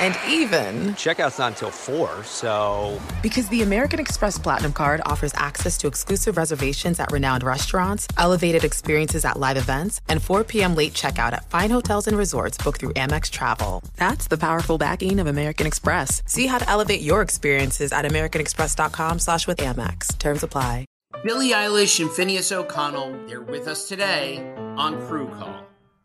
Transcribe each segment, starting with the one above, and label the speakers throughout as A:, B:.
A: And even,
B: Checkout's not until 4, so.
A: because the American Express Platinum Card offers access to exclusive reservations at renowned restaurants, elevated experiences at live events, and 4 p.m. late checkout at fine hotels and resorts booked through Amex Travel. That's the powerful backing of American Express. See how to elevate your experiences at americanexpress.com slash with Amex. Terms apply.
C: Billie Eilish and Finneas O'Connell, they're with us today on Crew Call.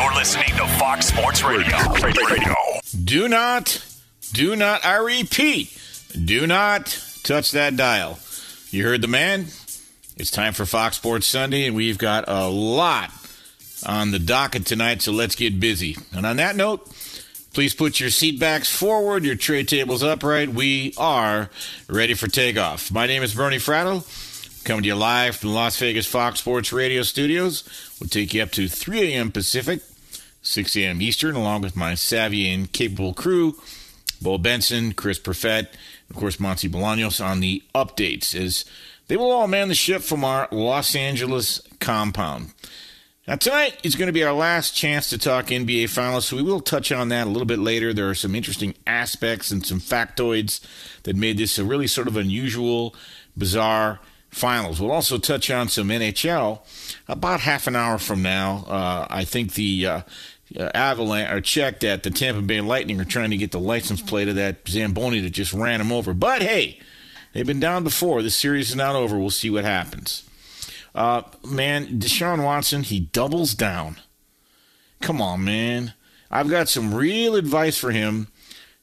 D: You're listening to Fox Sports Radio. Radio. Radio.
E: Do not, do not, I repeat, do not touch that dial. You heard the man? It's time for Fox Sports Sunday, and we've got a lot on the docket tonight, so let's get busy. And on that note, please put your seat backs forward, your tray tables upright. We are ready for takeoff. My name is Bernie Fratto. Coming to you live from the Las Vegas Fox Sports Radio studios. We'll take you up to 3 a.m. Pacific, 6 a.m. Eastern, along with my savvy and capable crew, Bo Benson, Chris Perfett, and of course Monty Bolaños on the updates as they will all man the ship from our Los Angeles compound. Now, tonight is going to be our last chance to talk NBA Finals, so we will touch on that a little bit later. There are some interesting aspects and some factoids that made this a really sort of unusual, bizarre finals. We'll also touch on some NHL about half an hour from now. Uh, I think the uh, uh, Avalanche are checked that the Tampa Bay Lightning are trying to get the license plate of that Zamboni that just ran him over. But hey, they've been down before. This series is not over. We'll see what happens. Uh, man, Deshaun Watson, he doubles down. Come on, man. I've got some real advice for him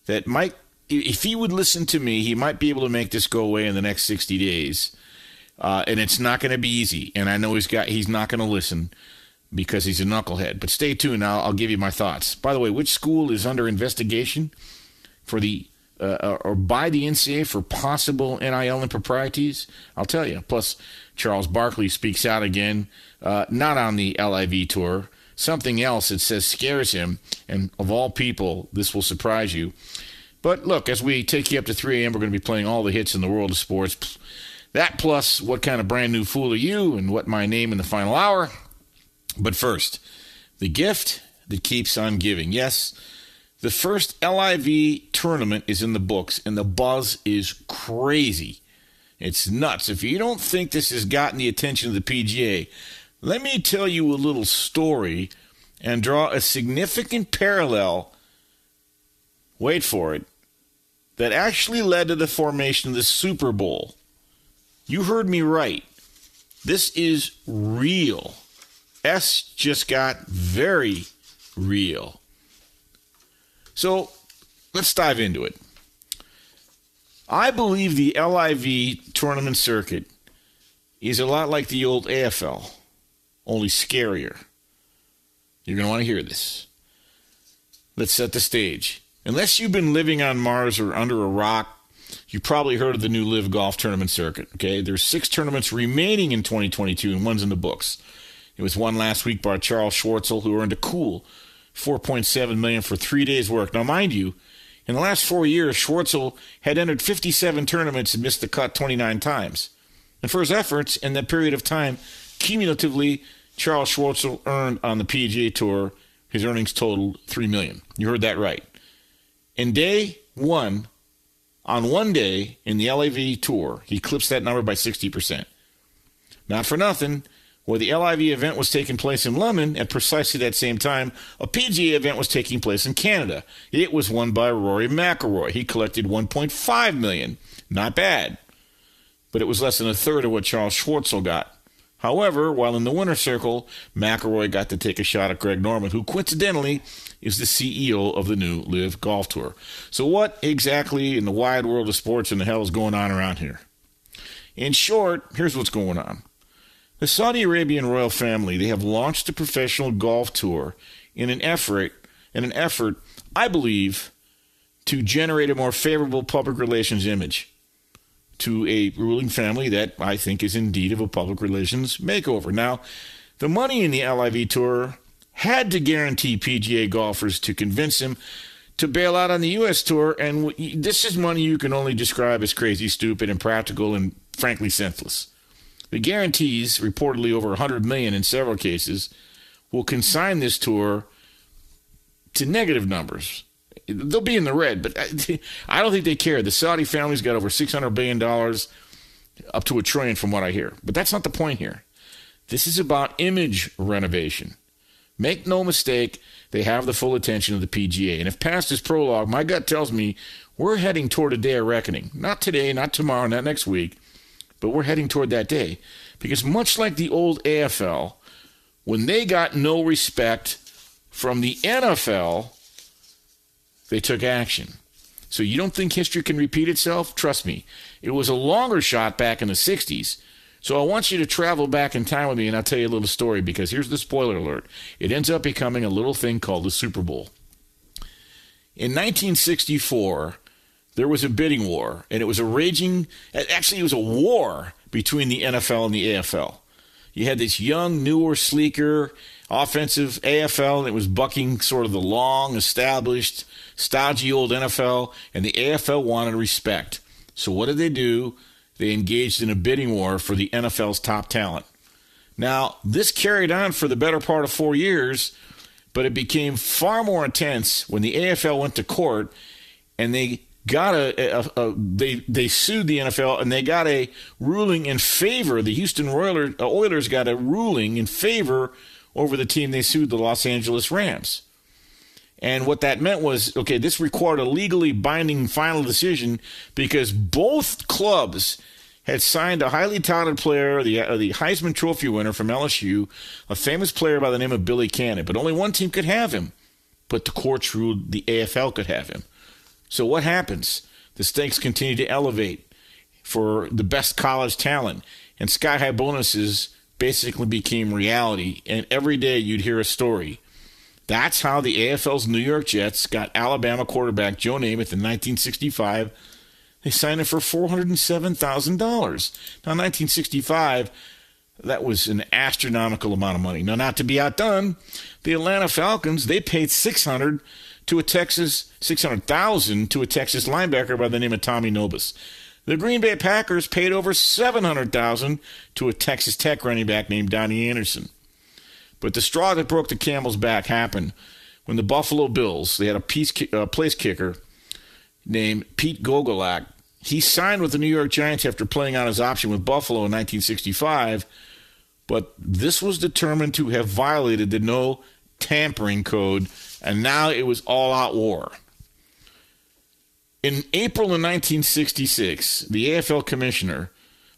E: that might, if he would listen to me, he might be able to make this go away in the next 60 days. Uh, and it's not going to be easy. And I know he's got he's not going to listen because he's a knucklehead. But stay tuned. I'll, I'll give you my thoughts. By the way, which school is under investigation for the uh, or by the NCAA for possible NIL improprieties? I'll tell you. Plus, Charles Barkley speaks out again, uh, not on the LIV tour. Something else that says scares him, and of all people, this will surprise you. But look, as we take you up to 3 a.m., we're going to be playing all the hits in the world of sports. That plus what kind of brand new fool are you and what my name in the final hour. But first, the gift that keeps on giving. Yes, the first LIV tournament is in the books and the buzz is crazy. It's nuts. If you don't think this has gotten the attention of the PGA, let me tell you a little story and draw a significant parallel. Wait for it. That actually led to the formation of the Super Bowl. You heard me right. This is real. S just got very real. So let's dive into it. I believe the LIV tournament circuit is a lot like the old AFL, only scarier. You're going to want to hear this. Let's set the stage. Unless you've been living on Mars or under a rock, you probably heard of the new LIV Golf Tournament circuit. Okay, there's six tournaments remaining in 2022, and one's in the books. It was won last week by Charles Schwartzel, who earned a cool 4.7 million for three days' work. Now, mind you, in the last four years, Schwartzel had entered 57 tournaments and missed the cut 29 times. And for his efforts in that period of time, cumulatively, Charles Schwartzel earned on the PGA Tour his earnings totaled three million. You heard that right. In day one, on one day in the LIV Tour, he clips that number by 60%. Not for nothing, where the LIV event was taking place in London at precisely that same time, a PGA event was taking place in Canada. It was won by Rory McIlroy. He collected 1.5 million. Not bad but it was less than a third of what Charles Schwartzel got. However, while in the winner's circle, McIlroy got to take a shot at Greg Norman, who coincidentally is the CEO of the new LIV Golf Tour. So, what exactly in the wide world of sports in the hell is going on around here? In short, here's what's going on. The Saudi Arabian royal family, they have launched a professional golf tour in an effort, in an effort, I believe, to generate a more favorable public relations image to a ruling family that I think is indeed of a public relations makeover. Now, the money in the LIV Tour had to guarantee PGA golfers to convince him to bail out on the U.S. Tour, and this is money you can only describe as crazy, stupid, impractical, and frankly senseless. The guarantees, reportedly over 100 million in several cases, will consign this tour to negative numbers they'll be in the red, but I don't think they care. The Saudi family's got over $600 billion, up to a trillion from what I hear. But that's not the point here. This is about image renovation. Make no mistake, they have the full attention of the PGA. And if past is prologue, my gut tells me we're heading toward a day of reckoning. Not today, not tomorrow, not next week, but we're heading toward that day. Because much like the old AFL, when they got no respect from the NFL, they took action. So you don't think history can repeat itself? Trust me, it was a longer shot back in the 60s. So I want you to travel back in time with me and I'll tell you a little story because here's the spoiler alert. It ends up becoming a little thing called the Super Bowl. In 1964, there was a bidding war, and it was a raging, actually, it was a war between the NFL and the AFL. You had this young, newer, sleeker, offensive AFL, and it was bucking sort of the long established stodgy old NFL, and the AFL wanted respect. So what did they do? They engaged in a bidding war for the NFL's top talent. Now, this carried on for the better part of four years, but it became far more intense when the AFL went to court and they got a, a, a, they they sued the NFL and they got a ruling in favor. The Houston Oilers, uh, Oilers got a ruling in favor over the team they sued, the Los Angeles Rams. And what that meant was okay, this required a legally binding final decision because both clubs had signed a highly talented player, the, uh, the Heisman Trophy winner from LSU, a famous player by the name of Billy Cannon. But only one team could have him. But the courts ruled the AFL could have him. So what happens? The stakes continue to elevate for the best college talent, and sky high bonuses basically became reality. And every day you'd hear a story that's how the AFL's New York Jets got Alabama quarterback Joe Namath in 1965. They signed him for $407,000. Now, 1965, that was an astronomical amount of money. Now, not to be outdone, the Atlanta Falcons, they paid 600 to a Texas 600,000 to a Texas linebacker by the name of Tommy Nobis. The Green Bay Packers paid over 700,000 to a Texas Tech running back named Donny Anderson. But the straw that broke the camel's back happened when the Buffalo Bills, they had a piece, uh, place kicker named Pete Gogolak. He signed with the New York Giants after playing on his option with Buffalo in 1965, but this was determined to have violated the no tampering code, and now it was all out war. In April of 1966, the AFL commissioner,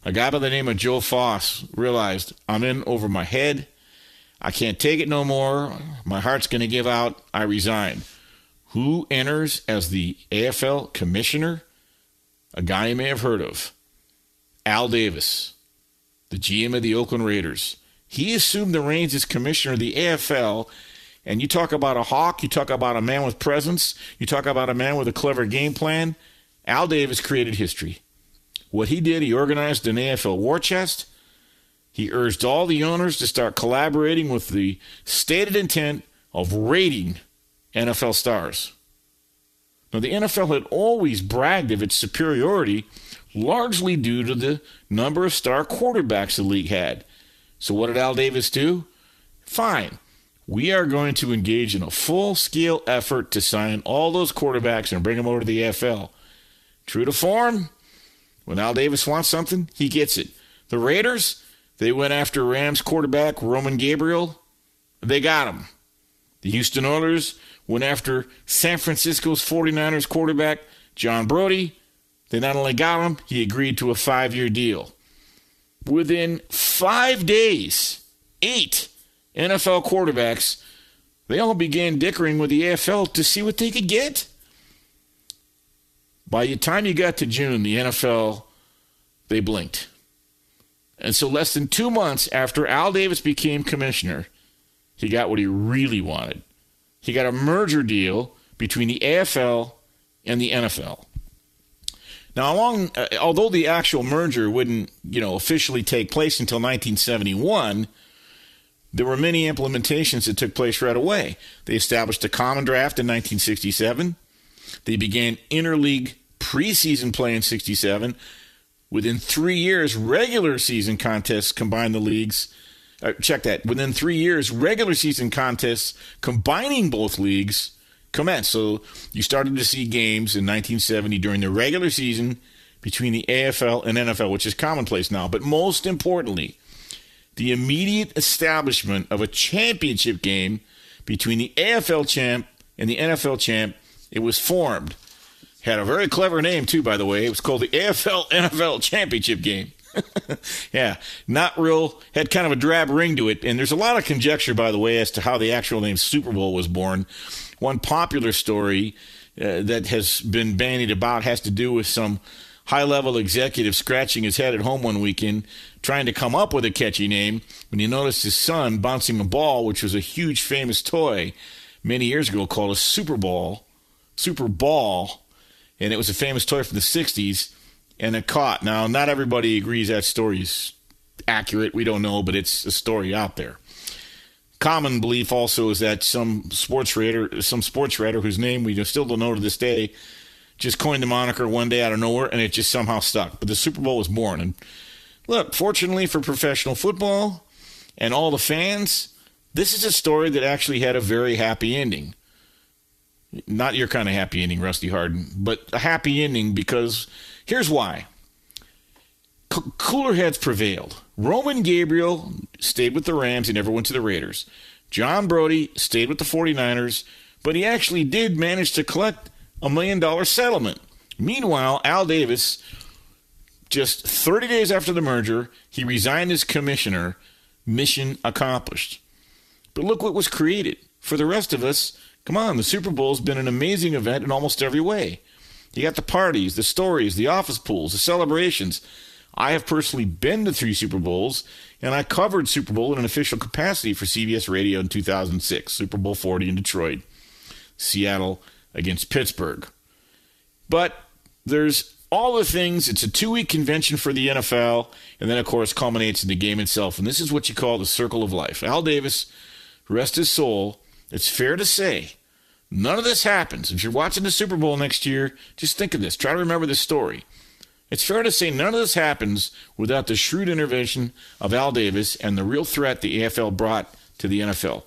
E: a guy by the name of Joe Foss, realized I'm in over my head. I can't take it no more. My heart's going to give out. I resign. Who enters as the AFL commissioner? A guy you may have heard of Al Davis, the GM of the Oakland Raiders. He assumed the reins as commissioner of the AFL. And you talk about a hawk, you talk about a man with presence, you talk about a man with a clever game plan. Al Davis created history. What he did, he organized an AFL war chest. He urged all the owners to start collaborating with the stated intent of rating NFL stars. Now, the NFL had always bragged of its superiority, largely due to the number of star quarterbacks the league had. So, what did Al Davis do? Fine. We are going to engage in a full scale effort to sign all those quarterbacks and bring them over to the AFL. True to form, when Al Davis wants something, he gets it. The Raiders, they went after Rams quarterback Roman Gabriel. They got him. The Houston Oilers went after San Francisco's 49ers quarterback John Brodie. They not only got him, he agreed to a five year deal. Within five days, eight NFL quarterbacks, they all began dickering with the AFL to see what they could get. By the time you got to June, the NFL, they blinked. And so, less than two months after Al Davis became commissioner, he got what he really wanted. He got a merger deal between the AFL and the NFL. Now, along, uh, although the actual merger wouldn't, you know, officially take place until 1971, there were many implementations that took place right away. They established a common draft in 1967. They began interleague preseason play in 67. Within three years, regular season contests combined the leagues. Uh, check that. Within three years, regular season contests combining both leagues commenced. So you started to see games in 1970 during the regular season between the AFL and NFL, which is commonplace now. But most importantly, the immediate establishment of a championship game between the AFL champ and the NFL champ. It was formed. Had a very clever name, too, by the way. It was called the AFL NFL Championship Game. yeah, not real, had kind of a drab ring to it. And there's a lot of conjecture, by the way, as to how the actual name Super Bowl was born. One popular story uh, that has been bandied about has to do with some high level executive scratching his head at home one weekend trying to come up with a catchy name when he noticed his son bouncing a ball, which was a huge famous toy many years ago called a Super Ball, Super Ball, and it was a famous toy from the 60s, and it caught. Now, not everybody agrees that story is accurate. We don't know, but it's a story out there. Common belief also is that some sports writer, some sports writer whose name we still don't know to this day, just coined the moniker one day out of nowhere, and it just somehow stuck. But the Super Bowl was born, and look, fortunately for professional football and all the fans, this is a story that actually had a very happy ending. Not your kind of happy ending, Rusty Hardin, but a happy ending because here's why. C- cooler heads prevailed. Roman Gabriel stayed with the Rams. He never went to the Raiders. John Brodie stayed with the 49ers, but he actually did manage to collect a million dollar settlement. Meanwhile, Al Davis, just 30 days after the merger, he resigned as commissioner. Mission accomplished. But look what was created. For the rest of us, come on, the Super Bowl's been an amazing event in almost every way. You got the parties, the stories, the office pools, the celebrations. I have personally been to three Super Bowls, and I covered Super Bowl in an official capacity for CBS Radio in 2006, Super Bowl 40 in Detroit, Seattle against Pittsburgh. But there's all the things. It's a two week convention for the NFL, and then, of course, culminates in the game itself. And this is what you call the circle of life. Al Davis, rest his soul, it's fair to say none of this happens. If you're watching the Super Bowl next year, just think of this. Try to remember this story. It's fair to say none of this happens without the shrewd intervention of Al Davis and the real threat the AFL brought to the NFL.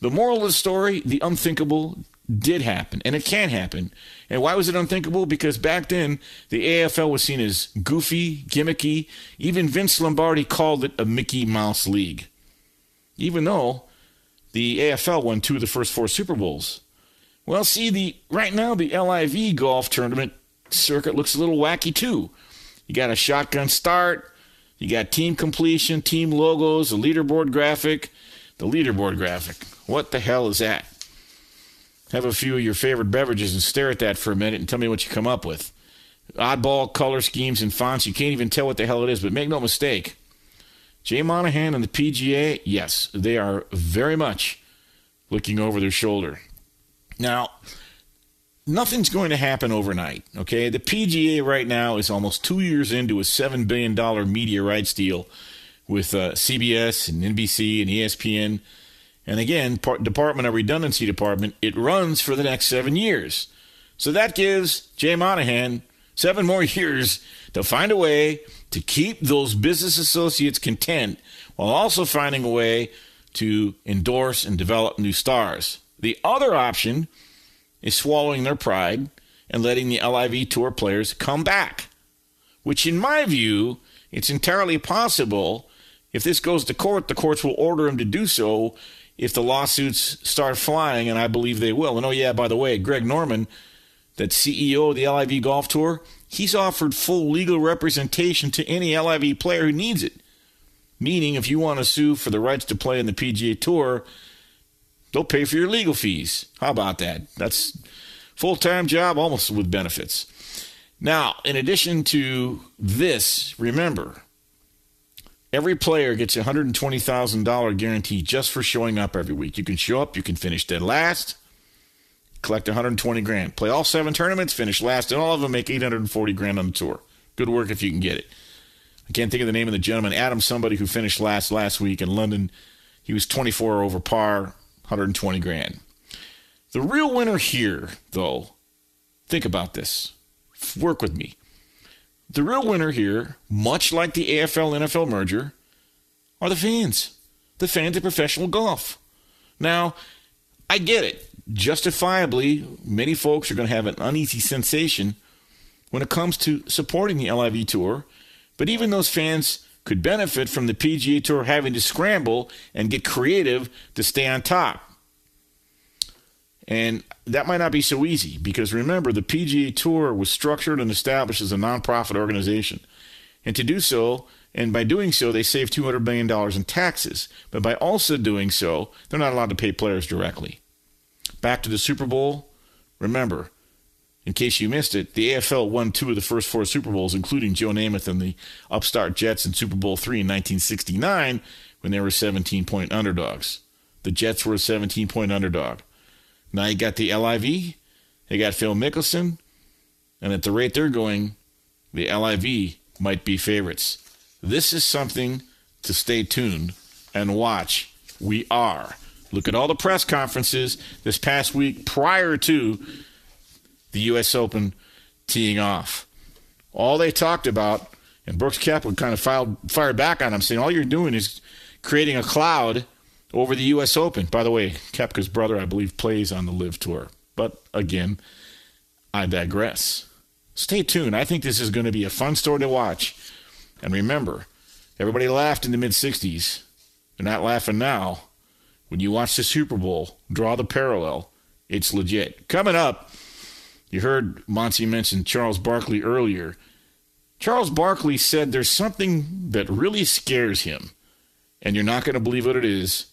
E: The moral of the story the unthinkable did happen, and it can happen. And why was it unthinkable? Because back then, the AFL was seen as goofy, gimmicky. Even Vince Lombardi called it a Mickey Mouse League. Even though the AFL won two of the first four Super Bowls. Well, see, the right now the LIV golf tournament circuit looks a little wacky too. You got a shotgun start, you got team completion, team logos, a leaderboard graphic. The leaderboard graphic. What the hell is that? Have a few of your favorite beverages and stare at that for a minute and tell me what you come up with. Oddball color schemes and fonts. You can't even tell what the hell it is, but make no mistake. Jay Monahan and the PGA, yes, they are very much looking over their shoulder. Now, nothing's going to happen overnight, okay? The PGA right now is almost two years into a $7 billion media rights deal with uh, CBS and NBC and ESPN. And again, Department of Redundancy Department, it runs for the next seven years. So that gives Jay Monahan seven more years to find a way to keep those business associates content while also finding a way to endorse and develop new stars. The other option is swallowing their pride and letting the LIV Tour players come back, which, in my view, it's entirely possible. If this goes to court, the courts will order him to do so if the lawsuits start flying, and I believe they will. And oh, yeah, by the way, Greg Norman, that CEO of the LIV Golf Tour, he's offered full legal representation to any LIV player who needs it. Meaning, if you want to sue for the rights to play in the PGA Tour, they'll pay for your legal fees. How about that? That's full time job, almost with benefits. Now, in addition to this, remember, every player gets a $120,000 guarantee just for showing up every week. You can show up, you can finish dead last, collect 120 grand, play all seven tournaments, finish last, and all of them make 840 grand on the tour. Good work if you can get it. I can't think of the name of the gentleman, Adam, somebody who finished last last week in London. He was 24 over par, 120 grand. The real winner here, though, think about this. Work with me. The real winner here, much like the AFL NFL merger, are the fans. The fans of professional golf. Now, I get it. Justifiably, many folks are going to have an uneasy sensation when it comes to supporting the LIV Tour but even those fans could benefit from the PGA Tour having to scramble and get creative to stay on top. And that might not be so easy because remember, the PGA Tour was structured and established as a nonprofit organization. And to do so, and by doing so, they save $200 million in taxes. But by also doing so, they're not allowed to pay players directly. Back to the Super Bowl. Remember, in case you missed it, the AFL won two of the first four Super Bowls, including Joe Namath and the upstart Jets in Super Bowl three in 1969 when they were 17 point underdogs. The Jets were a 17 point underdog. Now you got the LIV, they got Phil Mickelson, and at the rate they're going, the LIV might be favorites. This is something to stay tuned and watch. We are. Look at all the press conferences this past week prior to the U.S. Open teeing off. All they talked about, and Brooks Koepka kind of filed, fired back on him, saying all you're doing is creating a cloud over the U.S. Open. By the way, Koepka's brother, I believe, plays on the LIV Tour. But again, I digress. Stay tuned. I think this is going to be a fun story to watch. And remember, everybody laughed in the mid 60s. They're not laughing now. When you watch the Super Bowl, draw the parallel. It's legit. Coming up, you heard Monty mention Charles Barkley earlier. Charles Barkley said there's something that really scares him, and you're not going to believe what it is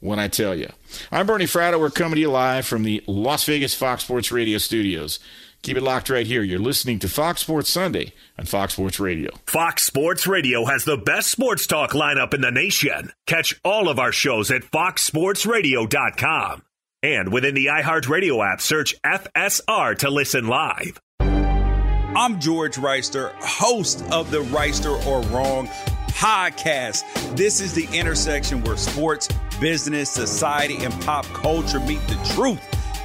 E: when I tell you. I'm Bernie Fratto. We're coming to you live from the Las Vegas Fox Sports Radio studios. Keep it locked right here. You're listening to Fox Sports Sunday on Fox Sports Radio.
D: Fox Sports Radio has the best sports talk lineup in the nation. Catch all of our shows at foxsportsradio.com. And within the iHeartRadio app, search FSR to listen live.
F: I'm George Reister, host of the Reister or Wrong podcast. This is the intersection where sports, business, society, and pop culture meet the truth.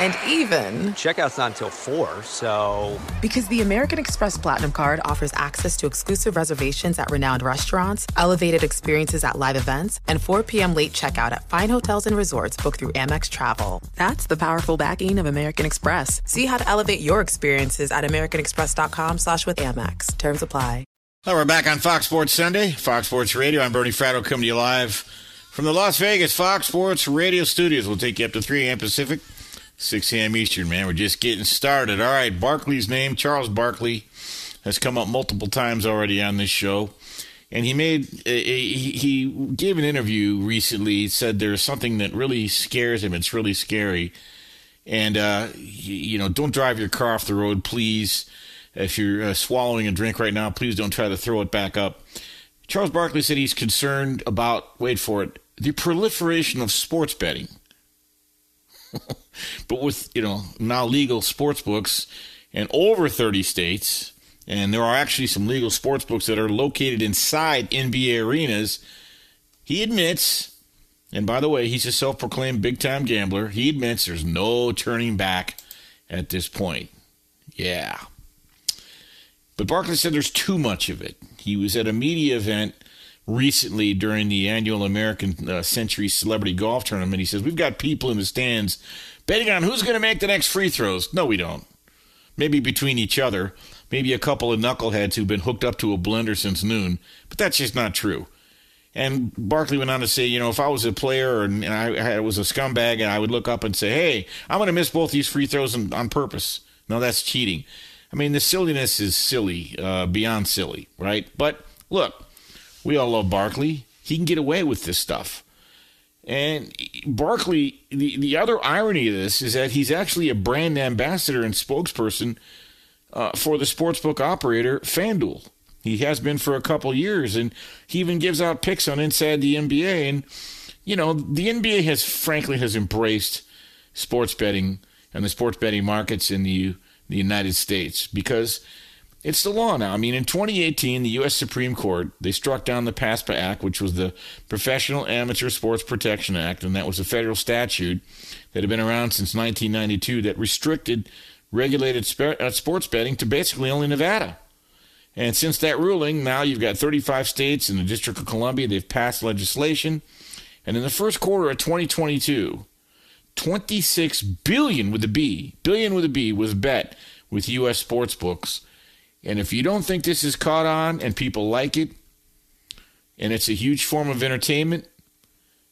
A: And even,
B: Checkout's not until 4, so.
A: because the American Express Platinum card offers access to exclusive reservations at renowned restaurants, elevated experiences at live events, and 4 p.m. late checkout at fine hotels and resorts booked through Amex Travel. That's the powerful backing of American Express. See how to elevate your experiences at americanexpress.com slash with Amex. Terms apply.
E: Well, we're back on Fox Sports Sunday, Fox Sports Radio. I'm Bernie Fratto coming to you live from the Las Vegas Fox Sports Radio studios. We'll take you up to 3 a.m. Pacific, 6 a.m. Eastern, man. We're just getting started. All right, Barkley's name, Charles Barkley, has come up multiple times already on this show. And he made, a, a, he he gave an interview recently. He said there's something that really scares him. It's really scary. And, uh, you, you know, don't drive your car off the road, please. If you're uh, swallowing a drink right now, please don't try to throw it back up. Charles Barkley said he's concerned about, wait for it, the proliferation of sports betting. but with, you know, now legal sports books in over 30 states, and there are actually some legal sports books that are located inside NBA arenas, he admits, and by the way, he's a self proclaimed big time gambler, he admits there's no turning back at this point. Yeah. But Barkley said there's too much of it. He was at a media event recently during the annual American uh, Century Celebrity Golf Tournament. He says, We've got people in the stands betting on who's going to make the next free throws. No, we don't. Maybe between each other, maybe a couple of knuckleheads who've been hooked up to a blender since noon, but that's just not true. And Barkley went on to say, you know, if I was a player and I, was a scumbag and I would look up and say, hey, I'm going to miss both these free throws on, on purpose. No, that's cheating. I mean, the silliness is silly, uh, beyond silly, right? But look, we all love Barkley. He can get away with this stuff. And Barkley, the, the other irony of this is that he's actually a brand ambassador and spokesperson uh, for the sportsbook operator FanDuel. He has been for a couple years, and he even gives out picks on Inside the NBA. And you know, the NBA has frankly has embraced sports betting and the sports betting markets in the the United States because it's the law now. I mean, in 2018, the U.S. Supreme Court they struck down the PASPA Act, which was the Professional Amateur Sports Protection Act, and that was a federal statute that had been around since 1992 that restricted regulated uh, sports betting to basically only Nevada. And since that ruling, now you've got 35 states and the District of Columbia, they've passed legislation. And in the first quarter of 2022, 26 billion with a B, billion with a B was bet with US sports books. And if you don't think this is caught on and people like it, and it's a huge form of entertainment,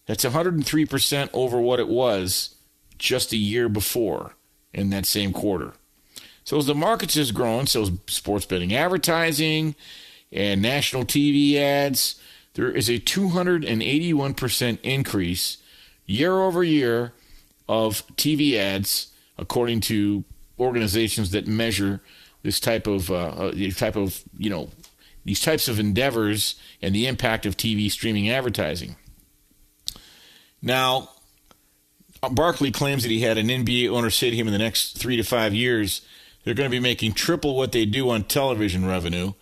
E: that's 103% over what it was just a year before in that same quarter. So as the markets has grown, so is sports betting advertising and national TV ads, there is a 281% increase year over year of TV ads, according to organizations that measure this type of uh, this type of you know these types of endeavors and the impact of TV streaming advertising. Now, Barkley claims that he had an NBA owner say to him in the next three to five years, they're going to be making triple what they do on television revenue.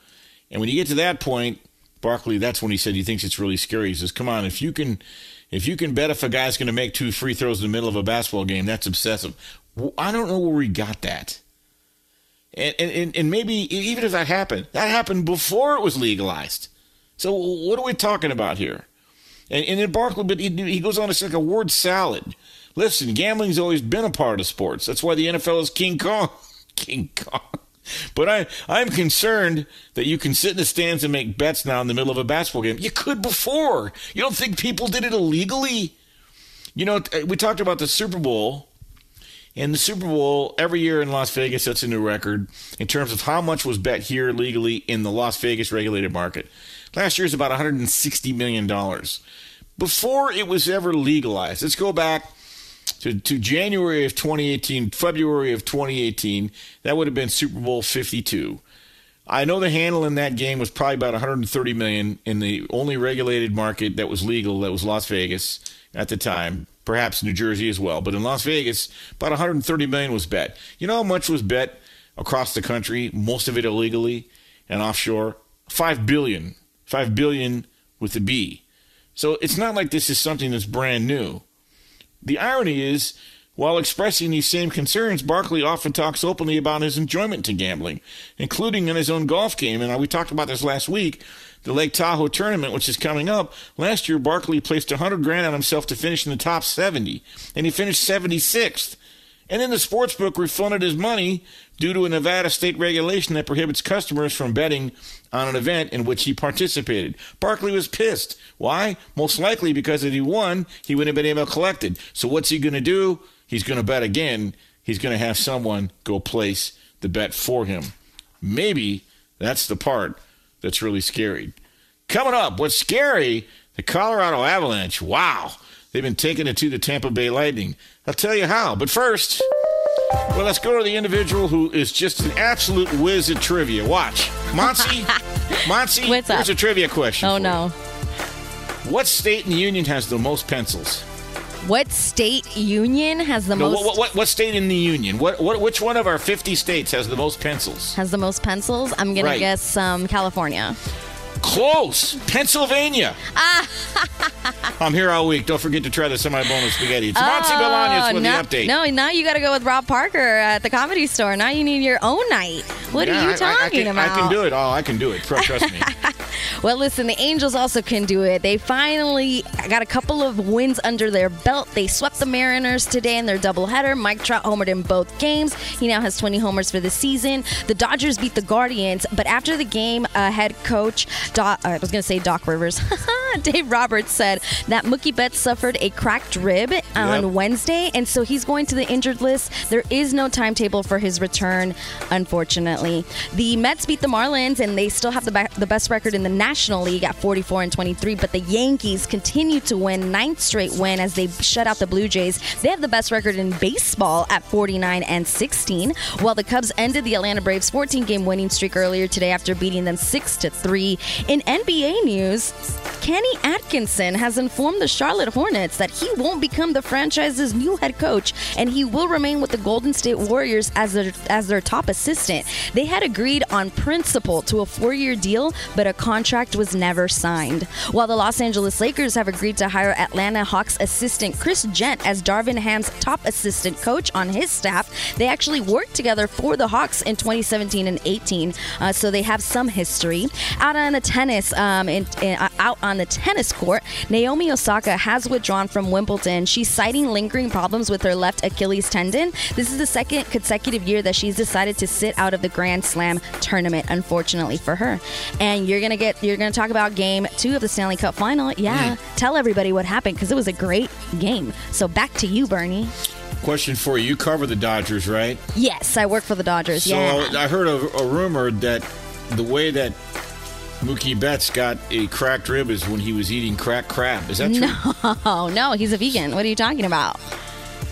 E: And when you get to that point, Barkley, that's when he said he thinks it's really scary. He says, "Come on, if you can, if you can bet if a guy's going to make two free throws in the middle of a basketball game, that's obsessive." I don't know where we got that. And, and, and maybe even if that happened, that happened before it was legalized. So what are we talking about here? And, and then Barkley, but he, he goes on to say like a word salad. Listen, gambling's always been a part of sports. That's why the NFL is King Kong. King Kong. But I, I'm concerned that you can sit in the stands and make bets now in the middle of a basketball game. You could before. You don't think people did it illegally? You know, we talked about the Super Bowl. And the Super Bowl every year in Las Vegas sets a new record in terms of how much was bet here legally in the Las Vegas regulated market. Last year was about 160 million dollars. Before it was ever legalized, let's go back to, to January of 2018, February of 2018, that would have been Super Bowl 52. I know the handle in that game was probably about 130 million in the only regulated market that was legal, that was Las Vegas at the time, perhaps New Jersey as well. But in Las Vegas, about 130 million was bet. You know how much was bet across the country, most of it illegally and offshore? 5 billion. 5 billion with a B. So it's not like this is something that's brand new. The irony is, while expressing these same concerns, Barkley often talks openly about his enjoyment to gambling, including in his own golf game. And we talked about this last week, the Lake Tahoe tournament, which is coming up. Last year, Barkley placed 100 grand on himself to finish in the top 70, and he finished 76th. And then the sports book refunded his money due to a Nevada state regulation that prohibits customers from betting on an event in which he participated. Barkley was pissed. Why? Most likely because if he won, he wouldn't have been able to collect it. So what's he going to do? He's going to bet again. He's going to have someone go place the bet for him. Maybe that's the part that's really scary. Coming up, what's scary? The Colorado Avalanche. Wow. They've been taking it to the Tampa Bay Lightning. I'll tell you how. But first, well, let's go to the individual who is just an absolute whiz at trivia. Watch. Monty, Monty,
G: What's
E: here's
G: up?
E: a trivia question.
G: Oh no.
E: you. What state in the union has the most pencils?
G: What state union has the
E: no,
G: most
E: what, what, what state in the union? What, what, which one of our 50 states has the most pencils?
G: has the most pencils? I'm gonna
E: Right.
G: guess um, California.
E: Close. Pennsylvania.
G: Ah.
E: I'm here all week. Don't forget to try the semi-boneless spaghetti. It's Monty Bolaños with
G: Oh, no,
E: the update.
G: No, now you got to go with Rob Parker at the comedy store. Now you need your own night. What
E: Yeah,
G: are
E: I-
G: you
E: I- I
G: talking
E: can-
G: about?
E: I can do it. Oh, I can do it. Trust me.
G: Well, listen, the Angels also can do it. They finally got a couple of wins under their belt. They swept the Mariners today in their doubleheader. Mike Trout homered in both games. He now has 20 homers for the season. The Dodgers beat the Guardians, but after the game, uh, head coach, Doc, I was going to say Doc Rivers, Dave Roberts said that Mookie Betts suffered a cracked rib on
H: Yep.
G: Wednesday, and so he's going to the injured list. There is no timetable for his return, unfortunately. The Mets beat the Marlins, and they still have the, be- the best record in the National League at 44 and 23. But the Yankees continue to win, ninth straight win as they shut out the Blue Jays. They have the best record in baseball at 49 and 16, while the Cubs ended the Atlanta Braves 14 game winning streak earlier today after beating them 6 to 3. In NBA news, Kenny Atkinson has informed the Charlotte Hornets that he won't become the franchise's new head coach and he will remain with the Golden State Warriors as their as their top assistant. They had agreed on principle to a 4-year deal, but a contract was never signed. While the Los Angeles Lakers have agreed to hire Atlanta Hawks assistant Chris Jent as Darvin Ham's top assistant coach on his staff, they actually worked together for the Hawks in 2017 and 18, uh, so they have some history. Out on the tennis, um, in, in- uh, out on the tennis court, Naomi Osaka has withdrawn from Wimbledon. She's citing lingering problems with her left Achilles tendon. This is the second consecutive year that she's decided to sit out of the Grand Slam tournament, unfortunately for her. And you're gonna get, you're gonna talk about Game Two of the Stanley Cup Final. Yeah, tell everybody what happened because it was a great game. So back to you, Bernie.
E: Question for you. You cover the Dodgers, right?
G: Yes, I work for the Dodgers.
E: So
G: yeah.
E: I heard a, a rumor that the way that Mookie Betts got a cracked rib is when he was eating cracked crab. Is that true?
G: No, no, he's a vegan. What are you talking about?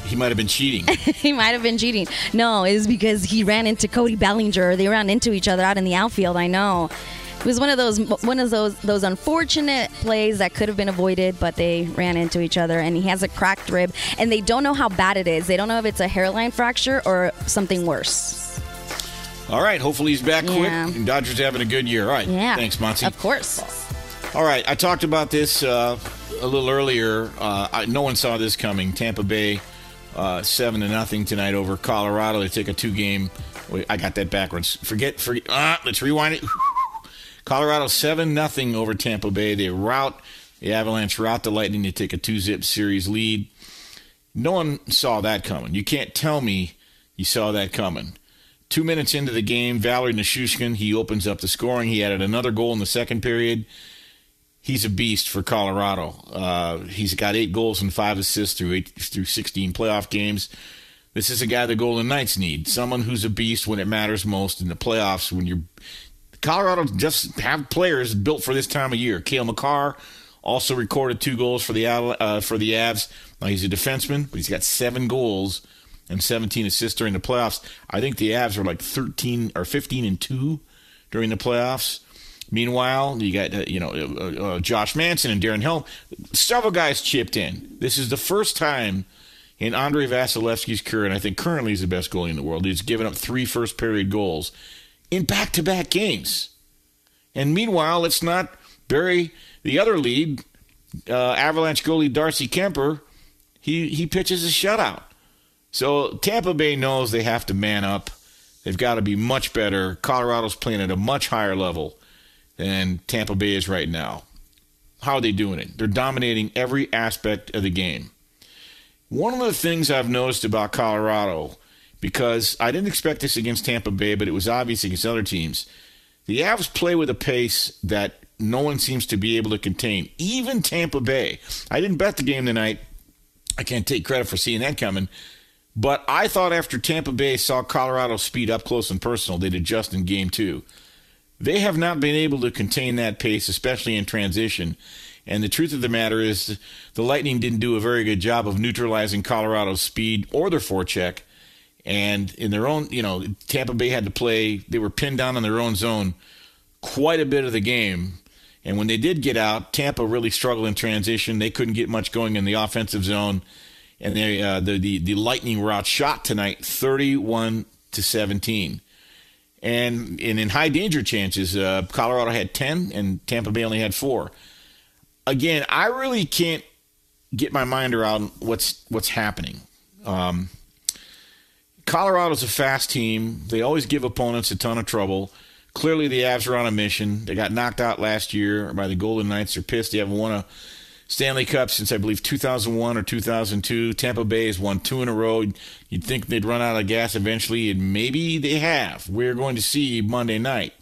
E: He might have been cheating.
G: he might have been cheating. No, it was because he ran into Cody Bellinger. They ran into each other out in the outfield. I know. It was one of those one of those those unfortunate plays that could have been avoided, but they ran into each other, and he has a cracked rib, and they don't know how bad it is. They don't know if it's a hairline fracture or something worse.
E: All right. Hopefully he's back quick.
G: Yeah.
E: And Dodgers having a good year. All right.
G: Yeah,
E: Thanks, Monty.
G: Of course.
E: All right. I talked about this uh, a little earlier. Uh, I, no one saw this coming. Tampa Bay uh, seven to nothing tonight over Colorado. They take a two game. Wait, I got that backwards. Forget. Forget. Ah, let's rewind it. Colorado seven nothing over Tampa Bay. They rout the Avalanche, rout the Lightning. They take a two zip series lead. No one saw that coming. You can't tell me you saw that coming. Two minutes into the game, Valery Nichushkin, he opens up the scoring. He added another goal in the second period. He's a beast for Colorado. Uh, he's got eight goals and five assists through eight, through 16 playoff games. This is a guy the Golden Knights need. Someone who's a beast when it matters most in the playoffs. When you're Colorado just have players built for this time of year. Cale Makar also recorded two goals for the uh, for the Avs. Now he's a defenseman, but he's got seven goals and 17 assists during the playoffs. I think the Avs are like 13 or 15 and two during the playoffs. Meanwhile, you got uh, you know uh, uh, Josh Manson and Darren Helm. Several guys chipped in. This is the first time in Andrei Vasilevskiy's career, and I think currently he's the best goalie in the world. He's given up three first period goals in back to back games. And meanwhile, let's not bury the other lead, uh, Avalanche goalie Darcy Kuemper. He he pitches a shutout. So Tampa Bay knows they have to man up. They've got to be much better. Colorado's playing at a much higher level than Tampa Bay is right now. How are they doing it? They're dominating every aspect of the game. One of the things I've noticed about Colorado, because I didn't expect this against Tampa Bay, but it was obvious against other teams, the Avs play with a pace that no one seems to be able to contain. Even Tampa Bay. I didn't bet the game tonight. I can't take credit for seeing that coming. But I thought after Tampa Bay saw Colorado speed up close and personal, they'd adjust in game two. They have not been able to contain that pace, especially in transition. And the truth of the matter is, the Lightning didn't do a very good job of neutralizing Colorado's speed or their forecheck. And in their own, you know, Tampa Bay had to play, they were pinned down in their own zone quite a bit of the game. And when they did get out, Tampa really struggled in transition. They couldn't get much going in the offensive zone. And they, uh, the, the, the Lightning were outshot tonight 31 to 17. And, and in high danger chances, uh, Colorado had 10 and Tampa Bay only had four. Again, I really can't get my mind around what's what's happening. Um, Colorado's a fast team. They always give opponents a ton of trouble. Clearly, the Avs are on a mission. They got knocked out last year by the Golden Knights. They're pissed. They haven't won a Stanley Cup since I believe 2001 or 2002. Tampa Bay has won two in a row. You'd think they'd run out of gas eventually, and maybe they have. We're going to see Monday night.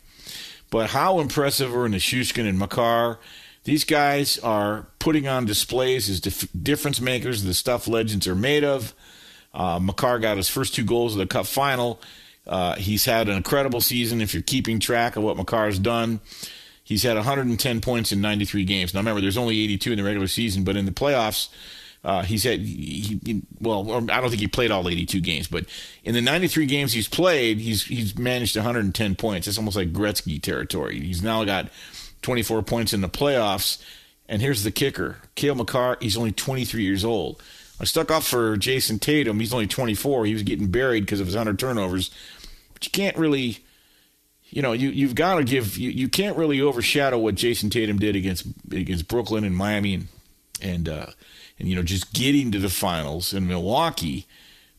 E: But how impressive are Nichushkin and Makar? These guys are putting on displays as dif- difference makers, the stuff legends are made of. Uh, Makar got his first two goals of the Cup final. Uh, he's had an incredible season if you're keeping track of what Makar's done. He's had 110 points in 93 games. Now remember, there's only 82 in the regular season, but in the playoffs, uh, he's had he, he, well, I don't think he played all 82 games, but in the 93 games he's played, he's he's managed 110 points. It's almost like Gretzky territory. He's now got 24 points in the playoffs. And here's the kicker: Cale Makar, he's only 23 years old. I stuck off for Jayson Tatum. He's only 24. He was getting buried because of his 100 turnovers. But you can't really you know, you you've got to give you, you can't really overshadow what Jayson Tatum did against against Brooklyn and Miami and and uh, and you know just getting to the finals in Milwaukee.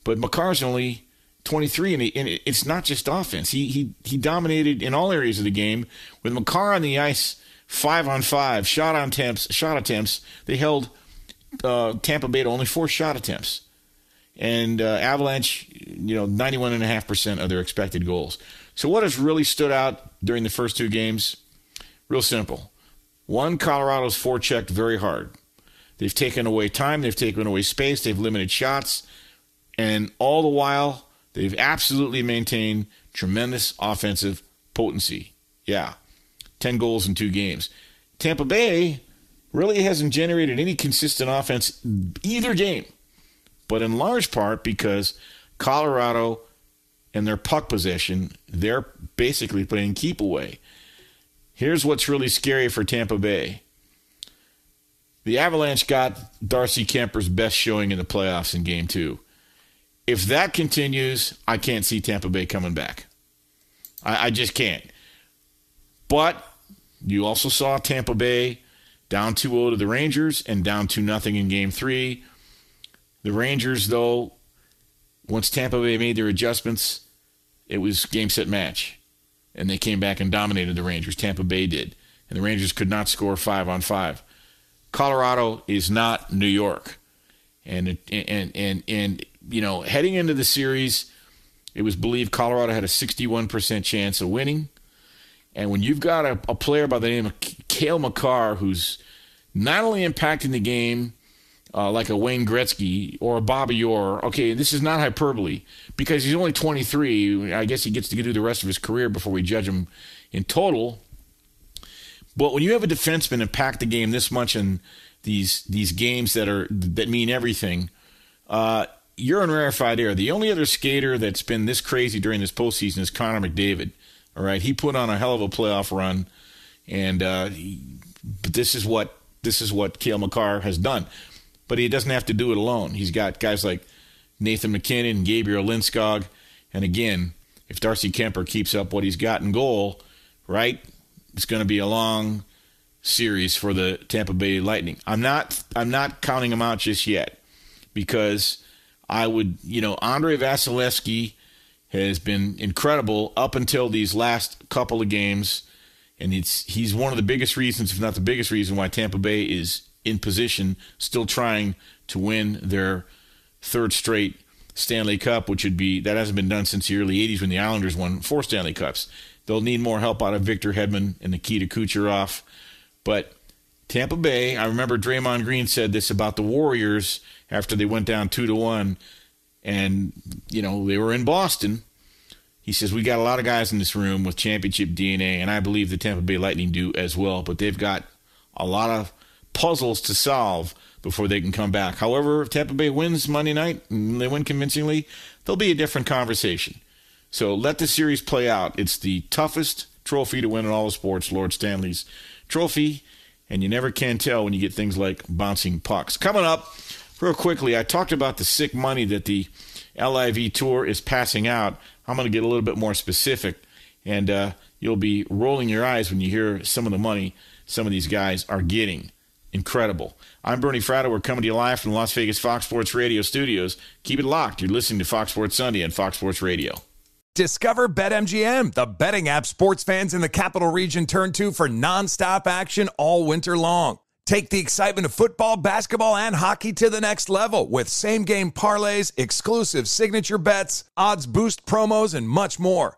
E: But Makar's only 23, and, he, and it's not just offense. He he he dominated in all areas of the game with Makar on the ice, five on five, shot on attempts, shot attempts. They held uh, Tampa Bay to only four shot attempts, and uh, Avalanche, you know, 91.5% of their expected goals. So, what has really stood out during the first two games? Real simple. One, Colorado's forechecked very hard. They've taken away time, they've taken away space, they've limited shots, and all the while, they've absolutely maintained tremendous offensive potency. Yeah, 10 goals in two games. Tampa Bay really hasn't generated any consistent offense either game, but in large part because Colorado and their puck possession, they're basically playing keep away. Here's what's really scary for Tampa Bay. The Avalanche got Darcy Kuemper's best showing in the playoffs in game two. If that continues, I can't see Tampa Bay coming back. I, I just can't. But you also saw Tampa Bay down 2 0 to the Rangers and down 2 0 in game three. The Rangers, though, once Tampa Bay made their adjustments, it was game set match. And they came back and dominated the Rangers. Tampa Bay did. And the Rangers could not score five on five. Colorado is not New York. And and and and you know, heading into the series, it was believed Colorado had a 61% chance of winning. And when you've got a, a player by the name of Cale Makar who's not only impacting the game uh, like a Wayne Gretzky or a Bobby Orr, okay, this is not hyperbole because he's only 23. I guess he gets to do the rest of his career before we judge him in total. But when you have a defenseman impact the game this much in these these games that are that mean everything, uh, you're in rarefied air. The only other skater that's been this crazy during this postseason is Connor McDavid. All right, he put on a hell of a playoff run, and uh, he, but this is what this is what Cale Makar has done. But he doesn't have to do it alone. He's got guys like Nathan MacKinnon, Gabriel Landeskog, and again, if Darcy Kuemper keeps up what he's got in goal, right, it's going to be a long series for the Tampa Bay Lightning. I'm not I'm not counting them out just yet because I would, you know, Andrei Vasilevskiy has been incredible up until these last couple of games and it's he's one of the biggest reasons if not the biggest reason why Tampa Bay is in position still trying to win their third straight Stanley Cup, which would be that hasn't been done since the early 80s when the Islanders won four Stanley Cups. They'll need more help out of Victor Hedman and Nikita Kucherov. But Tampa Bay, I remember Draymond Green said this about the Warriors after they went down two to one, and you know they were in Boston. He says we got a lot of guys in this room with championship DNA, and I believe the Tampa Bay Lightning do as well. But they've got a lot of puzzles to solve before they can come back. However, if Tampa Bay wins Monday night and they win convincingly, there'll be a different conversation. So let the series play out. It's the toughest trophy to win in all of sports, Lord Stanley's trophy, and you never can tell when you get things like bouncing pucks. Coming up, real quickly, I talked about the sick money that the LIV Tour is passing out. I'm going to get a little bit more specific, and uh, you'll be rolling your eyes when you hear some of the money some of these guys are getting. Incredible. I'm Bernie Fratto. We're coming to you live from the Las Vegas Fox Sports Radio studios. Keep it locked. You're listening to Fox Sports Sunday on Fox Sports Radio.
I: Discover BetMGM, the betting app sports fans in the capital region turn to for nonstop action all winter long. Take the excitement of football, basketball, and hockey to the next level with same game parlays, exclusive signature bets, odds boost promos, and much more.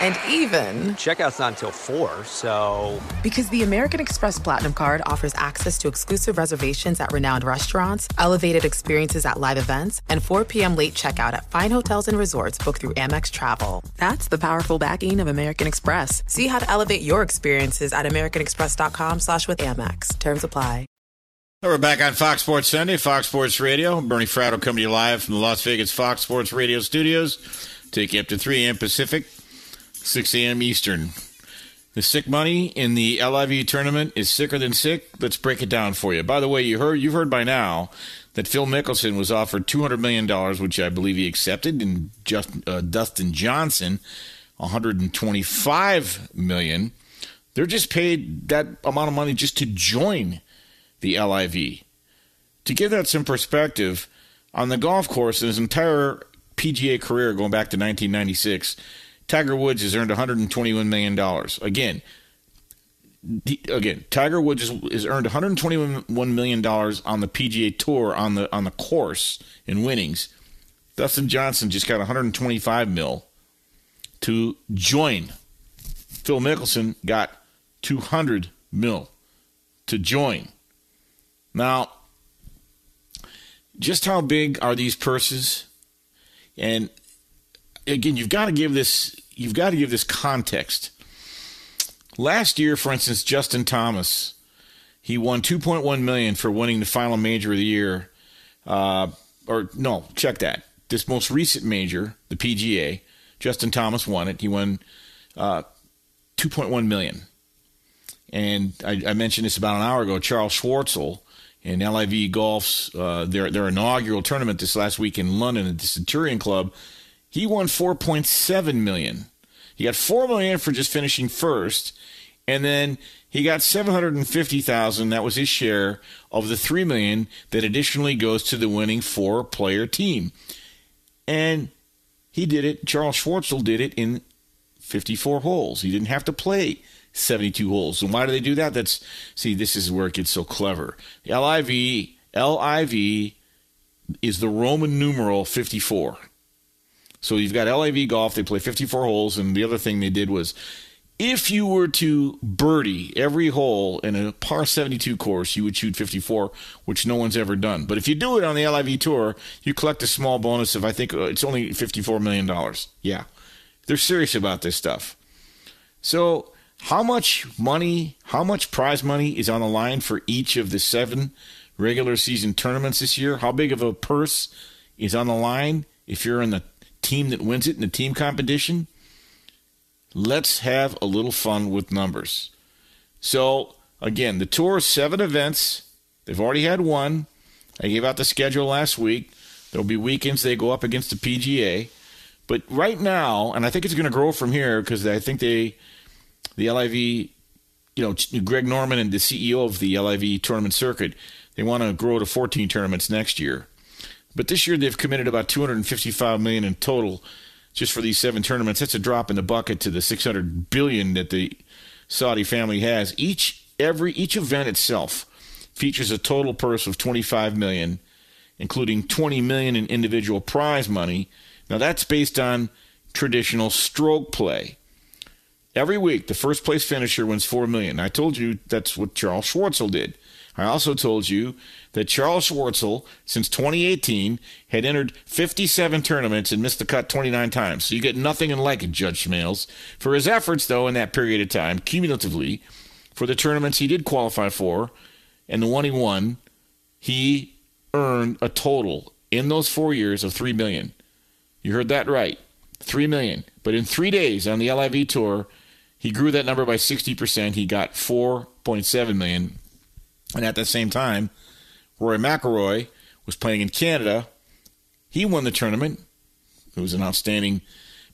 A: And even,
B: Checkout's not until 4, so.
A: because the American Express Platinum card offers access to exclusive reservations at renowned restaurants, elevated experiences at live events, and 4 p.m. late checkout at fine hotels and resorts booked through Amex Travel. That's the powerful backing of American Express. See how to elevate your experiences at americanexpress.com slash with Amex. Terms apply.
E: Now we're back on Fox Sports Sunday, Fox Sports Radio. Bernie Fratto coming to you live from the Las Vegas Fox Sports Radio studios. Take you up to 3 a.m. Pacific, 6 a.m. Eastern. The sick money in the LIV tournament is sicker than sick. Let's break it down for you. By the way, you heard you've heard by now that Phil Mickelson was offered $200 million, which I believe he accepted, and just, uh, Dustin Johnson, 125 million. They're just paid that amount of money just to join the LIV. To give that some perspective, on the golf course, in his entire PGA career going back to 1996, Tiger Woods has earned 121 million dollars. Again, again, Tiger Woods has, has earned 121 million dollars on the PGA Tour on the on the course in winnings. Dustin Johnson just got 125 mil to join. Phil Mickelson got 200 mil to join. Now, just how big are these purses? And again, you've got to give this you've got to give this context. Last year, for instance, Justin Thomas he won 2.1 million for winning the final major of the year. Uh, or no, check that. This most recent major, the PGA, Justin Thomas won it. He won uh, 2.1 million. And I, I, mentioned this about an hour ago. Charles Schwartzel in LIV Golf's uh, their their inaugural tournament this last week in London at the Centurion Club, he won 4.7 million. He got four million for just finishing first, and then he got 750,000. That was his share of the three million that additionally goes to the winning four-player team. And he did it. Charles Schwartzel did it in 54 holes. He didn't have to play 72 holes. And why do they do that? That's see, this is where it gets so clever. LIV LIV is the Roman numeral 54. So you've got LIV golf. They play 54 holes, and the other thing they did was if you were to birdie every hole in a par 72 course, you would shoot 54, which no one's ever done. But if you do it on the LIV tour, you collect a small bonus of I think uh, it's only 54 million dollars. Yeah, they're serious about this stuff. So how much money, how much prize money is on the line for each of the seven regular season tournaments this year? How big of a purse is on the line if you're in the team that wins it in the team competition. Let's have a little fun with numbers. So, again, the tour is seven events. They've already had one. I gave out the schedule last week. There'll be weekends they go up against the PGA. But right now, and I think it's going to grow from here because I think they, the LIV, you know, Greg Norman and the CEO of the LIV tournament circuit, they want to grow to 14 tournaments next year. But this year they've committed about 255 million in total just for these seven tournaments. That's a drop in the bucket to the 600 billion that the Saudi family has. Each every each event itself features a total purse of 25 million, including 20 million in individual prize money. Now that's based on traditional stroke play. Every week, the first place finisher wins four million. I told you that's what Charles Schwartzel did. I also told you that Charles Schwartzel, since 2018, had entered 57 tournaments and missed the cut 29 times. So you get nothing in like Judge Smails. For his efforts, though, in that period of time, cumulatively, for the tournaments he did qualify for and the one he won, he earned a total in those four years of 3 million. You heard that right. 3 million. But in three days on the LIV tour, he grew that number by 60%. He got 4.7 million and at the same time, Rory McIlroy was playing in Canada. He won the tournament. It was an outstanding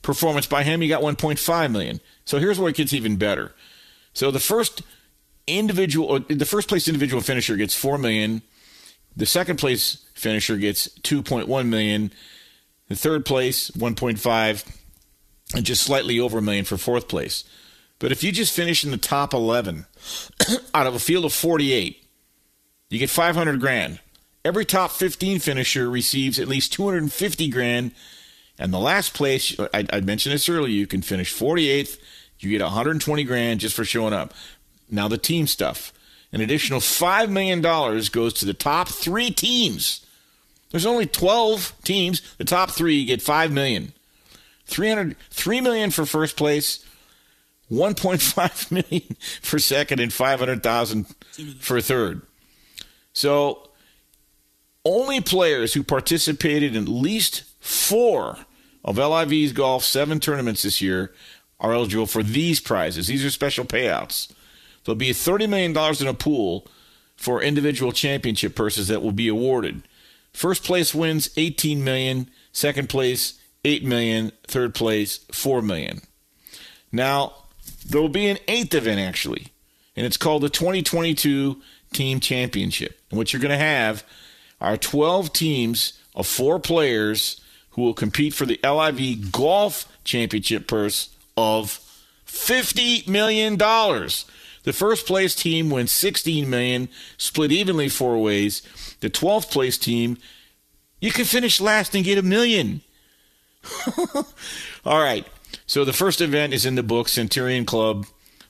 E: performance by him. He got 1.5 million. So here's where it gets even better. So the first individual, the first place individual finisher gets 4 million. The second place finisher gets 2.1 million. The third place 1.5, and just slightly over a million for fourth place. But if you just finish in the top 11 out of a field of 48, you get 500 grand. Every top 15 finisher receives at least 250 grand. And the last place, I, I mentioned this earlier, you can finish 48th. You get 120 grand just for showing up. Now the team stuff. An additional $5 million goes to the top three teams. There's only 12 teams. The top three get $5 million. 300, $3 million for first place, 1.5 million for second, and 500,000 for third. So only players who participated in at least four of LIV's golf seven tournaments this year are eligible for these prizes. These are special payouts. There'll be $30 million in a pool for individual championship purses that will be awarded. First place wins 18 million, second place 8 million, third place 4 million. Now, there will be an eighth event actually, and it's called the 2022 team championship. And what you're going to have are 12 teams of four players who will compete for the LIV Golf Championship purse of $50 million. The first place team wins 16 million, split evenly four ways. The 12th place team, you can finish last and get a million. All right. So the first event is in the book, Centurion Club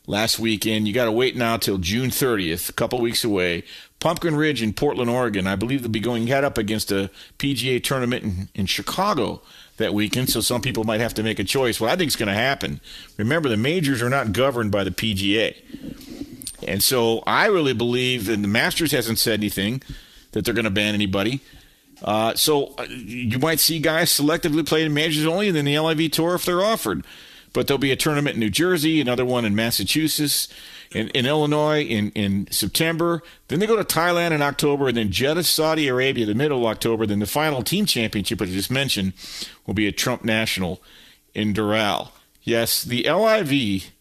E: last weekend. You got to wait now till June 30th, a couple weeks away. Pumpkin Ridge in Portland, Oregon. I believe they'll be going head up against a PGA tournament in, in Chicago that weekend, so some people might have to make a choice. What I think is going to happen, remember, the majors are not governed by the PGA. And so I really believe, and the Masters hasn't said anything that they're going to ban anybody. Uh, so uh, you might see guys selectively play in majors only, and then the LIV tour if they're offered. But there'll be a tournament in New Jersey, another one in Massachusetts, in, in Illinois in, in September. Then they go to Thailand in October, and then Jeddah, Saudi Arabia, the middle of October. Then the final team championship, I just mentioned, will be a Trump National in Doral. Yes, the LIV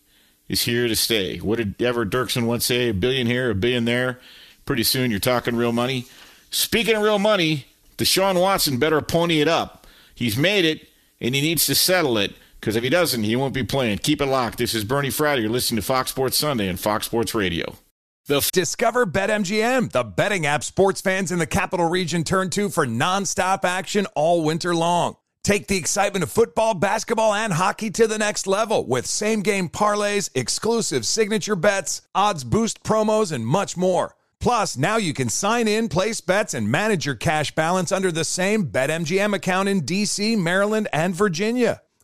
E: is here to stay. What did Everett Dirksen once say? A billion here, a billion there. Pretty soon you're talking real money. Speaking of real money, Deshaun Watson better pony it up. He's made it, and he needs to settle it. Because if he doesn't, he won't be playing. Keep it locked. This is Bernie Fratto. You're listening to Fox Sports Sunday and Fox Sports Radio.
I: The Discover BetMGM, the betting app sports fans in the capital region turn to for nonstop action all winter long. Take the excitement of football, basketball, and hockey to the next level with same game parlays, exclusive signature bets, odds boost promos, and much more. Plus, now you can sign in, place bets, and manage your cash balance under the same BetMGM account in DC, Maryland, and Virginia.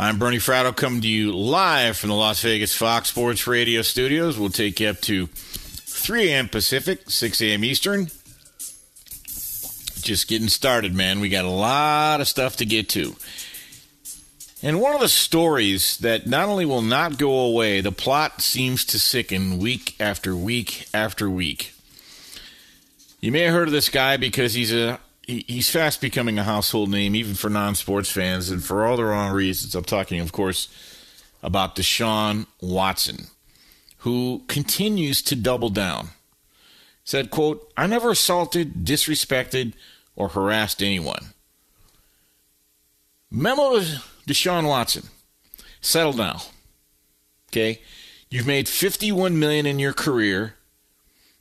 E: I'm Bernie Fratto coming to you live from the Las Vegas Fox Sports Radio studios. We'll take you up to 3 a.m. Pacific, 6 a.m. Eastern. Just getting started, man. We got a lot of stuff to get to. And one of the stories that not only will not go away, the plot seems to sicken week after week after week. You may have heard of this guy because he's a he's fast becoming a household name, even for non-sports fans, and for all the wrong reasons. I'm talking, of course, about Deshaun Watson, who continues to double down. Said, "quote I never assaulted, disrespected, or harassed anyone." Memo to Deshaun Watson: Settle down. Okay, you've made 51 million in your career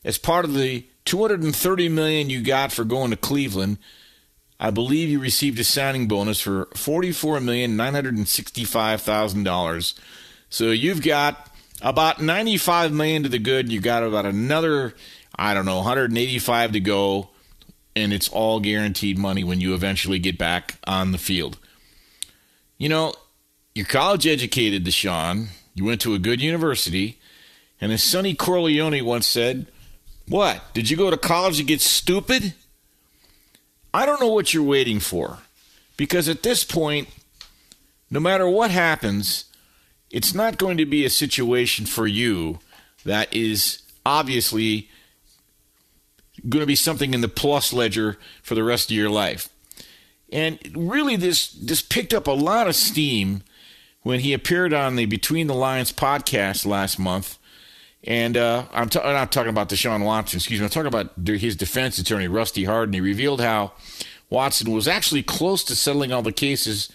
E: as part of the 230 million you got for going to Cleveland. I believe you received a signing bonus for $44,965,000. So you've got about 95 million to the good. You got about another, I don't know, 185 to go, and it's all guaranteed money when you eventually get back on the field. You know, you're college educated, Deshaun. You went to a good university, and as Sonny Corleone once said, what? Did you go to college to get stupid? I don't know what you're waiting for. Because at this point, no matter what happens, it's not going to be a situation for you that is obviously going to be something in the plus ledger for the rest of your life. And really, this this picked up a lot of steam when he appeared on the Between the Lines podcast last month. And uh, I'm, t- I'm not talking about Deshaun Watson, excuse me. I'm talking about his defense attorney, Rusty Hardin. He revealed how Watson was actually close to settling all the cases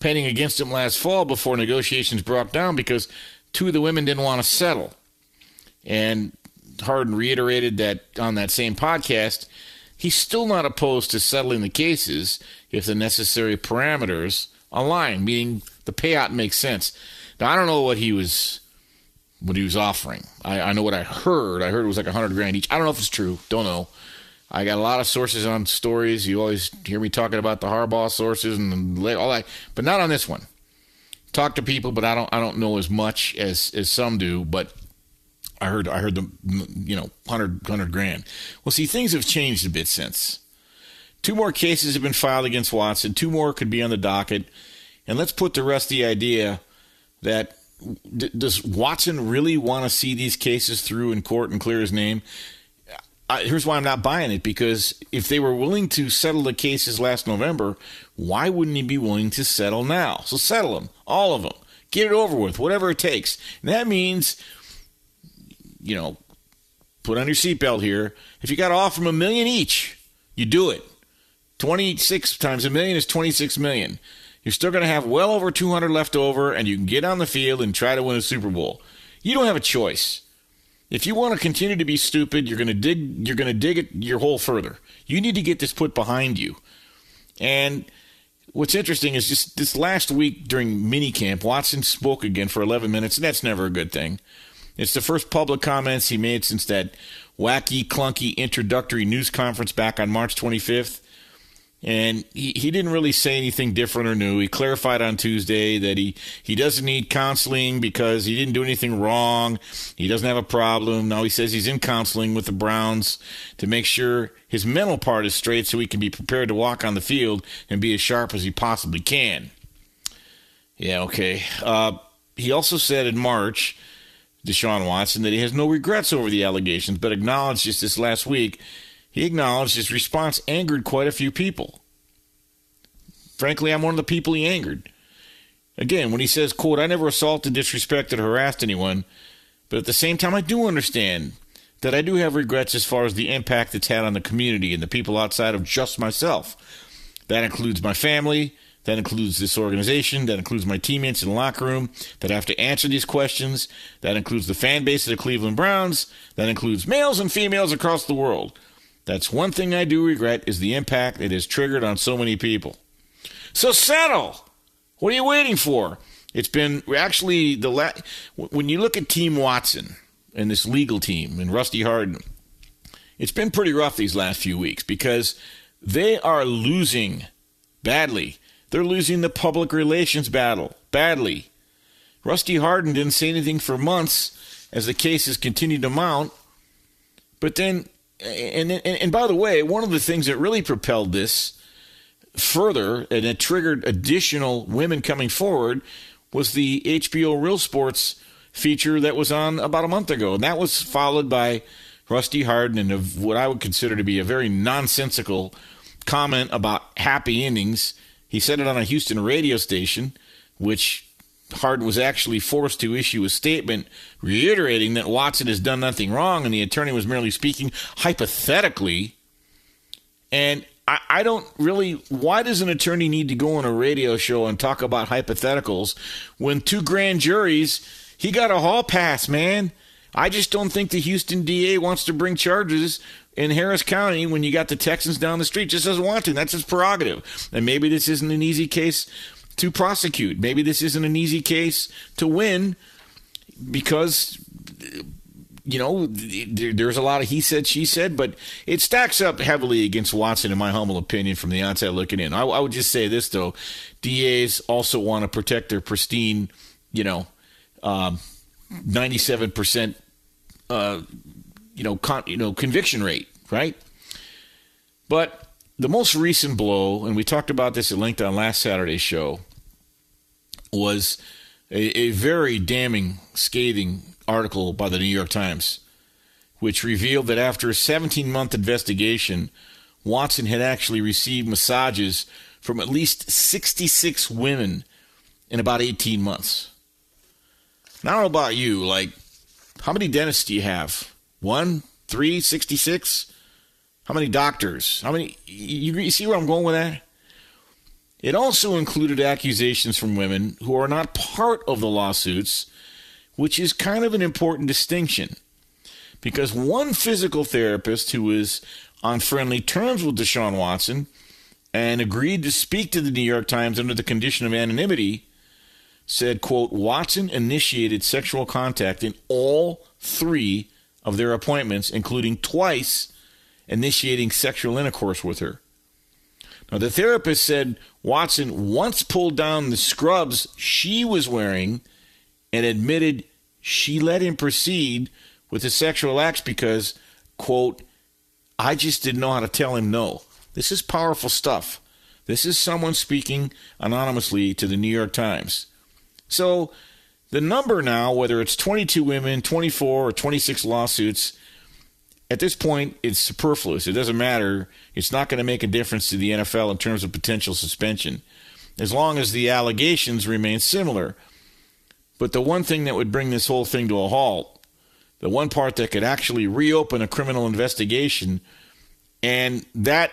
E: pending against him last fall before negotiations broke down because two of the women didn't want to settle. And Hardin reiterated that on that same podcast, he's still not opposed to settling the cases if the necessary parameters align, meaning the payout makes sense. Now, I don't know what he was what he was offering. I, I know what I heard. I heard it was like a hundred grand each. I don't know if it's true. Don't know. I got a lot of sources on stories. You always hear me talking about the Harbaugh sources and all that, but not on this one. Talk to people, but I don't. I don't know as much as as some do. But I heard. I heard the you know 100, 100 grand. Well, see, things have changed a bit since Two more cases have been filed against Watson. Two more could be on the docket. And let's put to rest the idea that d- does Watson really want to see these cases through in court and clear his name? I, here's why I'm not buying it because if they were willing to settle the cases last November, why wouldn't he be willing to settle now? So settle them, all of them. Get it over with, whatever it takes. And that means, you know, put on your seatbelt here. If you got to offer them a million each, you do it. 26 times a million is 26 million. You're still going to have well over 200 left over, and you can get on the field and try to win a Super Bowl. You don't have a choice. If you want to continue to be stupid, you're going to dig. You're going to dig it your hole further. You need to get this put behind you. And what's interesting is just this last week during minicamp, Watson spoke again for 11 minutes, and that's never a good thing. It's the first public comments he made since that wacky, clunky introductory news conference back on March 25th. And he, he didn't really say anything different or new. He clarified on Tuesday that he, he doesn't need counseling because he didn't do anything wrong. He doesn't have a problem. Now he says he's in counseling with the Browns to make sure his mental part is straight so he can be prepared to walk on the field and be as sharp as he possibly can. Yeah, okay. Uh, he also said in March, Deshaun Watson, that he has no regrets over the allegations, but acknowledged just this last week he acknowledged his response angered quite a few people. Frankly, I'm one of the people he angered. Again, when he says, quote, I never assaulted, disrespected, or harassed anyone, but at the same time, I do understand that I do have regrets as far as the impact it's had on the community and the people outside of just myself. That includes my family, that includes this organization, that includes my teammates in the locker room that have to answer these questions, that includes the fan base of the Cleveland Browns, that includes males and females across the world. That's one thing I do regret is the impact it has triggered on so many people. So settle. What are you waiting for? It's been actually the la- when you look at Team Watson and this legal team and Rusty Hardin, it's been pretty rough these last few weeks because they are losing badly. They're losing the public relations battle badly. Rusty Hardin didn't say anything for months as the cases continued to mount, but then and, and and by the way, one of the things that really propelled this further and it triggered additional women coming forward was the HBO Real Sports feature that was on about a month ago, and that was followed by Rusty Hardin and of what I would consider to be a very nonsensical comment about happy endings. He said it on a Houston radio station, which Hardin was actually forced to issue a statement reiterating that Watson has done nothing wrong and the attorney was merely speaking hypothetically. And I, I, don't really. Why does an attorney need to go on a radio show and talk about hypotheticals when two grand juries, he got a hall pass, man? I just don't think the Houston DA wants to bring charges in Harris County when you got the Texans down the street. Just doesn't want to. That's his prerogative. And maybe this isn't an easy case to prosecute. Maybe this isn't an easy case to win because you know there's a lot of he said she said but it stacks up heavily against watson in my humble opinion from the outside looking in. I, I would just say this though. Das also want to protect their pristine you know um, 97% uh, you know con- you know conviction rate right? But the most recent blow, and we talked about this at length on last Saturday's show, was a, a very damning, scathing article by the New York Times, which revealed that after a 17 month investigation, Watson had actually received massages from at least 66 women in about 18 months. Now, I don't know about you, like, how many dentists do you have? One, three, 66? How many doctors? How many? You, you see where I'm going with that? It also included accusations from women who are not part of the lawsuits, which is kind of an important distinction. Because one physical therapist who was on friendly terms with Deshaun Watson and agreed to speak to the New York Times under the condition of anonymity said, quote, Watson initiated sexual contact in all three of their appointments, including twice initiating sexual intercourse with her. Now, the therapist said Watson once pulled down the scrubs she was wearing and admitted she let him proceed with the sexual acts because, quote, I just didn't know how to tell him no. This is powerful stuff. This is someone speaking anonymously to the New York Times. So the number now, whether it's 22 women, 24, or 26 lawsuits, at this point, it's superfluous. It doesn't matter. It's not going to make a difference to the NFL in terms of potential suspension, as long as the allegations remain similar. But the one thing that would bring this whole thing to a halt, the one part that could actually reopen a criminal investigation, and that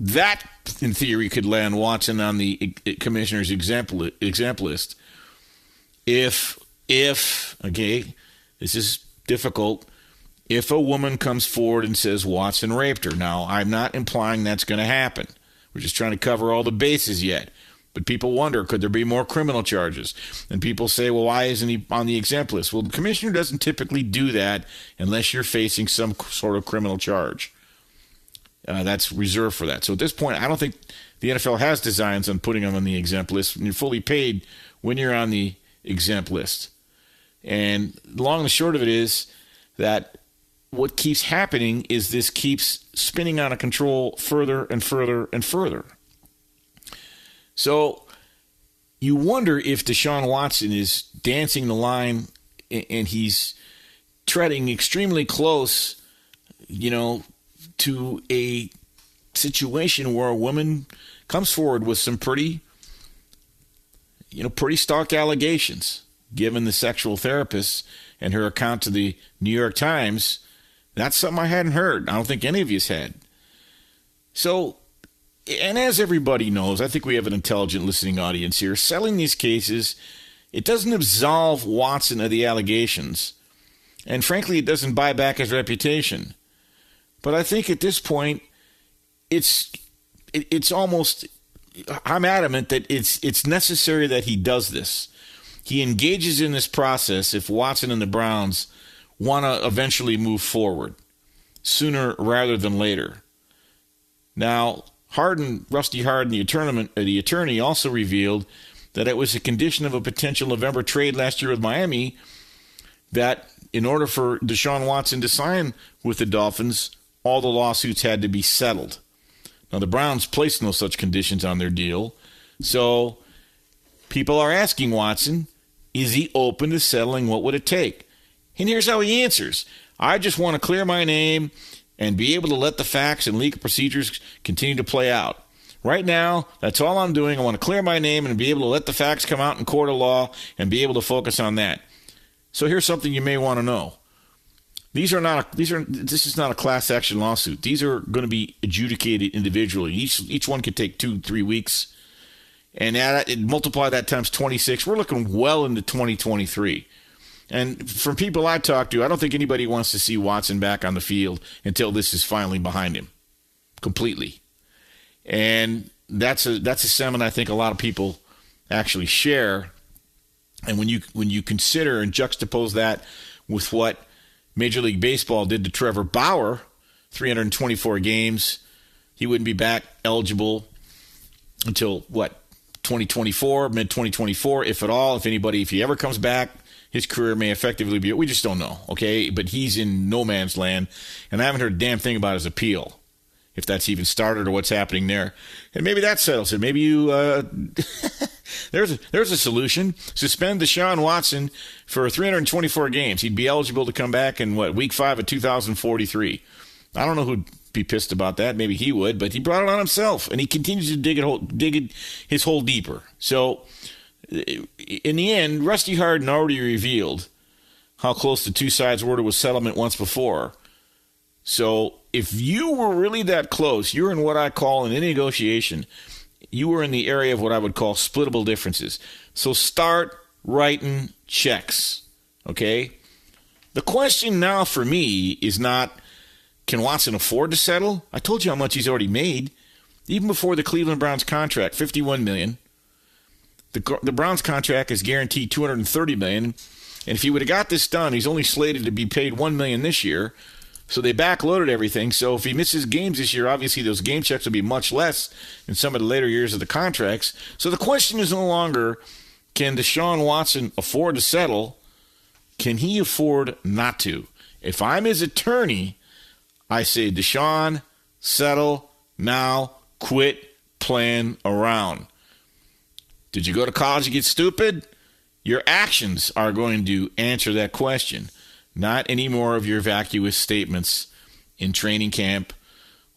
E: that in theory could land Watson on the commissioner's example example list. If if okay, this is difficult. If a woman comes forward and says Watson raped her, now I'm not implying that's going to happen. We're just trying to cover all the bases yet. But people wonder, could there be more criminal charges? And people say, well, why isn't he on the exempt list? Well, the commissioner doesn't typically do that unless you're facing some sort of criminal charge. Uh, that's reserved for that. So at this point, I don't think the NFL has designs on putting them on the exempt list. And you're fully paid when you're on the exempt list. And the long and short of it is that what keeps happening is this keeps spinning out of control further and further and further. So you wonder if Deshaun Watson is dancing the line and he's treading extremely close, you know, to a situation where a woman comes forward with some pretty, you know, pretty stark allegations, given the sexual therapist and her account to the New York Times. That's something I hadn't heard. I don't think any of you had. So, and as everybody knows, I think we have an intelligent listening audience here. Selling these cases, it doesn't absolve Watson of the allegations. And frankly, it doesn't buy back his reputation. But I think at this point, it's it, it's almost I'm adamant that it's it's necessary that he does this. He engages in this process if Watson and the Browns want to eventually move forward sooner rather than later. Now, Hardin, Rusty Hardin, the, tournament, uh, the attorney, also revealed that it was a condition of a potential November trade last year with Miami that in order for Deshaun Watson to sign with the Dolphins, all the lawsuits had to be settled. Now, the Browns placed no such conditions on their deal. So, people are asking Watson, is he open to settling? What would it take? And here's how he answers I just want to clear my name and be able to let the facts and legal procedures continue to play out. Right now, that's all I'm doing. I want to clear my name and be able to let the facts come out in court of law and be able to focus on that. So here's something you may want to know. These are not these are this is not a class action lawsuit. These are going to be adjudicated individually. Each each one could take 2 3 weeks. And add, multiply that times 26. We're looking well into 2023. And from people I talk to, I don't think anybody wants to see Watson back on the field until this is finally behind him completely. And that's a that's a sentiment I think a lot of people actually share. And when you when you consider and juxtapose that with what Major League Baseball did to Trevor Bauer, 324 games, he wouldn't be back eligible until what 2024, mid 2024, if at all. If anybody, if he ever comes back, his career may effectively be. We just don't know, okay? But he's in no man's land, and I haven't heard a damn thing about his appeal, if that's even started or what's happening there. And maybe that settles it. Maybe you. Uh, there's a, there's a solution. Suspend Deshaun Watson for 324 games. He'd be eligible to come back in what week five of 2043. I don't know who'd be pissed about that. Maybe he would, but he brought it on himself, and he continues to dig it, dig it, his hole deeper. So in the end, Rusty Hardin already revealed how close the two sides were to a settlement once before. So if you were really that close, you're in what I call in any negotiation, you were in the area of what I would call splittable differences. So start writing checks. Okay? The question now for me is not can Watson afford to settle? I told you how much he's already made. Even before the Cleveland Browns contract, 51 million. The, the Browns contract is guaranteed 230 million, and if he would have got this done, he's only slated to be paid 1 million this year. So they backloaded everything. So if he misses games this year, obviously those game checks will be much less in some of the later years of the contracts. So the question is no longer can Deshaun Watson afford to settle? Can he afford not to? If I'm his attorney, I say, Deshaun, settle now, Quit playing around. Did you go to college to get stupid? Your actions are going to answer that question, not any more of your vacuous statements in training camp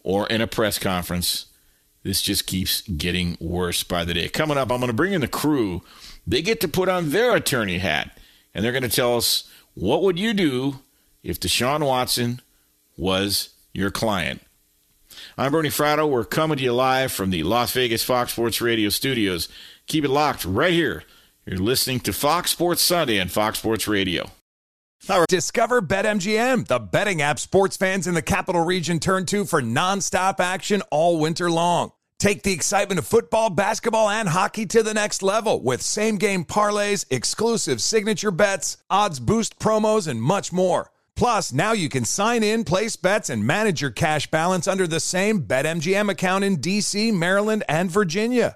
E: or in a press conference. This just keeps getting worse by the day. Coming up, I'm going to bring in the crew. They get to put on their attorney hat, and they're going to tell us what would you do if Deshaun Watson was your client. I'm Bernie Fratto. We're coming to you live from the Las Vegas Fox Sports Radio studios. Keep it locked right here. You're listening to Fox Sports Sunday on Fox Sports Radio.
I: Discover BetMGM, the betting app sports fans in the capital region turn to for nonstop action all winter long. Take the excitement of football, basketball, and hockey to the next level with same game parlays, exclusive signature bets, odds boost promos, and much more. Plus, now you can sign in, place bets, and manage your cash balance under the same BetMGM account in DC, Maryland, and Virginia.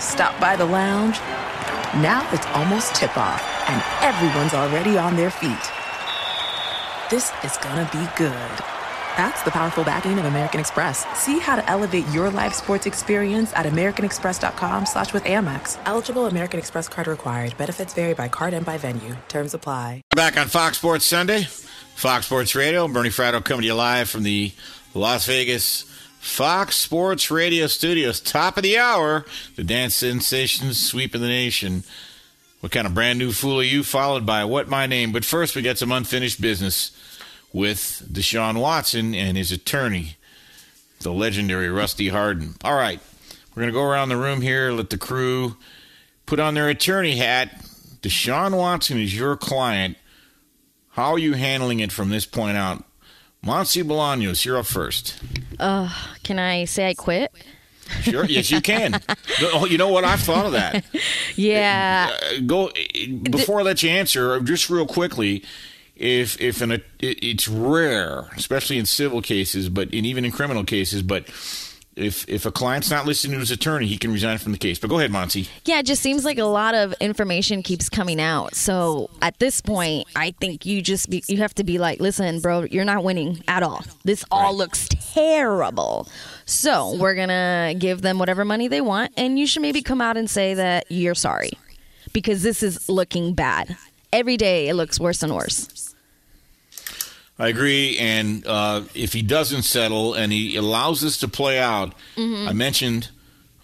A: stop by the lounge. Now it's almost tip off, and everyone's already on their feet. This is gonna be good. That's the powerful backing of American Express. See how to elevate your live sports experience at americanexpress.com slash with Amex. Eligible American Express card required. Benefits vary by card and by venue. Terms apply.
E: Back on Fox Sports Sunday, Fox Sports Radio. Bernie Fratto coming to you live from the Las Vegas Fox Sports Radio studios. Top of the hour, the dance sensations sweeping the nation. What kind of brand new fool are you? Followed by what my name? But first, we got some unfinished business with Deshaun Watson and his attorney, the legendary Rusty Hardin. All right, we're going to go around the room here, let the crew put on their attorney hat. Deshaun Watson is your client. How are you handling it from this point out? Monty Bolaños, you're up first.
G: Uh, can I say I quit?
E: Sure, yes, you can. oh, you know what? I've thought of that.
G: Yeah.
E: Uh, go before I let you answer. Just real quickly, if if an it, it's rare, especially in civil cases, but and even in criminal cases, but if if a client's not listening to his attorney, he can resign from the case. But go ahead, Monty.
G: Yeah, it just seems like a lot of information keeps coming out. So at this point, I think you just be, you have to be like, listen, bro, you're not winning at all. This all right. looks terrible. So we're gonna give them whatever money they want, and you should maybe come out and say that you're sorry because this is looking bad. Every day it looks worse and worse.
E: I agree. And uh, if he doesn't settle and he allows this to play out, mm-hmm. I mentioned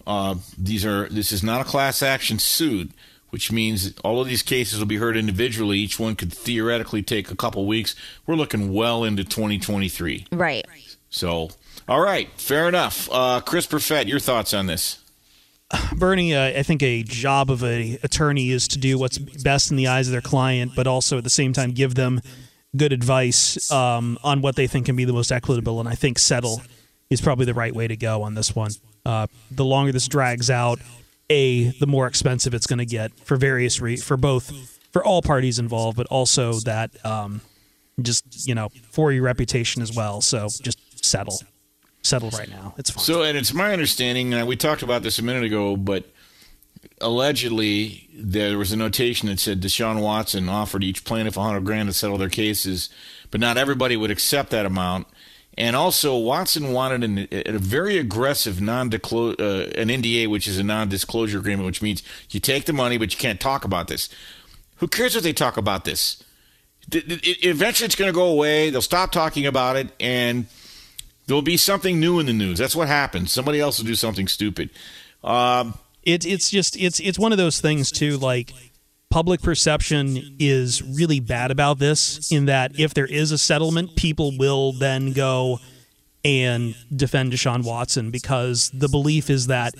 E: uh, these are this is not a class action suit, which means all of these cases will be heard individually. Each one could theoretically take a couple weeks. We're looking well into 2023.
G: Right.
E: So, all right, fair enough. Uh, Chris Perfett, your thoughts on this?
H: Bernie, uh, I think a job of an attorney is to do what's best in the eyes of their client, but also at the same time give them good advice um, on what they think can be the most equitable. And I think settle is probably the right way to go on this one. Uh, the longer this drags out, a the more expensive it's going to get for various re- for both for all parties involved, but also that um, just you know for your reputation as well. So just settle, settle right now. It's fine.
E: So, and it's my understanding, and we talked about this a minute ago, but allegedly there was a notation that said Deshaun Watson offered each plaintiff 100 grand to settle their cases, but not everybody would accept that amount. And also, Watson wanted an, a very aggressive non uh, an NDA, which is a non-disclosure agreement, which means you take the money, but you can't talk about this. Who cares if they talk about this? Eventually, it's going to go away. They'll stop talking about it, and there'll be something new in the news. That's what happens. Somebody else will do something stupid. Um,
H: it's it's just it's it's one of those things too. Like public perception is really bad about this. In that if there is a settlement, people will then go. and defend Deshaun Watson because the belief is that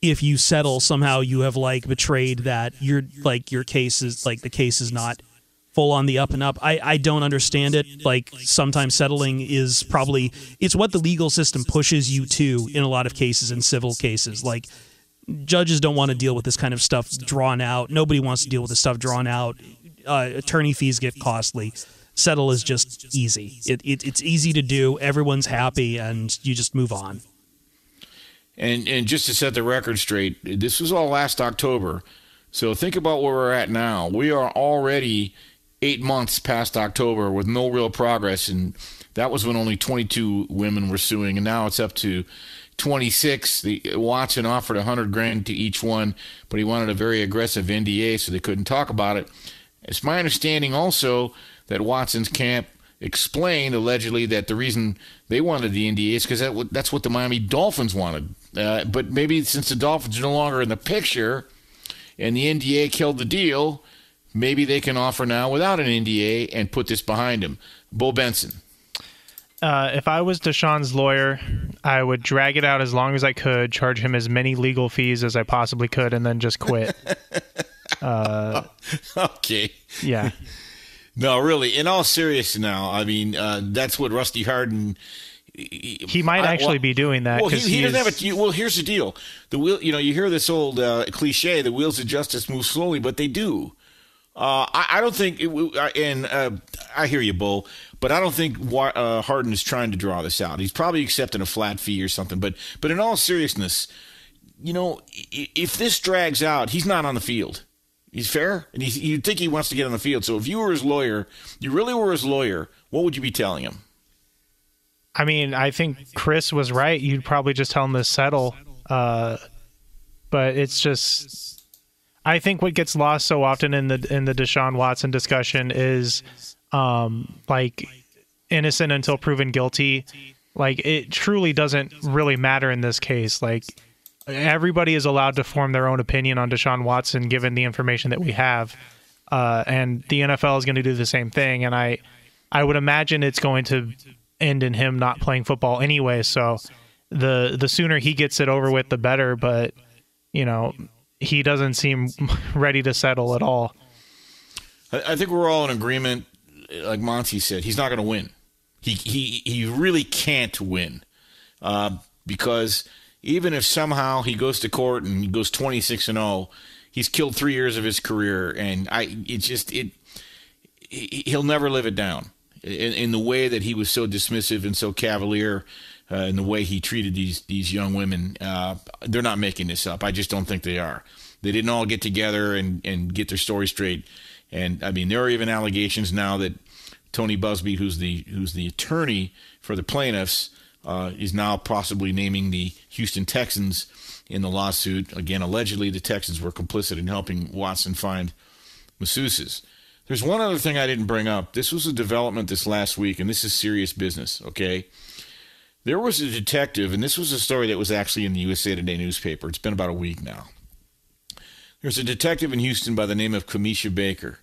H: if you settle somehow you have like betrayed that you're like your case is like the case is not full on the up and up. I, I don't understand it. Like sometimes settling is probably it's what the legal system pushes you to in a lot of cases in civil cases. Like judges don't want to deal with this kind of stuff drawn out. Nobody wants to deal with this stuff drawn out. Uh, attorney fees get costly. Settle is just easy. It, it, it's easy to do. Everyone's happy, and you just move on.
E: And and just to set the record straight, this was all last October. So think about where we're at now. We are already eight months past October with no real progress, and that was when only 22 women were suing, and now it's up to 26. The Watson offered 100 grand to each one, but he wanted a very aggressive NDA, so they couldn't talk about it. It's my understanding also that Watson's camp explained allegedly that the reason they wanted the NDA is because that, that's what the Miami Dolphins wanted. Uh, but maybe since the Dolphins are no longer in the picture and the NDA killed the deal, maybe they can offer now without an NDA and put this behind him. Bo Benson.
J: Uh, if I was Deshaun's lawyer, I would drag it out as long as I could, charge him as many legal fees as I possibly could, and then just quit. uh,
E: okay.
J: Yeah.
E: No, really. In all seriousness, now, I mean, uh, that's what Rusty Hardin.
J: He might I, actually well, be doing that.
E: Well, he, he,
J: he
E: doesn't have a. Well, here's the deal: the wheel. You know, you hear this old uh, cliche: "The wheels of justice move slowly," but they do. Uh, I, I, don't think, it, and uh, I hear you, Bull, but I don't think uh, Hardin is trying to draw this out. He's probably accepting a flat fee or something. But, but in all seriousness, you know, if this drags out, he's not on the field. He's fair, and he's, you'd think he wants to get on the field. So if you were his lawyer, you really were his lawyer, what would you be telling him?
J: I mean, I think Chris was right. You'd probably just tell him to settle. Uh, but it's just, I think what gets lost so often in the in the Deshaun Watson discussion is, um, like innocent until proven guilty. Like it truly doesn't really matter in this case. Like everybody is allowed to form their own opinion on Deshaun Watson given the information that we have. Uh, and the NFL is going to do the same thing. And I, I would imagine it's going to end in him not playing football anyway. So the the sooner he gets it over with, the better. But you know, he doesn't seem ready to settle at all.
E: I think we're all in agreement. Like Monty said, he's not going to win. He he he really can't win uh, because even if somehow he goes to court and he goes 26 and 0, he's killed three years of his career, and I it just it he'll never live it down in, in the way that he was so dismissive and so cavalier. Uh, in the way he treated these these young women, uh, they're not making this up. I just don't think they are. They didn't all get together and, and get their story straight. And I mean, there are even allegations now that Tony Buzbee, who's the who's the attorney for the plaintiffs, uh, is now possibly naming the Houston Texans in the lawsuit. Again, allegedly the Texans were complicit in helping Watson find masseuses. There's one other thing I didn't bring up. This was a development this last week, and this is serious business, okay? There was a detective, and this was a story that was actually in the USA Today newspaper. It's been about a week now. There's a detective in Houston by the name of Kamisha Baker,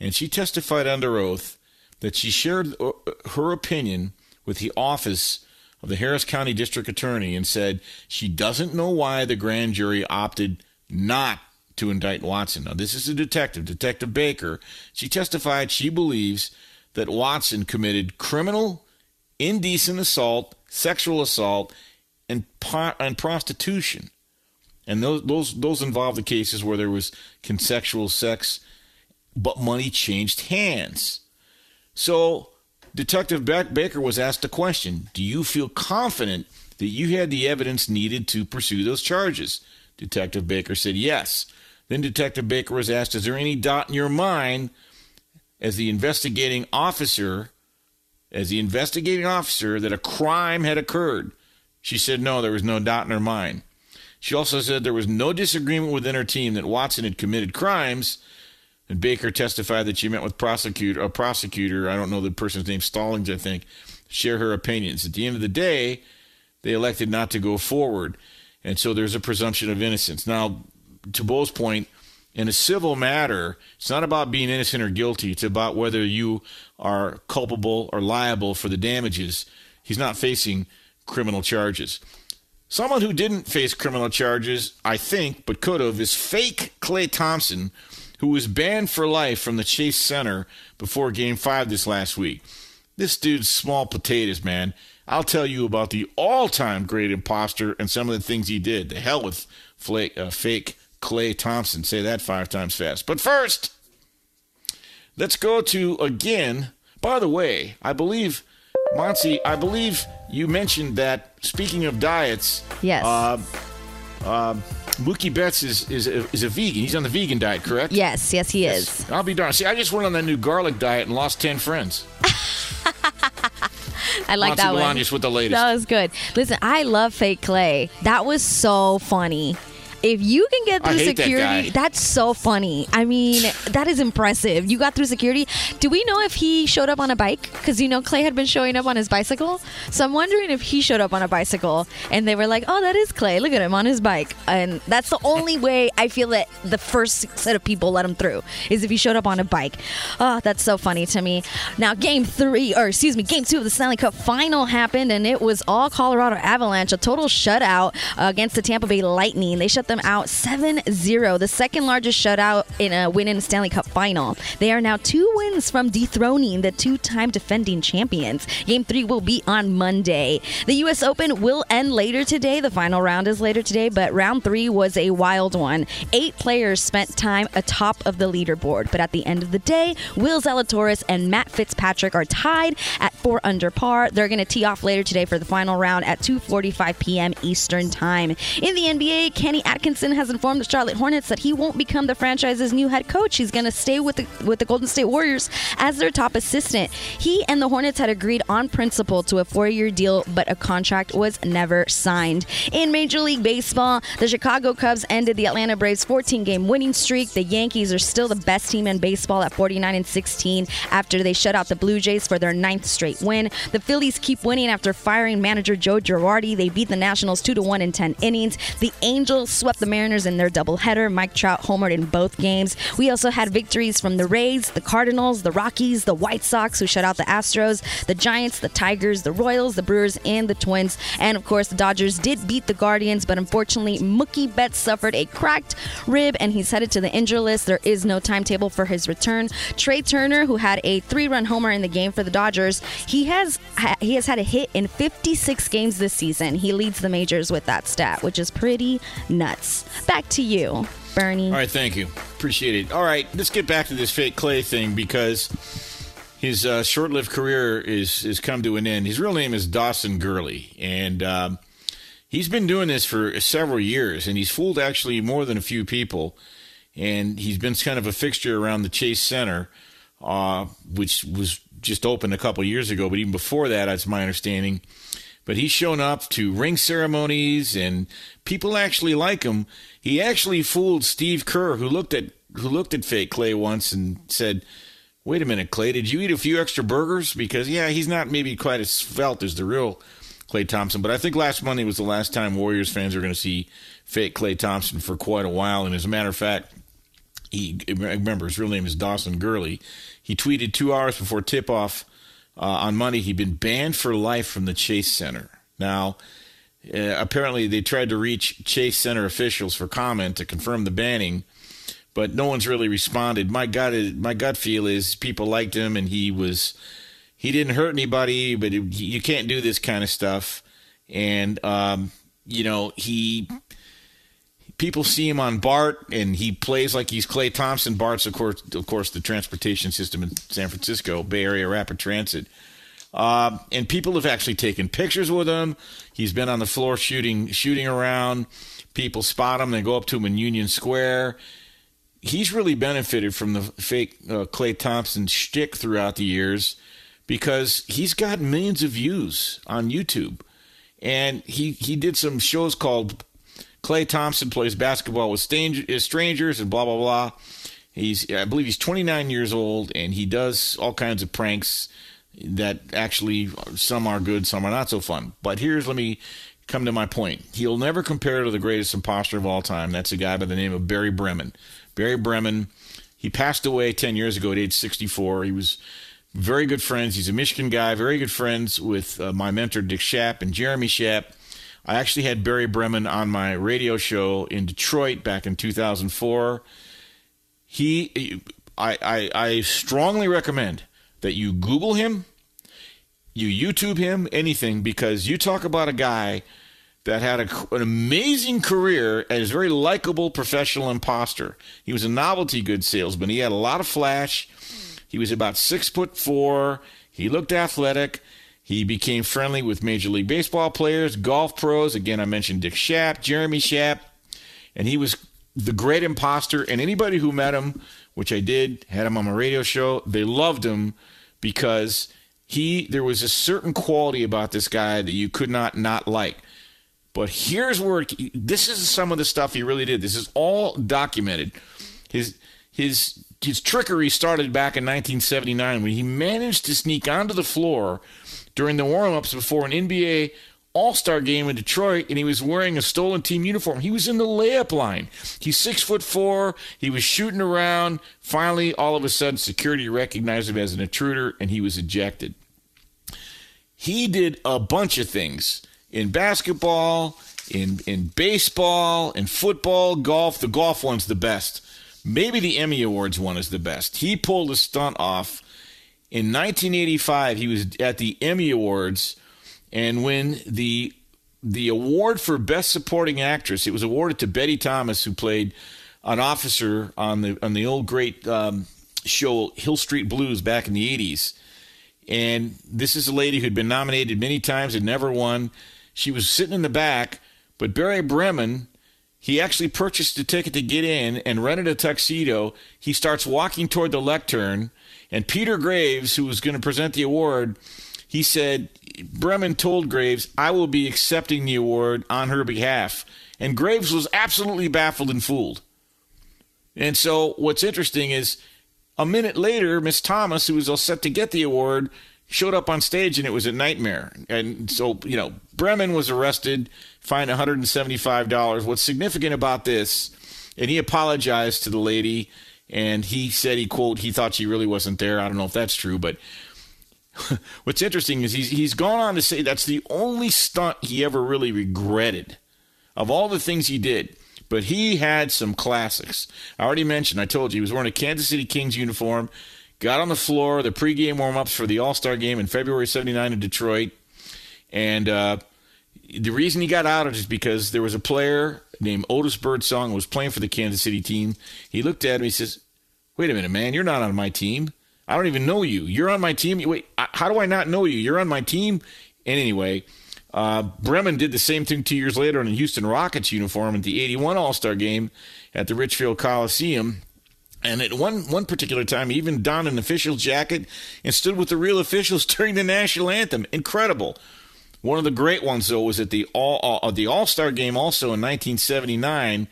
E: and she testified under oath that she shared uh, her opinion with the office of the Harris County District Attorney and said she doesn't know why the grand jury opted not to indict Watson. Now, this is a detective, Detective Baker. She testified she believes that Watson committed criminal, indecent assault, sexual assault, and, and prostitution. And those, those, those involve the cases where there was consensual sex, but money changed hands. So Detective Baker was asked a question Do you feel confident that you had the evidence needed to pursue those charges? Detective Baker said yes. Then Detective Baker was asked Is there any doubt in your mind as the investigating officer? As the investigating officer, that a crime had occurred. She said no, there was no doubt in her mind. She also said there was no disagreement within her team that Watson had committed crimes, and Baker testified that she met with prosecutor, a prosecutor, I don't know the person's name, Stallings, I think, share her opinions. At the end of the day, they elected not to go forward. And so there's a presumption of innocence. Now, to Bo's point, in a civil matter, it's not about being innocent or guilty. It's about whether you are culpable or liable for the damages. He's not facing criminal charges. Someone who didn't face criminal charges, I think, but could have, is fake Klay Thompson, who was banned for life from the Chase Center before Game 5 this last week. This dude's small potatoes, man. I'll tell you about the all time great imposter and some of the things he did. The hell with flake, uh, fake Klay Thompson. Say that five times fast. But first, let's go to again. By the way, I believe, Monty, I believe you mentioned that speaking of diets,
G: Yes.
E: uh, uh, Mookie Betts is, is, a, is a vegan. He's on the vegan diet, correct?
G: Yes, yes, he is.
E: I'll be darned. See, I just went on that new garlic diet and lost 10 friends.
G: I like
E: Monty
G: that one.
E: Bolaños with the latest.
G: That was good. Listen, I love fake Klay. That was so funny. If you can get through
E: hate that
G: security, that's so funny. I mean, that is impressive. You got through security. Do we know if he showed up on a bike? Because you know Klay had been showing up on his bicycle. So I'm wondering if he showed up on a bicycle and they were like, "Oh, that is Klay. Look at him on his bike." And that's the only way I feel that the first set of people let him through is if he showed up on a bike. Oh, that's so funny to me. Now, game three, or excuse me, game two of the Stanley Cup final happened, and it was all Colorado Avalanche, a total shutout uh, against the Tampa Bay Lightning. They shut them out 7 0, the second largest shutout in a win in Stanley Cup final. They are now two wins from dethroning the two time defending champions. Game three will be on Monday. The U.S. Open will end later today. The final round is later today, but round three was a wild one. Eight players spent time atop of the leaderboard, but at the end of the day, Will Zalatoris and Matt Fitzpatrick are tied at four under par. They're going to tee off later today for the final round at 2:45 p.m. Eastern Time. In the NBA, Kenny Atkinson has informed the Charlotte Hornets that he won't become the franchise's new head coach. He's going to stay with the with the Golden State Warriors as their top assistant. He and the Hornets had agreed on principle to a four-year deal, but a contract was never signed. In Major League Baseball, the Chicago Cubs ended the Atlanta Braves 14-game winning streak. The Yankees are still the best team in baseball at 49 and 16 after they shut out the Blue Jays for their ninth straight win. The Phillies keep winning after firing manager Joe Girardi. They beat the Nationals 2 to 1 in 10 innings. The Angels swept the Mariners in their doubleheader. Mike Trout homered in both games. We also had victories from the Rays, the Cardinals, the Rockies, the White Sox, who shut out the Astros, the Giants, the Tigers, the Royals, the Brewers, and the Twins. And of course, the Dodgers did beat the Guardians, but unfortunately, Mookie Betts suffered a cracked rib and he's headed to the injury list. There is no timetable for his return. Trea Turner, who had a three-run homer in the game for the Dodgers, he has he has had a hit in 56 games this season. He leads the majors with that stat, which is pretty nuts. Back to you, Bernie.
E: All right, thank you. Appreciate it. All right, let's get back to this fake Klay thing because his uh, short-lived career is is come to an end. His real name is Dawson Gurley, and um, he's been doing this for several years, and he's fooled actually more than a few people. And he's been kind of a fixture around the Chase Center, uh, which was just opened a couple years ago. But even before that, that's my understanding. But he's shown up to ring ceremonies, and people actually like him. He actually fooled Steve Kerr, who looked at who looked at fake Klay once and said, "Wait a minute, Klay, did you eat a few extra burgers?" Because yeah, he's not maybe quite as svelte as the real Klay Thompson. But I think last Monday was the last time Warriors fans are going to see fake Klay Thompson for quite a while. And as a matter of fact, he remember his real name is Dawson Gurley. He tweeted two hours before tip off uh, on Monday he'd been banned for life from the Chase Center. Now, uh, apparently they tried to reach Chase Center officials for comment to confirm the banning, but no one's really responded. My gut, my gut feel is people liked him and he was he didn't hurt anybody, but it, you can't do this kind of stuff. And um, you know he people see him on BART, and he plays like he's Klay Thompson. BART's, of course, of course, the transportation system in San Francisco, Bay Area Rapid Transit. Uh, and people have actually taken pictures with him. He's been on the floor shooting, shooting around. People spot him. They go up to him in Union Square. He's really benefited from the fake uh, Klay Thompson shtick throughout the years because he's got millions of views on YouTube. And he, he did some shows called Klay Thompson plays basketball with strangers and blah blah blah. He's I believe he's 29 years old and he does all kinds of pranks that actually some are good, some are not so fun. But here's let me come to my point. He'll never compare to the greatest imposter of all time. That's a guy by the name of Barry Bremen. Barry Bremen, he passed away 10 years ago at age 64. He was very good friends. He's a Michigan guy, very good friends with uh, my mentor, Dick Schaap and Jeremy Schaap. I actually had Barry Bremen on my radio show in Detroit back in 2004. He, I, I, I strongly recommend that you Google him, you YouTube him, anything, because you talk about a guy that had a, an amazing career as a very likable professional imposter. He was a novelty goods salesman. He had a lot of flash. He was about six foot four. He looked athletic. He became friendly with Major League Baseball players, golf pros. Again, I mentioned Dick Schaap, Jeremy Schaap, and he was the great imposter. And anybody who met him, which I did, had him on my radio show, they loved him because he there was a certain quality about this guy that you could not not like. But here's where this is some of the stuff he really did. This is all documented. His his his trickery started back in 1979 when he managed to sneak onto the floor during the warm-ups before an NBA All-Star game in Detroit, and he was wearing a stolen team uniform. He was in the layup line. He's six foot four. He was shooting around. Finally, all of a sudden, security recognized him as an intruder, and he was ejected. He did a bunch of things in basketball, in in baseball, in football, golf. The golf one's the best. Maybe the Emmy Awards one is the best. He pulled a stunt off in 1985. He was at the Emmy Awards, and when the the award for best supporting actress, it was awarded to Betty Thomas, who played an officer on the on the old great um, show Hill Street Blues back in the 80s. And this is a lady who'd been nominated many times and never won. She was sitting in the back, but Barry Bremen, he actually purchased a ticket to get in and rented a tuxedo. He starts walking toward the lectern, and Peter Graves, who was going to present the award, he said, Bremen told Graves, I will be accepting the award on her behalf. And Graves was absolutely baffled and fooled. And so what's interesting is a minute later, Miss Thomas, who was all set to get the award, showed up on stage and it was a nightmare. And so, you know, Bremen was arrested, fined $175. What's significant about this, and he apologized to the lady, and he said he, quote, he thought she really wasn't there. I don't know if that's true, but what's interesting is he's, he's gone on to say that's the only stunt he ever really regretted of all the things he did. But he had some classics. I already mentioned, I told you, he was wearing a Kansas City Kings uniform got on the floor, the pregame warm-ups for the All-Star game in February 79 in Detroit. And uh, the reason he got out is because there was a player named Otis Birdsong who was playing for the Kansas City team. He looked at him, he says, wait a minute, man, you're not on my team. I don't even know you. You're on my team. Wait, how do I not know you? You're on my team. And anyway, uh, Bremen did the same thing two years later in a Houston Rockets uniform at the 81 All-Star game at the Richfield Coliseum. And at one one particular time, he even donned an official jacket and stood with the real officials during the national anthem. Incredible. One of the great ones, though, was at the All uh, the All Star game, also in 1979.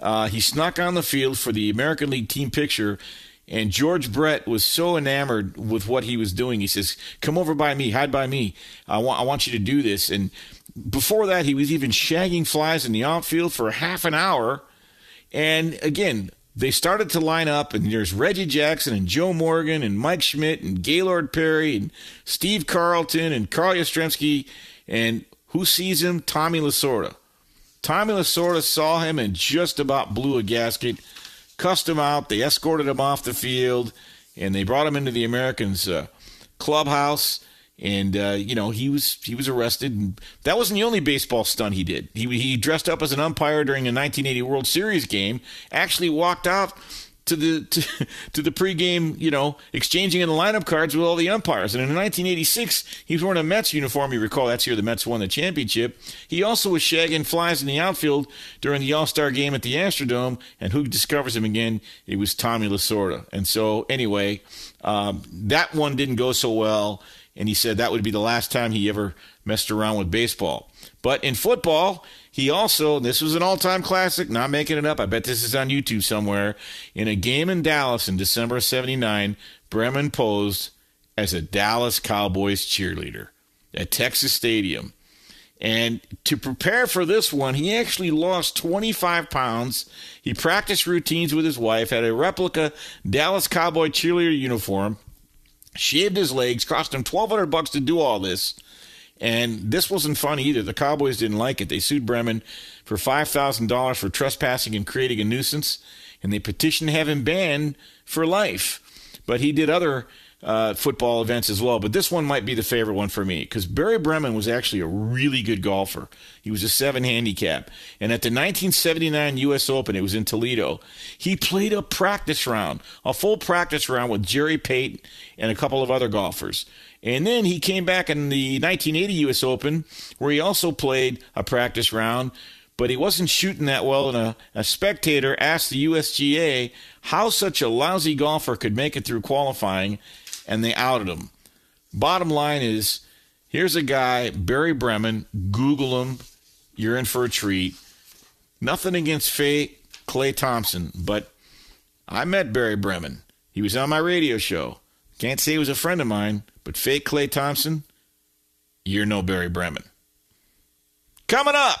E: Uh, he snuck on the field for the American League team picture, and George Brett was so enamored with what he was doing. He says, "Come over by me, hide by me. I want I want you to do this." And before that, he was even shagging flies in the outfield for half an hour. And again, they started to line up, and there's Reggie Jackson and Joe Morgan and Mike Schmidt and Gaylord Perry and Steve Carlton and Carl Yastrzemski. And who sees him? Tommy Lasorda. Tommy Lasorda saw him and just about blew a gasket, cussed him out. They escorted him off the field, and they brought him into the Americans' uh, clubhouse and uh, you know he was he was arrested. And that wasn't the only baseball stunt he did. He he dressed up as an umpire during a 1980 World Series game. Actually walked out to the to, to the pregame, you know, exchanging in the lineup cards with all the umpires. And in 1986, he was wearing a Mets uniform. You recall that's year the Mets won the championship. He also was shagging flies in the outfield during the All Star game at the Astrodome. And who discovers him again? It was Tommy Lasorda. And so anyway, um, that one didn't go so well and he said that would be the last time he ever messed around with baseball. But in football, he also, this was an all time classic, not making it up. I bet this is on YouTube somewhere. In a game in Dallas in December of 79, Bremen posed as a Dallas Cowboys cheerleader at Texas Stadium. And to prepare for this one, he actually lost 25 pounds. He practiced routines with his wife, had a replica Dallas Cowboy cheerleader uniform, shaved his legs, cost him twelve hundred bucks to do all this. And this wasn't fun either. The Cowboys didn't like it. They sued Bremen for five thousand dollars for trespassing and creating a nuisance, and they petitioned to have him banned for life. But he did other uh, football events as well. But this one might be the favorite one for me because Barry Bremen was actually a really good golfer. He was a seven handicap. And at the 1979 U.S. Open, it was in Toledo, he played a practice round, a full practice round with Jerry Pate and a couple of other golfers. And then he came back in the 1980 U.S. Open, where he also played a practice round, but he wasn't shooting that well. And a, a spectator asked the USGA how such a lousy golfer could make it through qualifying and they outed him. Bottom line is here's a guy, Barry Bremen, Google him. You're in for a treat. Nothing against Faye Klay Thompson, but I met Barry Bremen. He was on my radio show. Can't say he was a friend of mine, but Faye Klay Thompson, you're no Barry Bremen. Coming up,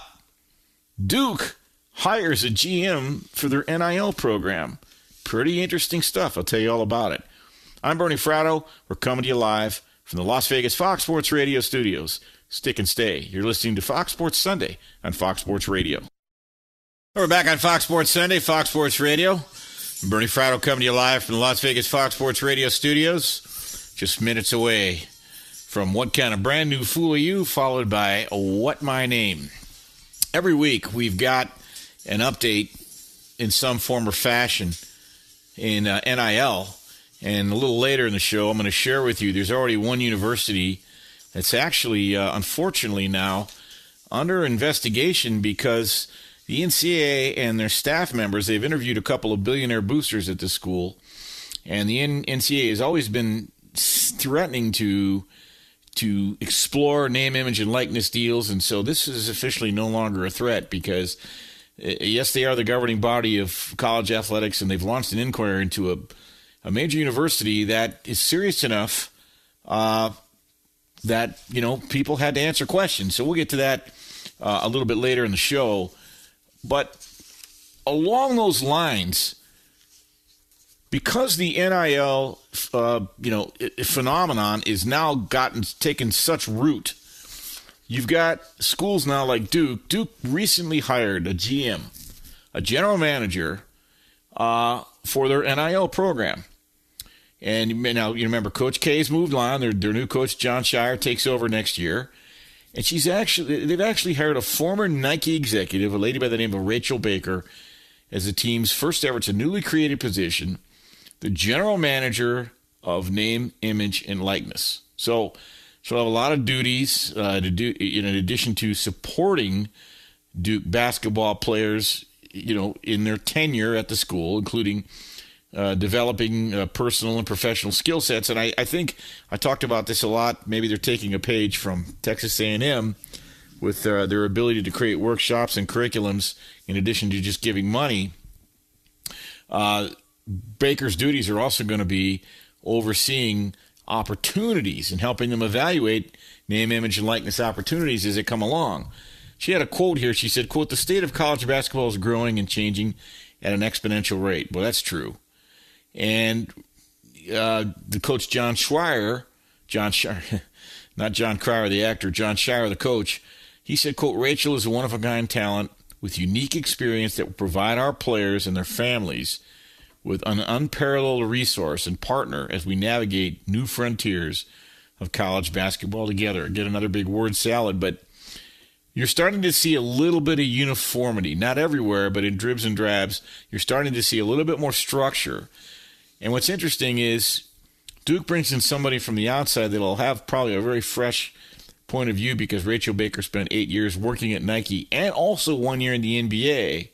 E: Duke hires a GM for their NIL program. Pretty interesting stuff. I'll tell you all about it. I'm Bernie Fratto. We're coming to you live from the Las Vegas Fox Sports Radio studios. Stick and stay. You're listening to Fox Sports Sunday on Fox Sports Radio. We're back on Fox Sports Sunday, Fox Sports Radio. I'm Bernie Fratto coming to you live from the Las Vegas Fox Sports Radio studios. Just minutes away from What Kind of Brand New Fool Are You, followed by What My Name. Every week we've got an update in some form or fashion in uh, NIL and a little later in the show, I'm going to share with you there's already one university that's actually, uh, unfortunately, now under investigation because the NCAA and their staff members, they've interviewed a couple of billionaire boosters at the school. And the NCAA has always been threatening to to explore name, image, and likeness deals. And so this is officially no longer a threat because, uh, yes, they are the governing body of college athletics, and they've launched an inquiry into a a major university that is serious enough uh, that you know people had to answer questions. So we'll get to that uh, a little bit later in the show. But along those lines, because the NIL uh, you know phenomenon is now gotten taken such root, you've got schools now like Duke. Duke recently hired a GM, a general manager. Uh, for their NIL program. And now you remember Coach K's moved on. Their their new coach Jon Scheyer, takes over next year, and she's actually they've actually hired a former Nike executive, a lady by the name of Rachel Baker, as the team's first ever. It's a newly created position, the general manager of name, image, and likeness. So she'll have a lot of duties uh, to do in addition to supporting Duke basketball players, you know, in their tenure at the school, including uh, developing uh, personal and professional skill sets. And I, I think I talked about this a lot. Maybe they're taking a page from Texas A&M with uh, their ability to create workshops and curriculums in addition to just giving money. Uh, Baker's duties are also going to be overseeing opportunities and helping them evaluate name, image, and likeness opportunities as they come along. She had a quote here. She said, quote, the state of college basketball is growing and changing at an exponential rate. Well, that's true. And uh, the coach Jon Scheyer, Jon Scheyer, not Jon Cryer, the actor, Jon Scheyer, the coach, he said, quote, Rachel is a one of a kind talent with unique experience that will provide our players and their families with an unparalleled resource and partner as we navigate new frontiers of college basketball together. Get another big word salad, but you're starting to see a little bit of uniformity, not everywhere, but in dribs and drabs. You're starting to see a little bit more structure and what's interesting is Duke brings in somebody from the outside that'll have probably a very fresh point of view because Rachel Baker spent eight years working at Nike and also one year in the NBA.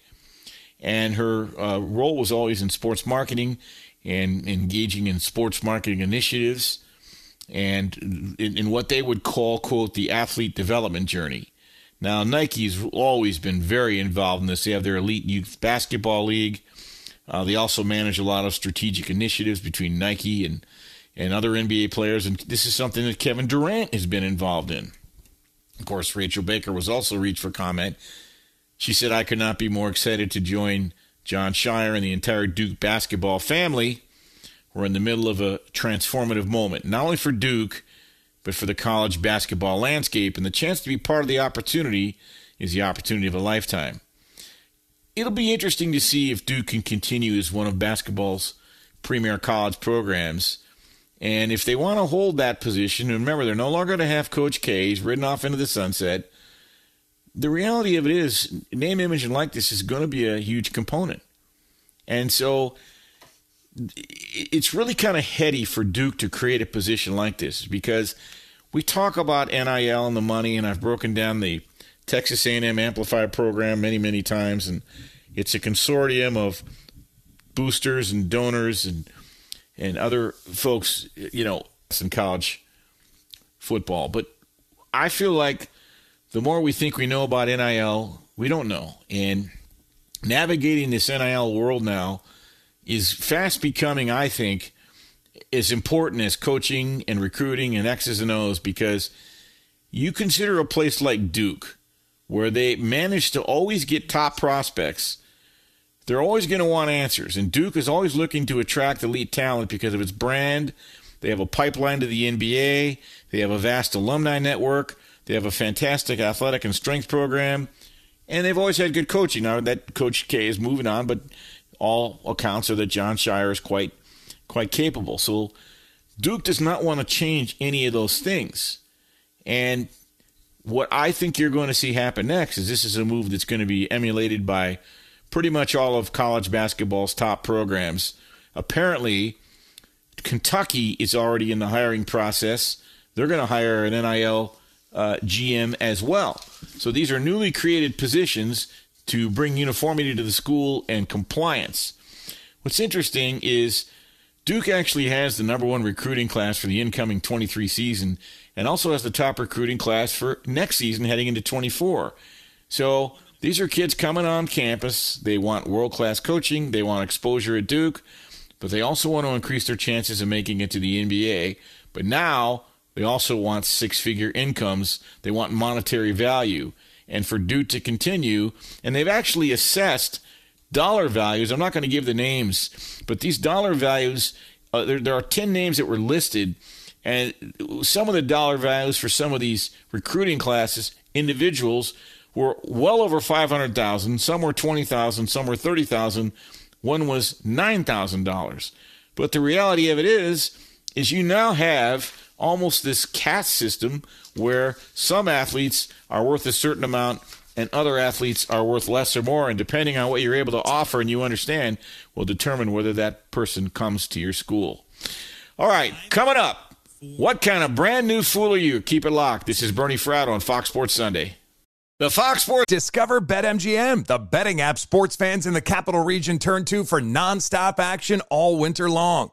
E: And her uh, role was always in sports marketing and engaging in sports marketing initiatives and in, in what they would call, quote, the athlete development journey. Now, Nike's always been very involved in this. They have their elite youth basketball league. Uh, they also manage a lot of strategic initiatives between Nike and, and other NBA players, and this is something that Kevin Durant has been involved in. Of course, Rachel Baker was also reached for comment. She said, I could not be more excited to join Jon Scheyer and the entire Duke basketball family we're in the middle of a transformative moment, not only for Duke, but for the college basketball landscape. And the chance to be part of the opportunity is the opportunity of a lifetime. It'll be interesting to see if Duke can continue as one of basketball's premier college programs. And if they want to hold that position, and remember, they're no longer going to have Coach K. He's ridden off into the sunset. The reality of it is, name, image, and likeness is going to be a huge component. And so it's really kind of heady for Duke to create a position like this because we talk about NIL and the money, and I've broken down the Texas A&M Amplify program many, many times, and it's a consortium of boosters and donors and and other folks, you know, in college football. But I feel like the more we think we know about NIL, we don't know. And navigating this NIL world now is fast becoming, I think, as important as coaching and recruiting and X's and O's because you consider a place like Duke, where they manage to always get top prospects, they're always going to want answers. And Duke is always looking to attract elite talent because of its brand. They have a pipeline to the NBA, they have a vast alumni network, they have a fantastic athletic and strength program, and they've always had good coaching. Now that Coach K is moving on, but all accounts are that Jon Scheyer is quite quite capable. So Duke does not want to change any of those things. And what I think you're going to see happen next is this is a move that's going to be emulated by pretty much all of college basketball's top programs. Apparently, Kentucky is already in the hiring process. They're going to hire an NIL uh, GM as well. So these are newly created positions to bring uniformity to the school and compliance. What's interesting is Duke actually has the number one recruiting class for the incoming 23 season and also has the top recruiting class for next season heading into 24. So these are kids coming on campus. They want world class coaching, they want exposure at Duke, but they also want to increase their chances of making it to the NBA. But now they also want six figure incomes, they want monetary value and for Duke to continue. And they've actually assessed dollar values. I'm not going to give the names, but these dollar values, uh, there, there are 10 names that were listed. And some of the dollar values for some of these recruiting classes, individuals, were well over 500,000. Some were 20,000, some were 30,000. One was $9,000. But the reality of it is, is you now have almost this caste system where some athletes are worth a certain amount and other athletes are worth less or more. And depending on what you're able to offer and you understand, will determine whether that person comes to your school. All right, coming up, what kind of brand new fool are you? Keep it locked. This is Bernie Fratto on Fox Sports Sunday.
I: The Fox Sports Discover BetMGM, the betting app sports fans in the capital region turn to for nonstop action all winter long.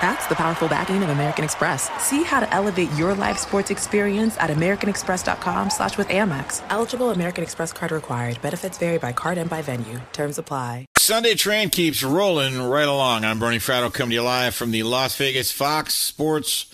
A: That's the powerful backing of American Express. See how to elevate your live sports experience at americanexpress.com slash with Amex. Eligible American Express card required. Benefits vary by card and by venue. Terms apply.
E: Sunday train keeps rolling right along. I'm Bernie Fratto coming to you live from the Las Vegas Fox Sports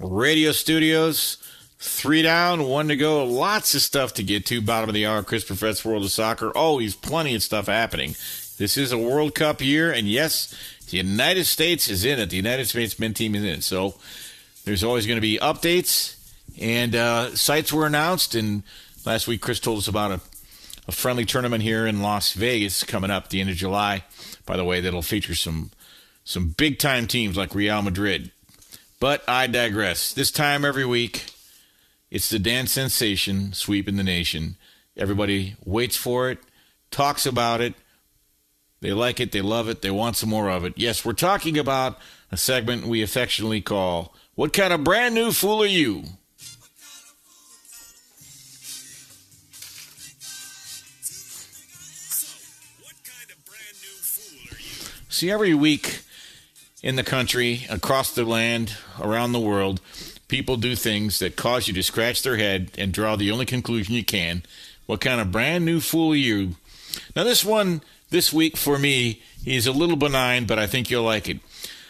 E: Radio Studios. Three down, one to go. Lots of stuff to get to. Bottom of the hour, Chris Perfett's World of Soccer. Always plenty of stuff happening. This is a World Cup year, and yes, the United States is in it. The United States men team is in it. So there's always going to be updates And uh, sites were announced, and last week Chris told us about a, a friendly tournament here in Las Vegas coming up at the end of July. By the way, that'll feature some some big time teams like Real Madrid. But I digress. This time every week, it's the dance sensation sweeping the nation. Everybody waits for it, talks about it. They like it, they love it, they want some more of it. Yes, we're talking about a segment we affectionately call What Kind of Brand New Fool Are You? See, every week in the country, across the land, around the world, people do things that cause you to scratch their head and draw the only conclusion you can. What kind of brand new fool are you? Now, this one this week for me is a little benign, but I think you'll like it.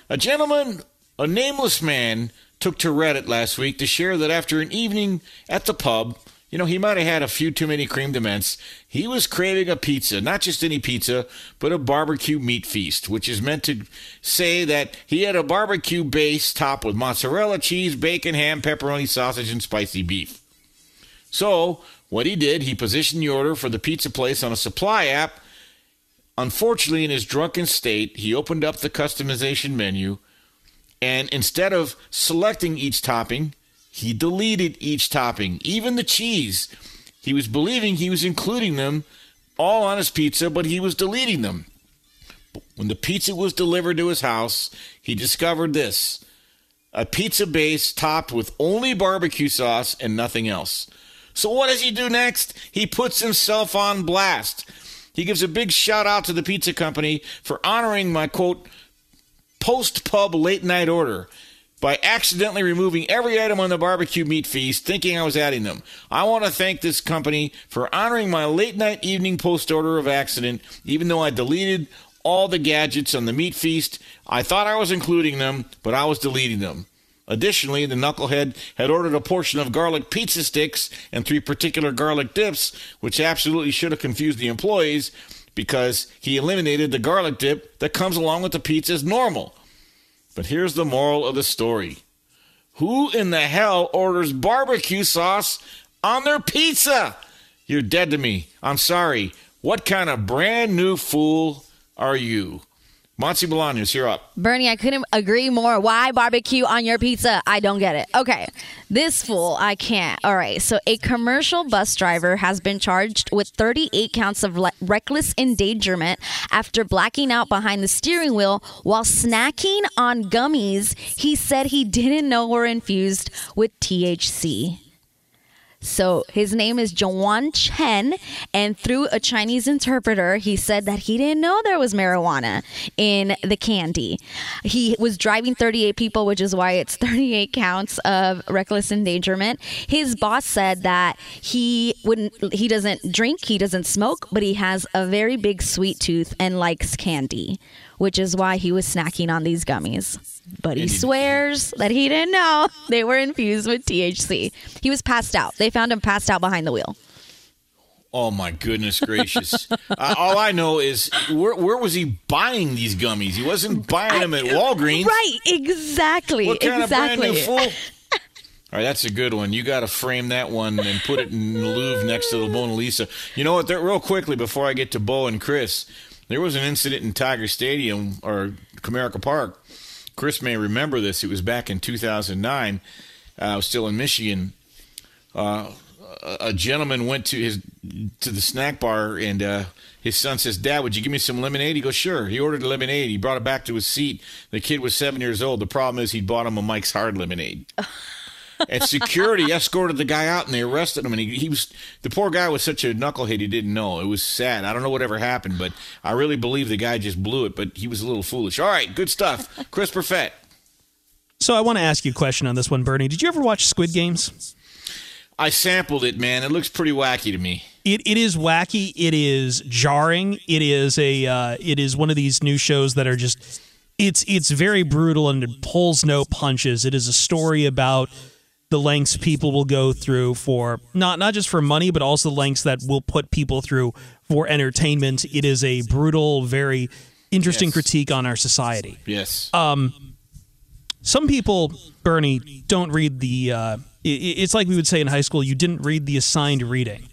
E: A gentleman, a nameless man, took to Reddit last week to share that after an evening at the pub, you know, he might have had a few too many cream de. He was craving a pizza, not just any pizza, but a barbecue meat feast, which is meant to say that he had a barbecue base topped with mozzarella cheese, bacon, ham, pepperoni, sausage, and spicy beef. So, what he did, he positioned the order for the pizza place on a supply app. Unfortunately, in his drunken state, he opened up the customization menu, and instead of selecting each topping, he deleted each topping, even the cheese. He was believing he was including them all on his pizza, but he was deleting them. When the pizza was delivered to his house, he discovered this a pizza base topped with only barbecue sauce and nothing else. So, what does he do next? He puts himself on blast. He gives a big shout out to the pizza company for honoring my quote, post pub late night order by accidentally removing every item on the barbecue meat feast, thinking I was adding them. I want to thank this company for honoring my late night evening post order of accident, even though I deleted all the gadgets on the meat feast. I thought I was including them, but I was deleting them. Additionally, the knucklehead had ordered a portion of garlic pizza sticks and three particular garlic dips, which absolutely should have confused the employees because he eliminated the garlic dip that comes along with the pizza as normal. But here's the moral of the story Who in the hell orders barbecue sauce on their pizza? You're dead to me. I'm sorry. What kind of brand new fool are you? Monty Bolaños, you're up.
G: Bernie, I couldn't agree more. Why barbecue on your pizza? I don't get it. Okay, this fool, I can't. All right, so a commercial bus driver has been charged with 38 counts of le- reckless endangerment after blacking out behind the steering wheel while snacking on gummies he said he didn't know were infused with THC. So his name is Jawan Chen, and through a Chinese interpreter, he said that he didn't know there was marijuana in the candy. He was driving 38 people, which is why it's 38 counts of reckless endangerment. His boss said that he wouldn't, he doesn't drink, he doesn't smoke, but he has a very big sweet tooth and likes candy, which is why he was snacking on these gummies. But he swears that he didn't know they were infused with THC. He was passed out. They found him passed out behind the wheel.
E: Oh my goodness gracious! uh, all I know is where, where was he buying these gummies? He wasn't buying them at Walgreens.
G: Right, exactly.
E: What kind
G: exactly.
E: of brand new fool? All right, that's a good one. You got to frame that one and put it in the Louvre next to the Mona Lisa. You know what? There, real quickly before I get to Bo and Chris, there was an incident in Tiger Stadium or Comerica Park. Chris may remember this. It was back in 2009. Uh, I was still in Michigan. Uh, a- gentleman went to his to the snack bar and uh, his son says, "Dad, would you give me some lemonade?" He goes, "Sure." He ordered lemonade. He brought it back to his seat. The kid was seven years old. The problem is he bought him a Mike's Hard lemonade. and security escorted the guy out and they arrested him. And he, he was the poor guy was such a knucklehead he didn't know. It was sad. I don't know whatever happened, but I really believe the guy just blew it. But he was a little foolish. All right, good stuff, Chris Perfett.
H: So I want to ask you a question on this one, Bernie. Did you ever watch Squid Games?
E: I sampled it, man. It looks pretty wacky to me.
H: It, it is wacky. It is jarring. It is a uh, it is one of these new shows that are just it's it's very brutal and it pulls no punches. It is a story about the lengths people will go through for not not just for money, but also the lengths that will put people through for entertainment. It is a brutal, very interesting
E: Yes.
H: critique on our society.
E: Yes.
H: Um, some people, Bernie, don't read the. Uh, i- i- it's like we would say in high school, you didn't read the assigned reading.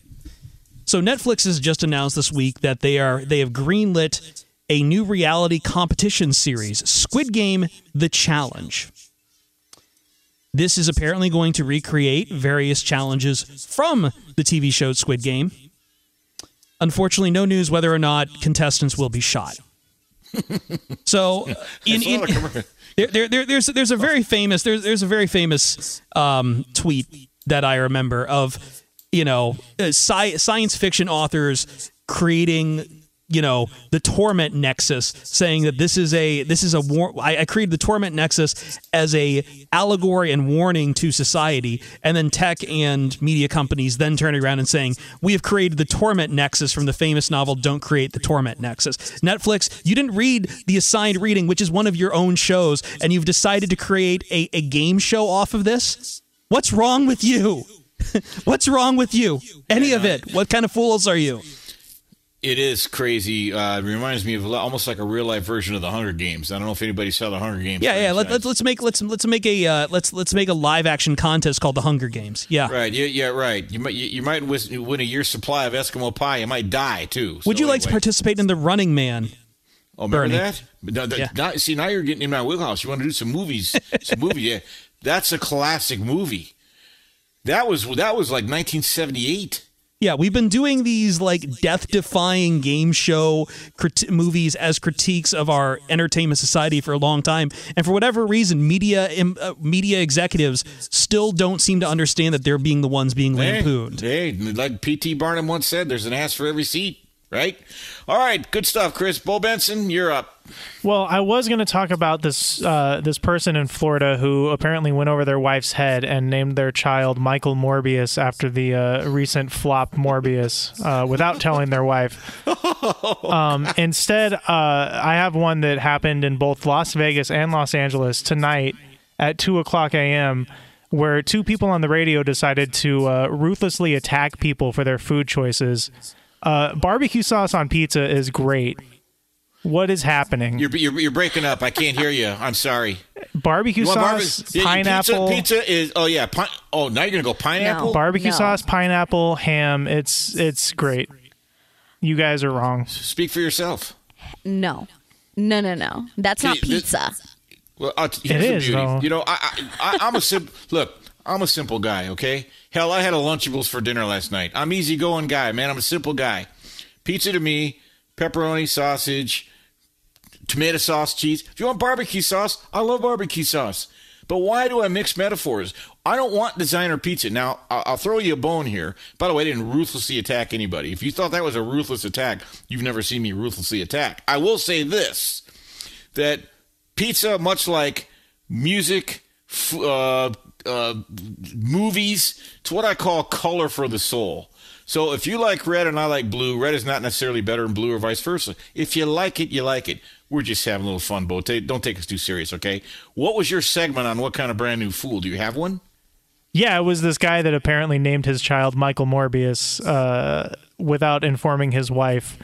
H: So Netflix has just announced this week that they are they have greenlit a new reality competition series, Squid Game: The Challenge. This is apparently going to recreate various challenges from the TV show Squid Game. Unfortunately, no news whether or not contestants will be shot. So, in, in, there, there, there, there's there's a very famous there's there's a very famous um, tweet that I remember of you know uh, sci- science fiction authors creating you know the torment nexus saying that this is a this is a war I, I created the torment nexus as a allegory and warning to society and then tech and media companies then turning around and saying we have created the torment nexus from the famous novel don't create the torment nexus. Netflix you didn't read the assigned reading which is one of your own shows and you've decided to create a, a game show off of this? What's wrong with you? What's wrong with you? Any of it? What kind of fools are you
E: It is crazy. Uh, it reminds me of almost like a real life version of the Hunger Games. I don't know if anybody saw the Hunger Games.
H: Yeah, yeah. Let, let's, let's make let's let's make a uh, let's let's make a live action contest called the Hunger Games. Yeah.
E: Right. Yeah. Yeah. Right. You might. You, you might win a year's supply of Eskimo pie. You might die too.
H: Would
E: So
H: you like to participate in the Running Man?
E: Oh, remember
H: Bernie?
E: that? No, that-
H: Yeah.
E: now- see, now you're getting in my wheelhouse. You want to do some movies? some movie? Yeah. That's a classic movie. That was that was like 1978.
H: Yeah, we've been doing these like death-defying game show crit- movies as critiques of our entertainment society for a long time, and for whatever reason, media uh, media executives still don't seem to understand that they're being the ones being lampooned.
E: Hey, hey, like P.T. Barnum once said, "There's an ass for every seat." Right. All right. Good stuff, Chris. Bo Benson, you're up.
J: Well, I was going to talk about this uh, this person in Florida who apparently went over their wife's head and named their child Michael Morbius after the uh, recent flop Morbius uh, without telling their wife. Um, instead, uh, I have one that happened in both Las Vegas and Los Angeles tonight at two o'clock a.m. Where two people on the radio decided to uh, ruthlessly attack people for their food choices. Uh, barbecue sauce on pizza is great. What is happening?
E: You're, you're you're breaking up. I can't hear you. I'm sorry.
J: Barbecue sauce,
E: barbe- Yeah,
J: pineapple,
E: Pizza, pizza is. Oh yeah. Pi- oh, now you're gonna go pineapple.
J: barbecue
G: No.
J: sauce, pineapple, ham. It's it's great. You guys are wrong.
E: Speak for yourself.
G: No. No, no, no. That's not
E: See, this-
G: pizza.
E: Well, uh, here's
J: It
E: the beauty.
J: though.
E: You know, I, I, I, I'm a simple look. I'm a simple guy. Okay. Hell, I had a Lunchables for dinner last night. I'm easygoing guy, man. I'm a simple guy. Pizza to me, pepperoni, sausage, tomato sauce, cheese. If you want barbecue sauce, I love barbecue sauce. But why do I mix metaphors? I don't want designer pizza. Now, I'll, throw you a bone here. By the way, I didn't ruthlessly attack anybody. If you thought that was a ruthless attack, you've never seen me ruthlessly attack. I will say this that pizza, much like music, uh, uh, movies, it's what I call color for the soul. So if you like red and I like blue, red is not necessarily better than blue or vice versa. If you like it, you like it. We're just having a little fun, Bo. Don't take us too serious, okay? What was your segment on what kind of brand new fool? Do you have one?
J: Yeah, it was this guy that apparently named his child Michael Morbius uh, without informing his wife.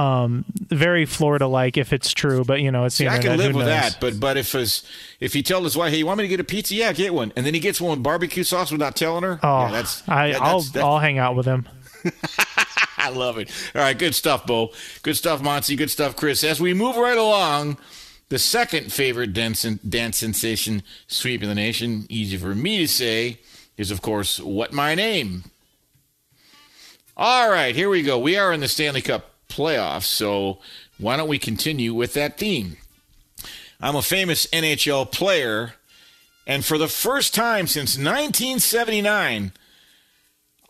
J: Um, very Florida-like, if it's true, but you know, it's the
E: See, I
J: internet.
E: can live with
J: knows?
E: that, but but if his, if he tells his wife, "Hey, you want me to get a pizza?" Yeah, get one, and then he gets one with barbecue sauce without telling her.
J: Oh,
E: yeah, that's
J: I,
E: yeah,
J: I'll
E: that's, that's,
J: I'll hang out with him.
E: I love it. All right, good stuff, Bo. Good stuff, Monty. Good stuff, Chris. As we move right along, the second favorite dance, dance sensation sweep in the nation, easy for me to say, is of course what my name. All right, here we go. We are in the Stanley Cup playoffs, so why don't we continue with that theme? I'm a famous NHL player, and for the first time since 1979,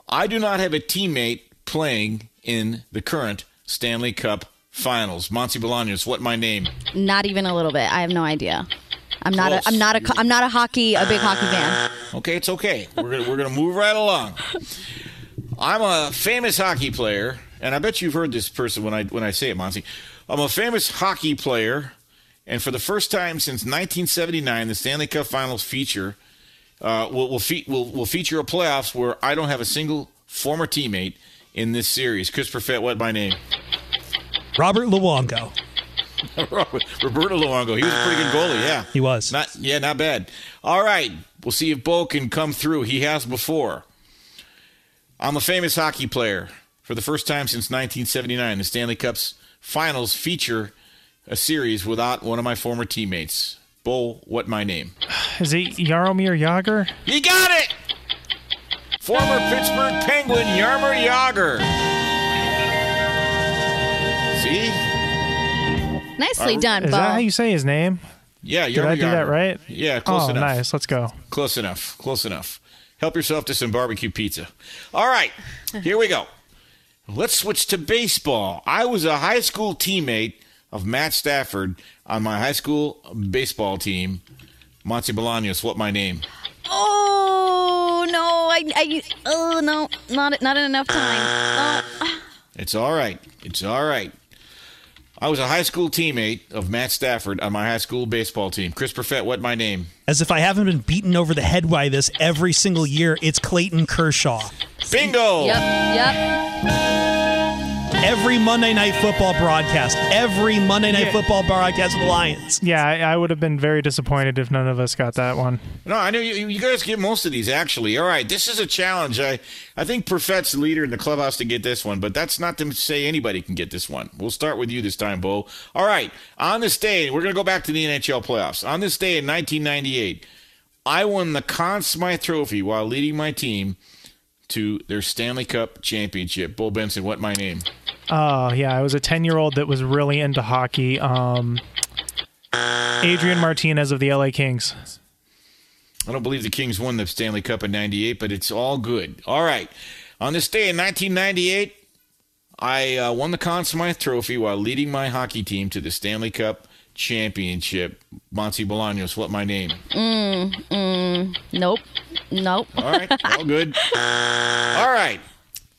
E: I do not have a teammate playing in the current Stanley Cup Finals. Monty Bolaños, what my name?
G: Not even a little bit. I have no idea. I'm not. A. I'm not a. I'm not a hockey. A big hockey fan.
E: Okay, it's okay. We're gonna we're gonna move right along. I'm a famous hockey player, and I bet you've heard this person when I when I say it, Monty. I'm a famous hockey player, and for the first time since 1979, the Stanley Cup Finals feature uh, will will, fe- will will feature a playoffs where I don't have a single former teammate in this series. Chris Perfett, what my name?
H: Robert Luongo.
E: Roberto Luongo. He was a pretty good goalie. Yeah,
H: he was.
E: Not yeah, not bad. All right, we'll see if Bo can come through. He has before. I'm a famous hockey player. For the first time since 1979, the Stanley Cup's finals feature a series without one of my former teammates. Bo, what my name?
J: Is it Jaromir Jagr?
E: You got it! Former Pittsburgh Penguin Yarmer Yager. See?
G: Nicely done,
J: Is
G: Bo.
J: that how you say his name?
E: Yeah,
J: Did
E: Yarmer
J: I do that right?
E: Yeah, close
J: oh,
E: enough.
J: nice. Let's go.
E: Close enough. Close enough. Help yourself to some barbecue pizza. All right, here we go. Let's switch to baseball. I was a high school teammate of Matt Stafford on my high school baseball team. Monty Bolaños, what my name?
G: Oh no! I, I oh no! Not not in enough time. Oh.
E: It's all right. It's all right. I was a high school teammate of Matt Stafford on my high school baseball team. Chris Perfett, what my name?
H: As if I haven't been beaten over the head by this every single year, it's Clayton Kershaw.
E: Bingo!
G: Yep. Yep.
H: Every Monday Night Football broadcast, every Monday Night Football broadcast with the Lions.
J: Yeah, I, I would have been very disappointed if none of us got that one.
E: No, I know you, you guys get most of these actually. All right, this is a challenge. I, I think Perfett's the leader in the clubhouse to get this one, but that's not to say anybody can get this one. We'll start with you this time, Bo. All right, on this day, we're going to go back to the NHL playoffs. On this day in 1998, I won the Conn Smythe Trophy while leading my team to their Stanley Cup championship. Bo Benson, what my name?
J: Oh, yeah. I was a 10 year old that was really into hockey. Um, Adrian Martinez of the LA Kings.
E: I don't believe the Kings won the Stanley Cup in 98, but it's all good. All right. On this day in 1998, I uh, won the Conn Smythe Trophy while leading my hockey team to the Stanley Cup championship. Monty Bolaños, what my name?
G: Mm, mm, nope. Nope.
E: All right. All good. All right.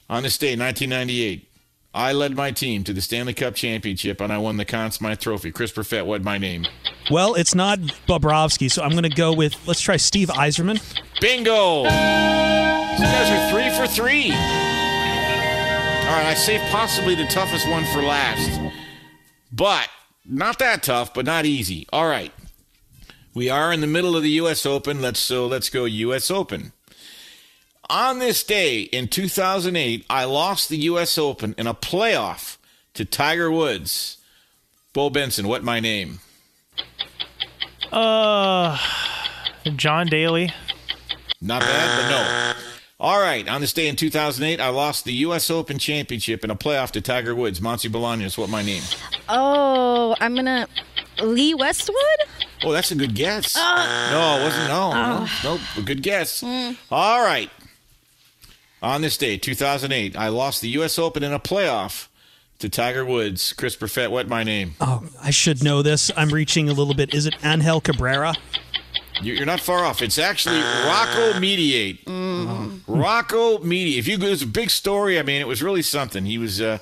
E: On this day, 1998, I led my team to the Stanley Cup championship and I won the Conn Smythe Trophy. Chris Perfett, what my name?
H: Well, it's not Bobrovsky, so I'm going to go with let's try Steve Yzerman.
E: Bingo! These guys are three for three. All right, I saved possibly the toughest one for last, but not that tough, but not easy. All right, we are in the middle of the U.S. Open. Let's so let's go U.S. Open. On this day in 2008, I lost the U.S. Open in a playoff to Tiger Woods. Bo Benson, what my name?
J: Uh, John Daly.
E: Not bad, but no. All right, on this day in 2008, I lost the U.S. Open Championship in a playoff to Tiger Woods. Monty Bolaños, what my name?
G: Oh, I'm gonna Lee Westwood.
E: Oh, that's a good guess. Uh, no, it wasn't. No, no, uh. nope, a good guess. Mm. All right. On this day, 2008, I lost the U.S. Open in a playoff to Tiger Woods. Chris Perfett, what my name?
H: Oh, I should know this. I'm reaching a little bit. Is it Angel Cabrera?
E: You- You're not far off. It's actually Rocco Mediate. Rocco Mediate. If you go, it was a big story. I mean, it was really something. He was, uh,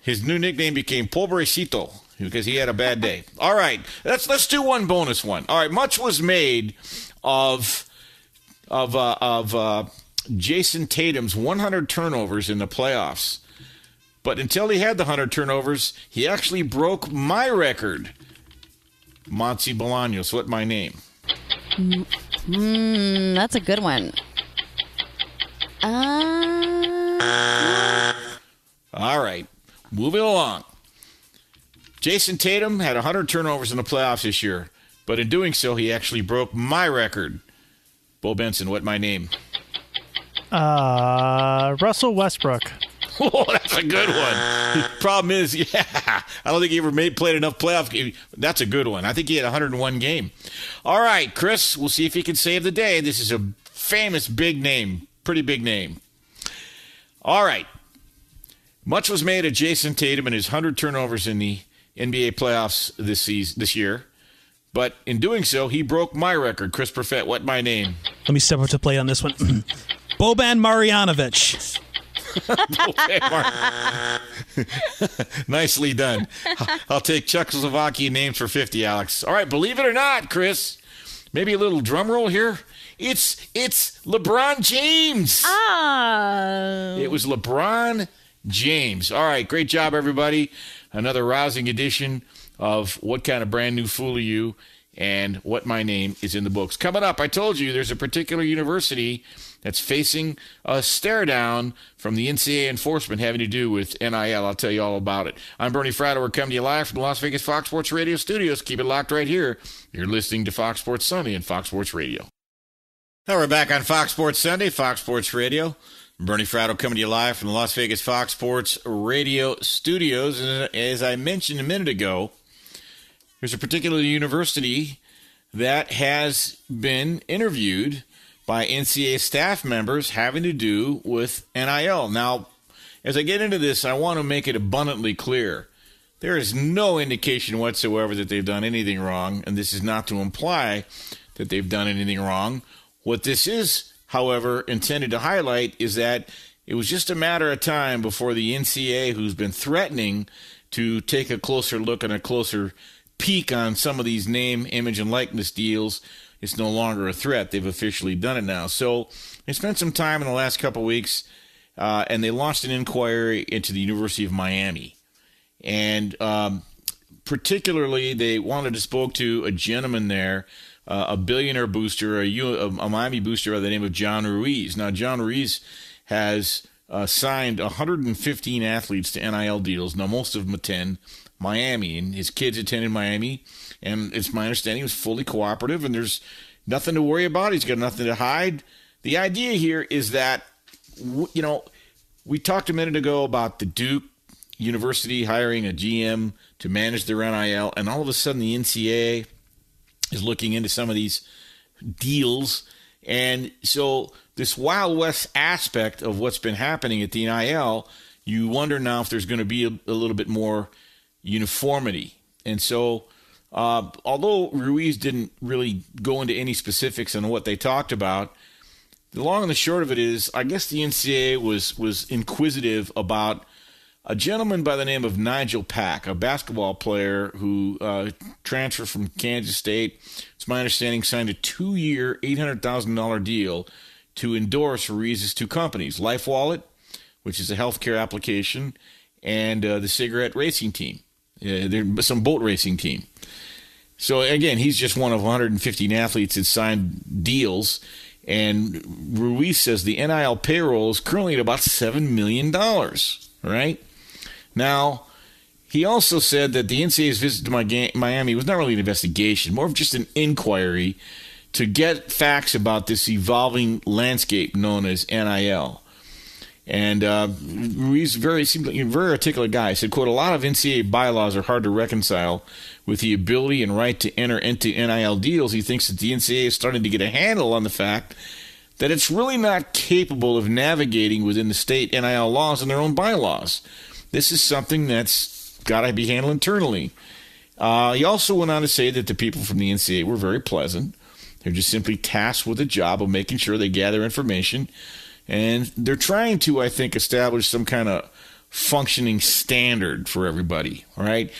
E: his new nickname became Pobrecito because he had a bad day. All right, let's let's do one bonus one. All right, much was made of of uh, of uh, Jayson Tatum's 100 turnovers in the playoffs, but until he had the 100 turnovers, he actually broke my record. Monty Bolaños, what my name?
G: Hmm, that's a good one. Uh,
E: All right, moving along. Jayson Tatum had 100 turnovers in the playoffs this year, but in doing so, he actually broke my record. Bo Benson, what my name?
J: Uh, Russell Westbrook.
E: Oh, that's a good one. Problem is, yeah, I don't think he ever made played enough playoff. game. That's a good one. I think he had 101 game. All right, Chris, we'll see if he can save the day. This is a famous big name, pretty big name. All right. Much was made of Jayson Tatum and his 100 turnovers in the NBA playoffs this season, this year. But in doing so, he broke my record. Chris Perfett, what my name?
H: Let me step up to play on this one. Boban Marjanovic.
E: Nicely done. I'll take Czechoslovakian names for 50, Alex. All right, believe it or not, Chris, maybe a little drum roll here. It's it's LeBron James.
G: ah.
E: It was LeBron James. All right, great job, everybody. Another rousing edition of what kind of brand new fool are you and what my name is in the books. Coming up, I told you there's a particular university that's facing a stare down from the NCAA enforcement having to do with NIL. I'll tell you all about it. I'm Bernie Fratto. We're coming to you live from the Las Vegas Fox Sports Radio studios. Keep it locked right here. You're listening to Fox Sports Sunday and Fox Sports Radio. Now we're back on Fox Sports Sunday, Fox Sports Radio. Bernie Fratto coming to you live from the Las Vegas Fox Sports Radio studios. And as I mentioned a minute ago, there's a particular university that has been interviewed by NCAA staff members having to do with NIL. Now, as I get into this, I want to make it abundantly clear. There is no indication whatsoever that they've done anything wrong, and this is not to imply that they've done anything wrong. What this is, however, intended to highlight is that it was just a matter of time before the NCAA, who's been threatening to take a closer look and a closer peek on some of these name, image, and likeness deals, it's no longer a threat. They've officially done it now. So they spent some time in the last couple weeks, uh, and they launched an inquiry into the University of Miami, and um, particularly they wanted to spoke to a gentleman there, uh, a billionaire booster, a, Miami booster by the name of John Ruiz. Now John Ruiz has uh, signed 115 athletes to NIL deals. Now most of them attend Miami, and his kids attended Miami and it's my understanding he was fully cooperative, and there's nothing to worry about. He's got nothing to hide. The idea here is that, you know, we talked a minute ago about the Duke University hiring a GM to manage their NIL, and all of a sudden the NCAA is looking into some of these deals. And so, this Wild West aspect of what's been happening at the NIL, you wonder now if there's going to be a, a little bit more uniformity. And so, uh, although Ruiz didn't really go into any specifics on what they talked about, the long and the short of it is, I guess the NCAA was was inquisitive about a gentleman by the name of Nigel Pack, a basketball player who uh, transferred from Kansas State. It's my understanding signed a two-year, eight hundred thousand dollar deal to endorse Ruiz's two companies, Life Wallet, which is a healthcare application, and uh, the cigarette racing team, uh, some boat racing team. So again, he's just one of 115 athletes that signed deals. And Ruiz says the NIL payroll is currently at about $7 million, right? Now, he also said that the NCAA's visit to Miami was not really an investigation, more of just an inquiry to get facts about this evolving landscape known as NIL. And uh, Ruiz very very articulate guy. He said, "quote A lot of NCAA bylaws are hard to reconcile with the ability and right to enter into NIL deals. He thinks that the NCAA is starting to get a handle on the fact that it's really not capable of navigating within the state NIL laws and their own bylaws. This is something that's got to be handled internally." Uh, he also went on to say that the people from the NCAA were very pleasant. They're just simply tasked with the job of making sure they gather information and they're trying to, I think, establish some kind of functioning standard for everybody. All right.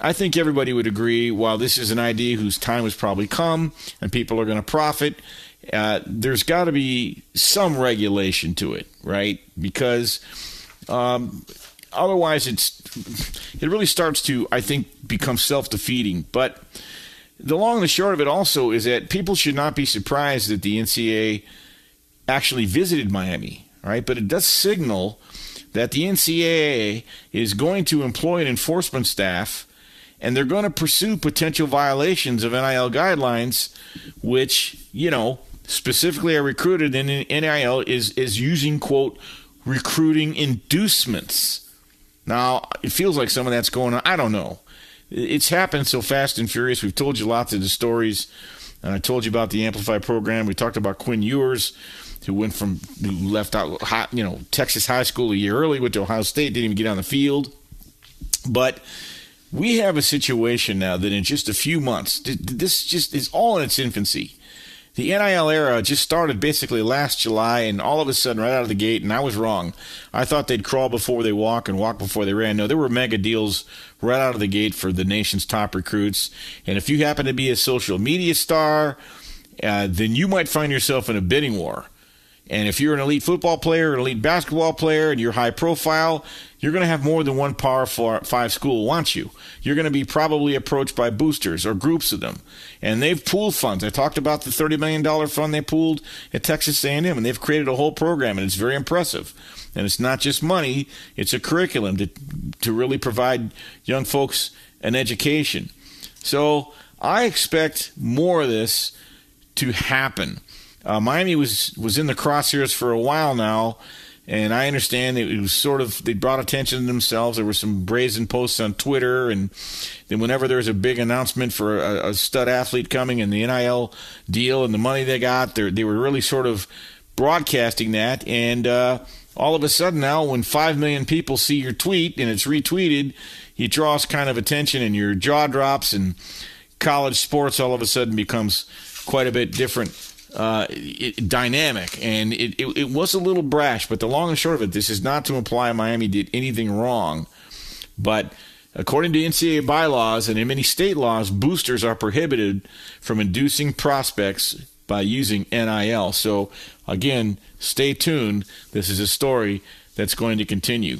E: I think everybody would agree while this is an idea whose time has probably come and people are going to profit, uh, there's got to be some regulation to it, right? Because um, otherwise, it's it really starts to, I think, become self defeating. But the long and the short of it also is that people should not be surprised that the NCAA actually visited Miami, right? But it does signal that the NCAA is going to employ an enforcement staff and they're going to pursue potential violations of NIL guidelines, which, you know, specifically are recruited in NIL is, is using, quote, recruiting inducements. Now, it feels like some of that's going on. I don't know. It's happened so fast and furious. We've told you lots of the stories. And I told you about the Amplify program. We talked about Quinn Ewers who went from who left out you know Texas high school a year early, went to Ohio State, didn't even get on the field. But we have a situation now that in just a few months, this just is all in its infancy. The NIL era just started basically last July, and all of a sudden, right out of the gate, and I was wrong. I thought they'd crawl before they walk and walk before they ran. No, there were mega deals right out of the gate for the nation's top recruits. And if you happen to be a social media star, uh, then you might find yourself in a bidding war And if you're an elite football player, an elite basketball player, and you're high profile, you're going to have more than one Power Five school wants you. You're going to be probably approached by boosters or groups of them, and they've pooled funds. I talked about the thirty million dollar fund they pooled at Texas A&M, and they've created a whole program, and it's very impressive. And it's not just money; it's a curriculum to to really provide young folks an education. So I expect more of this to happen. Uh, Miami was was in the crosshairs for a while now, and I understand it was sort of they brought attention to themselves. There were some brazen posts on Twitter, and then whenever there's a big announcement for a, a stud athlete coming and the NIL deal and the money they got, they were really sort of broadcasting that. And uh, all of a sudden now, when five million people see your tweet and it's retweeted, it draws kind of attention, and your jaw drops, and college sports all of a sudden becomes quite a bit different uh, it, dynamic, and it, it, it was a little brash. But the long and short of it, this is not to imply Miami did anything wrong, but according to NCAA bylaws and in many state laws, boosters are prohibited from inducing prospects by using NIL. So again, stay tuned. This is a story that's going to continue.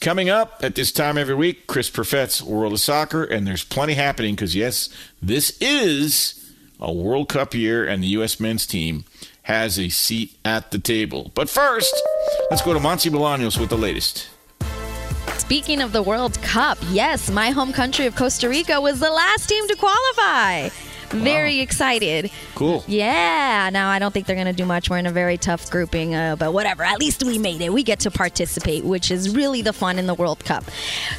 E: Coming up at this time every week, Chris Perfett's World of Soccer, and there's plenty happening because, yes, this is a World Cup year, and the U.S. men's team has a seat at the table. But first, let's go to Monty Bolaños with the latest.
G: Speaking of the World Cup, yes, my home country of Costa Rica was the last team to qualify. Very wow. excited.
E: Cool.
G: Yeah. Now I don't think they're going to do much. We're in a very tough grouping, uh, but whatever. At least we made it. We get to participate, which is really the fun in the World Cup.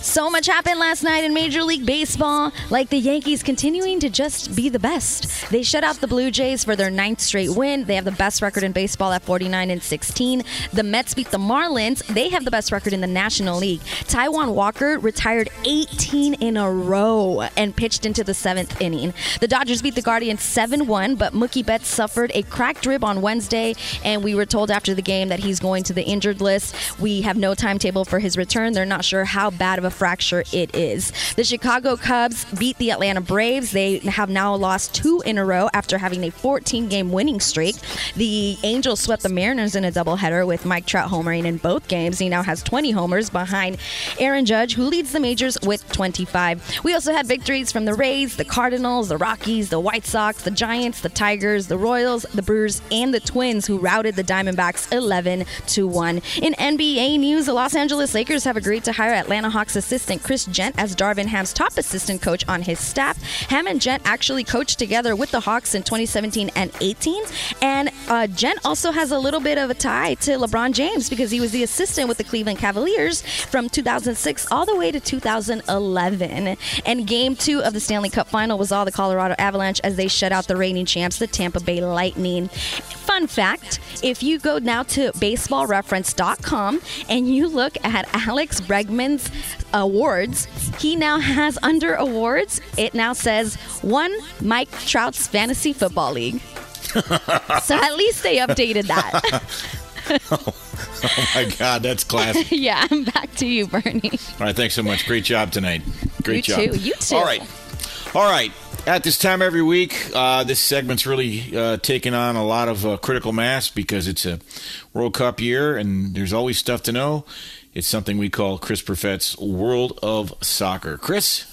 G: So much happened last night in Major League Baseball. Like the Yankees continuing to just be the best. They shut out the Blue Jays for their ninth straight win. They have the best record in baseball at 49 and 16. The Mets beat the Marlins. They have the best record in the National League. Taijuan Walker retired 18 in a row and pitched into the seventh inning. The Dodgers beat the Guardians 7 1, but Mookie Betts suffered a cracked rib on Wednesday, and we were told after the game that he's going to the injured list. We have no timetable for his return. They're not sure how bad of a fracture it is. The Chicago Cubs beat the Atlanta Braves. They have now lost two in a row after having a 14 game winning streak. The Angels swept the Mariners in a doubleheader with Mike Trout homering in both games. He now has 20 homers behind Aaron Judge, who leads the majors with 25. We also had victories from the Rays, the Cardinals, the Rockies, the White Sox, the Giants, the Tigers, the Royals, the Brewers, and the Twins, who routed the Diamondbacks 11 to 1. In NBA news, the Los Angeles Lakers have agreed to hire Atlanta Hawks assistant Chris Jent as Darvin Ham's top assistant coach on his staff. Ham and Jent actually coached together with the Hawks in 2017 and 18. And uh, Jent also has a little bit of a tie to LeBron James because he was the assistant with the Cleveland Cavaliers from 2006 all the way to 2011. And game two of the Stanley Cup final was all the Colorado Avalanche as they shut out the reigning champs, the Tampa Bay Lightning. Fun fact if you go now to baseballreference.com and you look at Alex Bregman's awards, he now has under awards, it now says one Mike Trout's Fantasy Football League. so at least they updated that.
E: oh, oh, my God, that's classic.
G: yeah, I'm back to you, Bernie.
E: All right, thanks so much. Great job tonight. Great
G: you
E: job.
G: Too. You too.
E: All right. All right. At this time every week, uh, this segment's really uh, taken on a lot of uh, critical mass because it's a World Cup year and there's always stuff to know. It's something we call Chris Perfett's World of Soccer. Chris?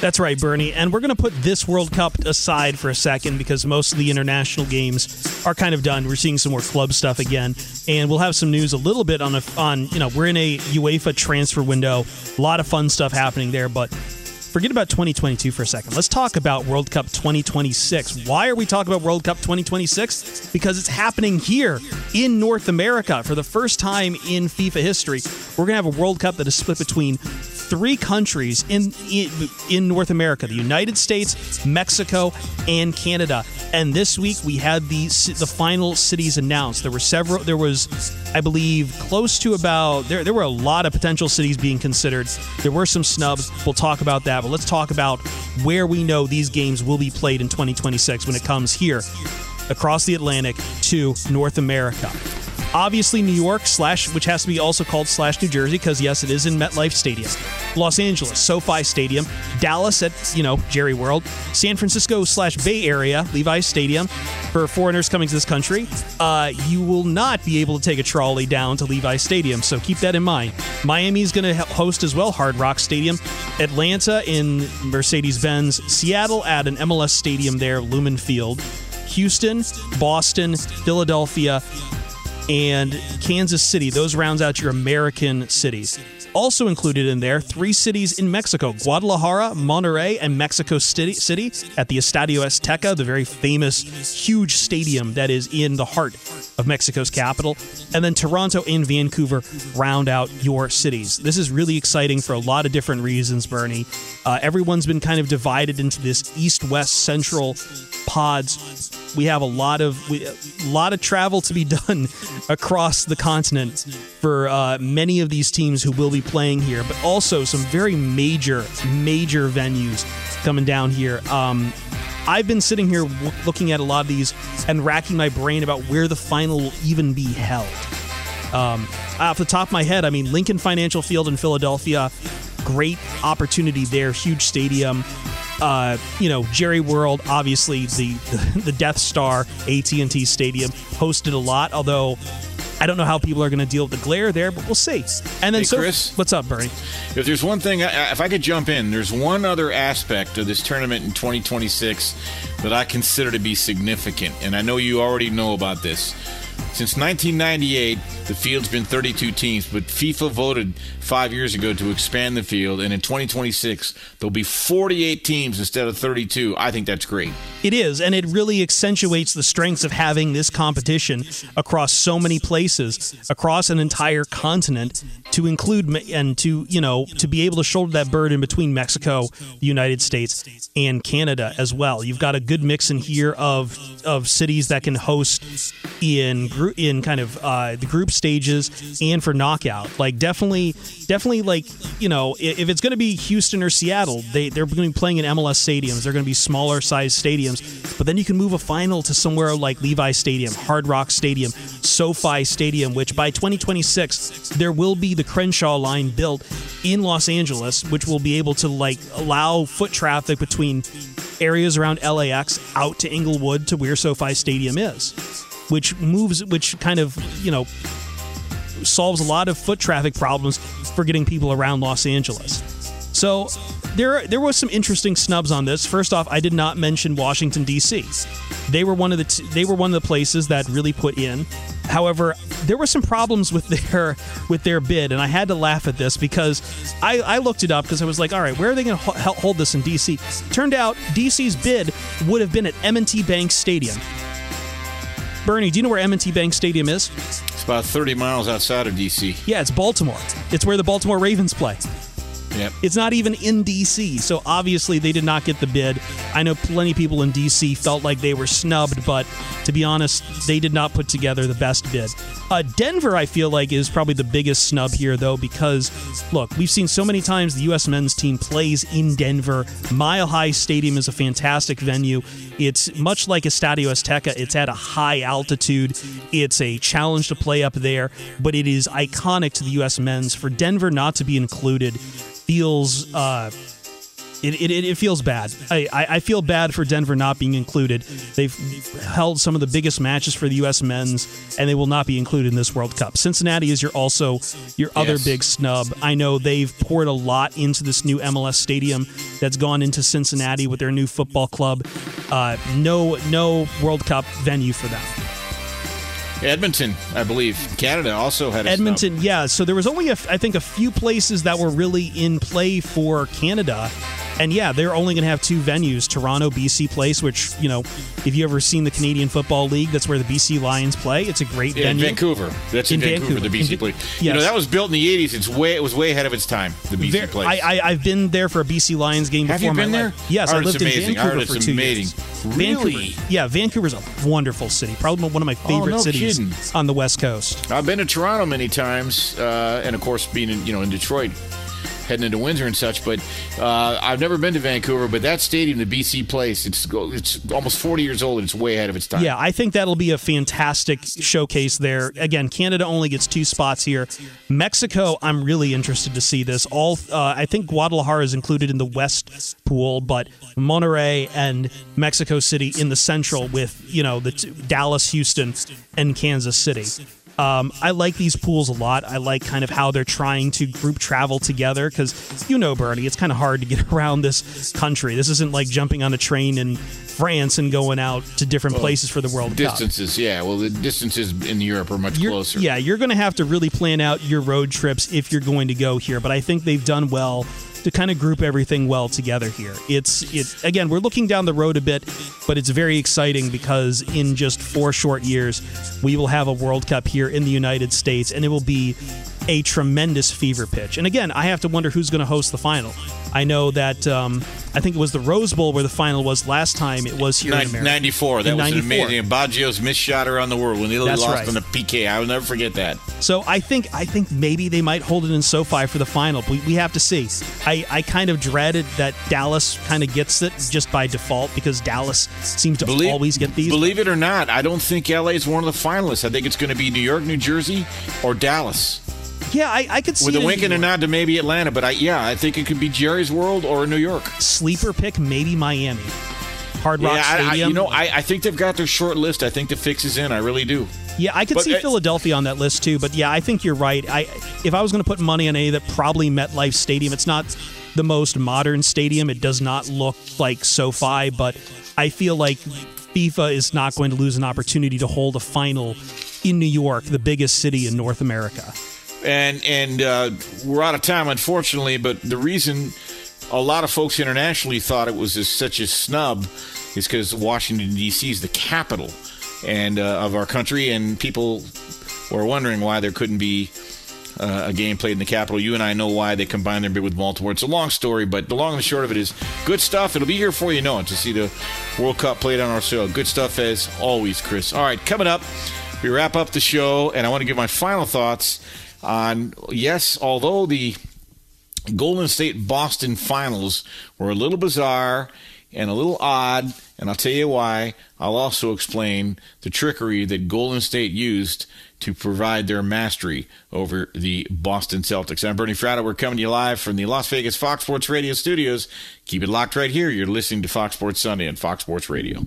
H: That's right, Bernie. And we're going to put this World Cup aside for a second because most of the international games are kind of done. We're seeing some more club stuff again, and we'll have some news a little bit on a, on you know we're in a UEFA transfer window. A lot of fun stuff happening there, but forget about 2022 for a second. Let's talk about World Cup 2026. Why are we talking about World Cup 2026? Because it's happening here in North America for the first time in FIFA history. We're going to have a World Cup that is split between three countries in, in, in North America: the United States, Mexico, and Canada. And this week we had the the final cities announced. There were several. There was, I believe, close to about there. There were a lot of potential cities being considered. There were some snubs. We'll talk about that. But let's talk about where we know these games will be played in 2026 when it comes here across the Atlantic to North America. Obviously, New York slash, which has to be also called slash New Jersey, because yes, it is in MetLife Stadium. Los Angeles, SoFi Stadium. Dallas at you know Jerry World. San Francisco slash Bay Area, Levi's Stadium. For foreigners coming to this country, uh, you will not be able to take a trolley down to Levi's Stadium, so keep that in mind. Miami is going to host as well, Hard Rock Stadium. Atlanta in Mercedes Benz. Seattle at an MLS stadium there, Lumen Field. Houston, Boston, Philadelphia, and Kansas City. Those rounds out your American cities. Also included in there, three cities in Mexico Guadalajara, Monterrey, and Mexico City, City at the Estadio Azteca, the very famous, huge stadium that is in the heart of Mexico's capital. And then Toronto and Vancouver round out your cities. This is really exciting for a lot of different reasons, Bernie. Uh, everyone's been kind of divided into this east west central pods we have a lot of we, a lot of travel to be done across the continent for uh, many of these teams who will be playing here, but also some very major major venues coming down here. Um, I've been sitting here w- looking at a lot of these and racking my brain about where the final will even be held. Um, off the top of my head, I mean Lincoln Financial Field in Philadelphia, great opportunity there, huge stadium uh, you know, Jerry World, obviously the, the, the Death Star AT&T Stadium hosted a lot, although I don't know how people are going to deal with the glare there, but we'll see. And then,
E: hey,
H: so,
E: Chris,
H: what's up, Bernie?
E: If there's one thing, if I could jump in, there's one other aspect of this tournament in 2026 that I consider to be significant, and I know you already know about this. Since 1998, the field's been 32 teams, but FIFA voted five years ago to expand the field, and in 2026, there'll be 48 teams instead of 32. I think that's great.
H: It is, and it really accentuates the strengths of having this competition across so many places, across an entire continent, to include and to, you know, to be able to shoulder that burden between Mexico, the United States, and Canada as well. You've got a good mix in here of of cities that can host in in kind of uh, the group stages and for knockout. Like definitely, definitely like you know if it's going to be Houston or Seattle, they they're going to be playing in MLS stadiums. They're going to be smaller sized stadiums, but then you can move a final to somewhere like Levi Stadium, Hard Rock Stadium, SoFi Stadium, which by 2026 there will be the Crenshaw line built in Los Angeles, which will be able to like allow foot traffic between areas around LAX out to Inglewood to where SoFi Stadium is, which moves, which kind of, you know, solves a lot of foot traffic problems for getting people around Los Angeles. So there there was some interesting snubs on this. First off, I did not mention Washington D.C. They were one of the t- they were one of the places that really put in. However, there were some problems with their with their bid, and I had to laugh at this because I, I looked it up because I was like, all right, where are they going to ho- hold this in D.C.? Turned out D.C.'s bid would have been at M&T Bank Stadium. Bernie, do you know where M&T Bank Stadium is?
E: It's about 30 miles outside of D.C.
H: Yeah, it's Baltimore. It's where the Baltimore Ravens play.
E: Yep.
H: It's not even in DC, so obviously they did not get the bid. I know plenty of people in DC felt like they were snubbed, but to be honest, they did not put together the best bid. Uh, Denver, I feel like, is probably the biggest snub here, though, because look, we've seen so many times the U.S. men's team plays in Denver. Mile High Stadium is a fantastic venue. It's much like Estadio Azteca, it's at a high altitude. It's a challenge to play up there, but it is iconic to the U.S. men's. For Denver not to be included, feels uh, it, it, it feels bad. I, I, I feel bad for Denver not being included. They've held some of the biggest matches for the U.S. men's, and they will not be included in this World Cup. Cincinnati is your also your other
E: Yes.
H: big snub. I know they've poured a lot into this new MLS stadium that's gone into Cincinnati with their new football club. Uh, no no World Cup venue for them.
E: Edmonton, I believe. Canada also had.
H: Edmonton, yeah. So there was only, a, I think, a few places that were really in play for Canada. And yeah, they're only going to have two venues Toronto, BC Place, which, you know, if you ever seen the Canadian Football League, that's where the BC Lions play. It's a great
E: Yeah, in
H: venue.
E: Vancouver. That's in, Vancouver, the BC
H: In-
E: place. You know, that was built in the 80s. It's way it was way ahead of its time, the BC
H: Ver-
E: place.
H: I, I, I've been there for a BC Lions game
E: Have
H: before
E: you been there?
H: life. Yes,
E: I
H: I, lived in
E: amazing.
H: Vancouver
E: it's
H: for two
E: amazing.
H: years.
E: Really?
H: Vancouver, yeah, Vancouver's a wonderful city. Probably one of my favorite
E: Oh, no
H: cities
E: kidding.
H: on the West Coast.
E: I've been to Toronto many times, uh, and of course, being in you know in Detroit, heading into Windsor and such. But uh, I've never been to Vancouver, but that stadium, the BC Place, it's it's almost 40 years old and it's way ahead of its time.
H: Yeah, I think that'll be a fantastic showcase there. Again, Canada only gets two spots here. Mexico, I'm really interested to see this. All uh, I think Guadalajara is included in the West pool, but Monterrey and Mexico City in the Central with you know the t- Dallas, Houston, and Kansas City. Um, I like these pools a lot. I like kind of how they're trying to group travel together because you know, Bernie, it's kind of hard to get around this country. This isn't like jumping on a train in France and going out to different
E: Well,
H: places for the World Cup.
E: Distances, yeah. Well, the distances in Europe are much
H: You're-
E: closer.
H: Yeah, you're going to have to really plan out your road trips if you're going to go here. But I think they've done well to kind of group everything well together here. It's it again, we're looking down the road a bit, but it's very exciting because in just four short years, we will have a World Cup here in the United States, and it will be a tremendous fever pitch. And again, I have to wonder who's going to host the final. I know that um, I think it was the Rose Bowl where the final was last time. It was here in America.
E: 94. That
H: In
E: was
H: 94.
E: an amazing. Baggio's missed shot around the world when they
H: That's
E: lost
H: right.
E: on the PK. I will never forget that.
H: So I think I think maybe they might hold it in SoFi for the final. We, we have to see. I, I kind of dreaded that Dallas kind of gets it just by default because Dallas seems to always get these.
E: Believe it or not, I don't think LA is one of the finalists. I think it's going to be New York, New Jersey, or Dallas.
H: Yeah, I, I could see
E: With a wink and a nod to maybe Atlanta, but I yeah, I think it could be Jerry's World or New York.
H: Sleeper pick, maybe Miami. Hard Rock
E: yeah, I- I, you know, I, I think they've got their short list. I think the fix is in. I really do.
H: Yeah, I could
E: But
H: see Philadelphia on that list too. But yeah, I think you're right. I if I was going to put money on any that probably MetLife Stadium. It's not the most modern stadium. It does not look like SoFi, but I feel like FIFA is not going to lose an opportunity to hold a final in New York, the biggest city in North America.
E: And and uh, we're out of time, unfortunately. But the reason a lot of folks internationally thought it was a, such a snub is because Washington D.C. is the capital and uh, of our country, and people were wondering why there couldn't be. Uh, a game played in the capital. You and I know why they combined their bid with Baltimore. It's a long story, but the long and the short of it is good stuff. It'll be here for you know it to see the World Cup played on our soil. Good stuff as always, Chris. All right, coming up, we wrap up the show, and I want to give my final thoughts on yes, although the Golden State Boston finals were a little bizarre and a little odd, and I'll tell you why. I'll also explain the trickery that Golden State used to provide their mastery over the Boston Celtics. I'm Bernie Fratto. We're coming to you live from the Las Vegas Fox Sports Radio studios. Keep it locked right here. You're listening to Fox Sports Sunday on Fox Sports Radio.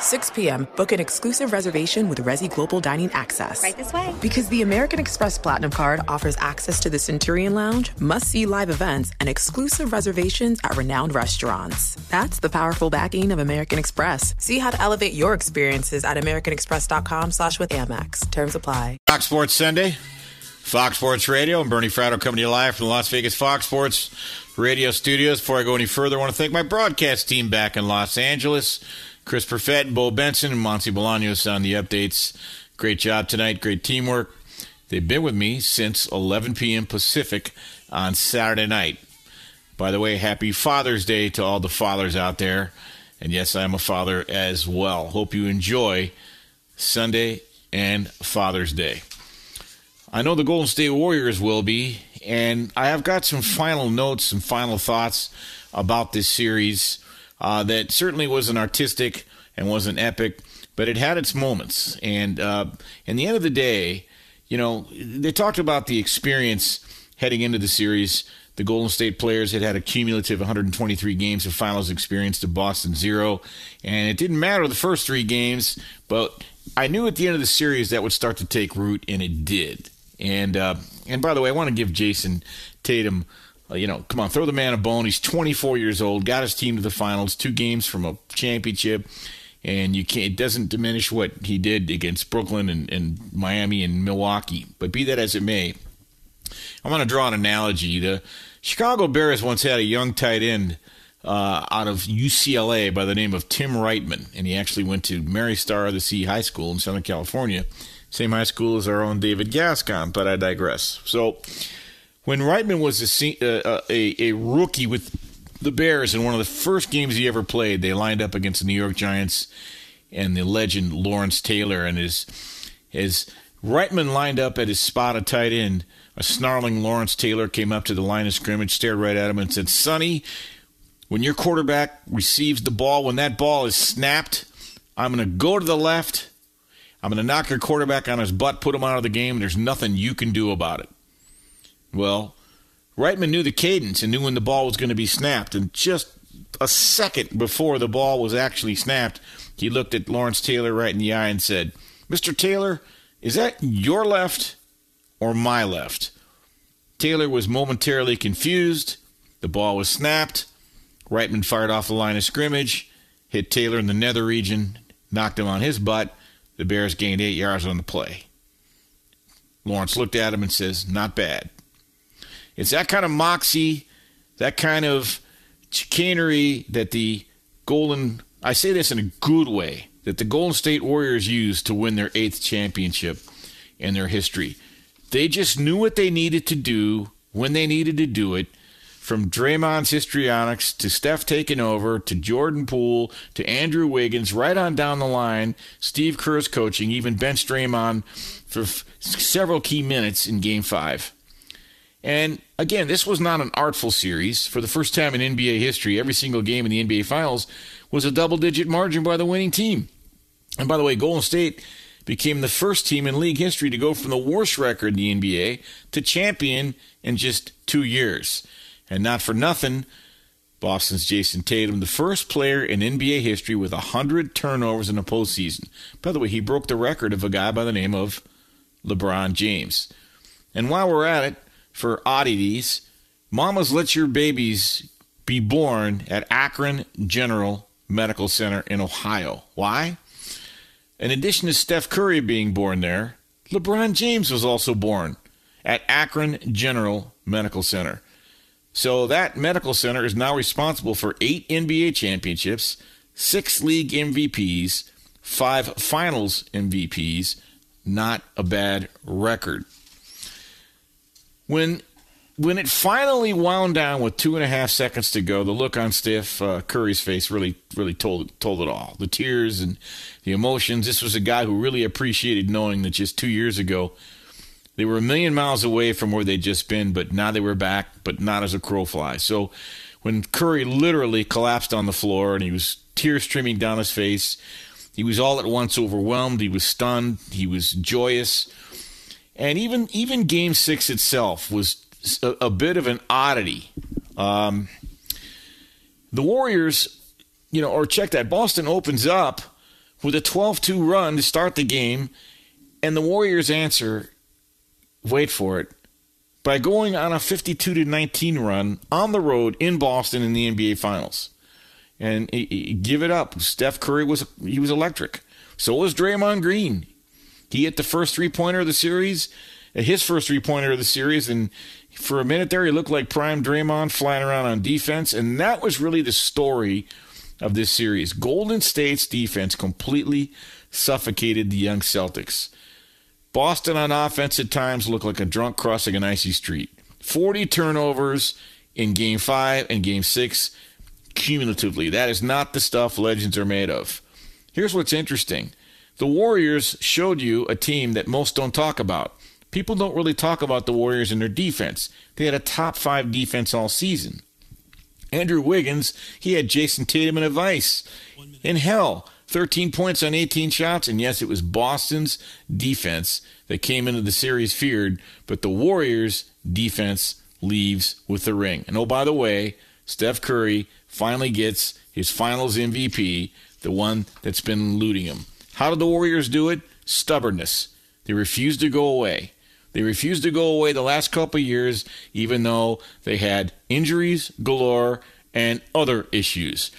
A: 6 p.m., book an exclusive reservation with Resy Global Dining Access.
K: Right this way.
A: Because the American Express Platinum Card offers access to the Centurion Lounge, must see live events, and exclusive reservations at renowned restaurants. That's the powerful backing of American Express. See how to elevate your experiences at AmericanExpress.com slash with Amex. Terms apply.
E: Fox Sports Sunday, Fox Sports Radio. I'm Bernie Fratto coming to you live from the Las Vegas Fox Sports Radio studios. Before I go any further, I want to thank my broadcast team back in Los Angeles. Chris Perfett, Bo Benson, and Monty Bolaños on the updates. Great job tonight. Great teamwork. They've been with me since 11 p.m. Pacific on Saturday night. By the way, happy Father's Day to all the fathers out there. And yes, I'm a father as well. Hope you enjoy Sunday and Father's Day. I know the Golden State Warriors will be, and I have got some final notes, some final thoughts about this series uh, that certainly wasn't artistic and wasn't epic, but it had its moments. And uh, in the end of the day, you know, they talked about the experience heading into the series. The Golden State players had had a cumulative 123 games of finals experience to Boston zero, and it didn't matter the first three games, but I knew at the end of the series that would start to take root, and it did. And uh, and by the way, I want to give Jayson Tatum, you know, come on, throw the man a bone. He's 24 years old, got his team to the finals, two games from a championship, and you can't. It doesn't diminish what he did against Brooklyn and, and Miami and Milwaukee. But be that as it may, I want to draw an analogy. The Chicago Bears once had a young tight end uh, out of UCLA by the name of Tim Wrightman, and he actually went to Mary Star of the Sea High School in Southern California, same high school as our own David Gascon. But I digress. So when Wrightman was a, uh, a, a rookie with the Bears in one of the first games he ever played, they lined up against the New York Giants and the legend Lawrence Taylor, and his his Wrightman lined up at his spot of tight end a snarling Lawrence Taylor came up to the line of scrimmage, stared right at him, and said, Sonny, when your quarterback receives the ball, when that ball is snapped, I'm going to go to the left. I'm going to knock your quarterback on his butt, put him out of the game, there's nothing you can do about it. Well, Wrightman knew the cadence and knew when the ball was going to be snapped. And just a second before the ball was actually snapped, he looked at Lawrence Taylor right in the eye and said, Mr. Taylor, is that your left or my left. Taylor was momentarily confused. The ball was snapped. Wrightman fired off the line of scrimmage, hit Taylor in the nether region, knocked him on his butt. The Bears gained eight yards on the play. Lawrence looked at him and says, Not bad. It's that kind of moxie, that kind of chicanery that the Golden, I say this in a good way, that the Golden State Warriors used to win their eighth championship in their history. They just knew what they needed to do when they needed to do it. From Draymond's histrionics to Steph taking over to Jordan Poole to Andrew Wiggins, right on down the line, Steve Kerr's coaching, even bench Draymond for f- several key minutes in Game 5. And again, this was not an artful series. For the first time in NBA history, every single game in the NBA Finals was a double digit margin by the winning team. And by the way, Golden State became the first team in league history to go from the worst record in the NBA to champion in just two years. And not for nothing, Boston's Jayson Tatum, the first player in NBA history with 100 turnovers in a postseason. By the way, he broke the record of a guy by the name of LeBron James. And while we're at it, for oddities, mamas let your babies be born at Akron General Medical Center in Ohio. Why? In addition to Steph Curry being born there, LeBron James was also born at Akron General Medical Center. So that medical center is now responsible for eight NBA championships, six league MVPs, five finals MVPs. Not a bad record. When when it finally wound down with two and a half seconds to go, the look on Steph uh, Curry's face really, really told told it all. The tears and the emotions. This was a guy who really appreciated knowing that just two years ago they were a million miles away from where they'd just been, but now they were back, but not as a crow flies. So when Curry literally collapsed on the floor and he was tears streaming down his face, he was all at once overwhelmed. He was stunned. He was joyous. And even even Game Six itself was a, a bit of an oddity. Um, the Warriors, you know, or check that. Boston opens up with a 12 2 run to start the game, and the Warriors answer, wait for it, by going on a 52 19 run on the road in Boston in the NBA Finals. And give it up. Steph Curry was he was electric. So was Draymond Green. He hit the first three pointer of the series, uh, his first three pointer of the series, and for a minute there, he looked like prime Draymond flying around on defense, and that was really the story of this series. Golden State's defense completely suffocated the young Celtics. Boston on offense at times looked like a drunk crossing an icy street. 40 turnovers in game five and game six cumulatively. That is not the stuff legends are made of. Here's what's interesting the Warriors showed you a team that most don't talk about. People don't really talk about the Warriors and their defense. They had a top five defense all season. Andrew Wiggins, he had Jayson Tatum and a vice. In hell, 13 points on 18 shots, and yes, it was Boston's defense that came into the series feared, but the Warriors' defense leaves with the ring. And oh, by the way, Steph Curry finally gets his finals MVP, the one that's been eluding him. How did the Warriors do it? Stubbornness. They refused to go away. They refused to go away the last couple of years, even though they had injuries galore and other issues.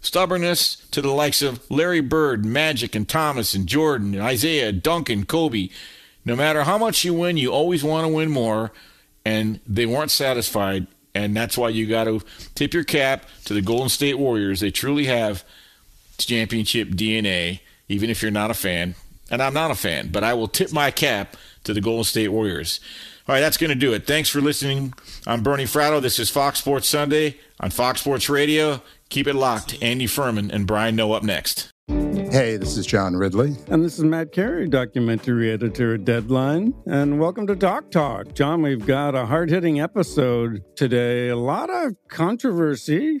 E: Stubbornness to the likes of Larry Bird, Magic, and Thomas, and Jordan, and Isaiah, Duncan, Kobe. No matter how much you win, you always want to win more, and they weren't satisfied. And that's why you got to tip your cap to the Golden State Warriors. They truly have championship DNA, even if you're not a fan. And I'm not a fan, but I will tip my cap to the Golden State Warriors. All right, that's going to do it. Thanks for listening. I'm Bernie Fratto. This is Fox Sports Sunday on Fox Sports Radio. Keep it locked. Andy Furman and Brian Noe up next.
K: Hey, this is John Ridley.
L: And this is Matt Carey, documentary editor at Deadline. And welcome to Doc Talk. John, we've got a hard hitting episode today. A lot of controversy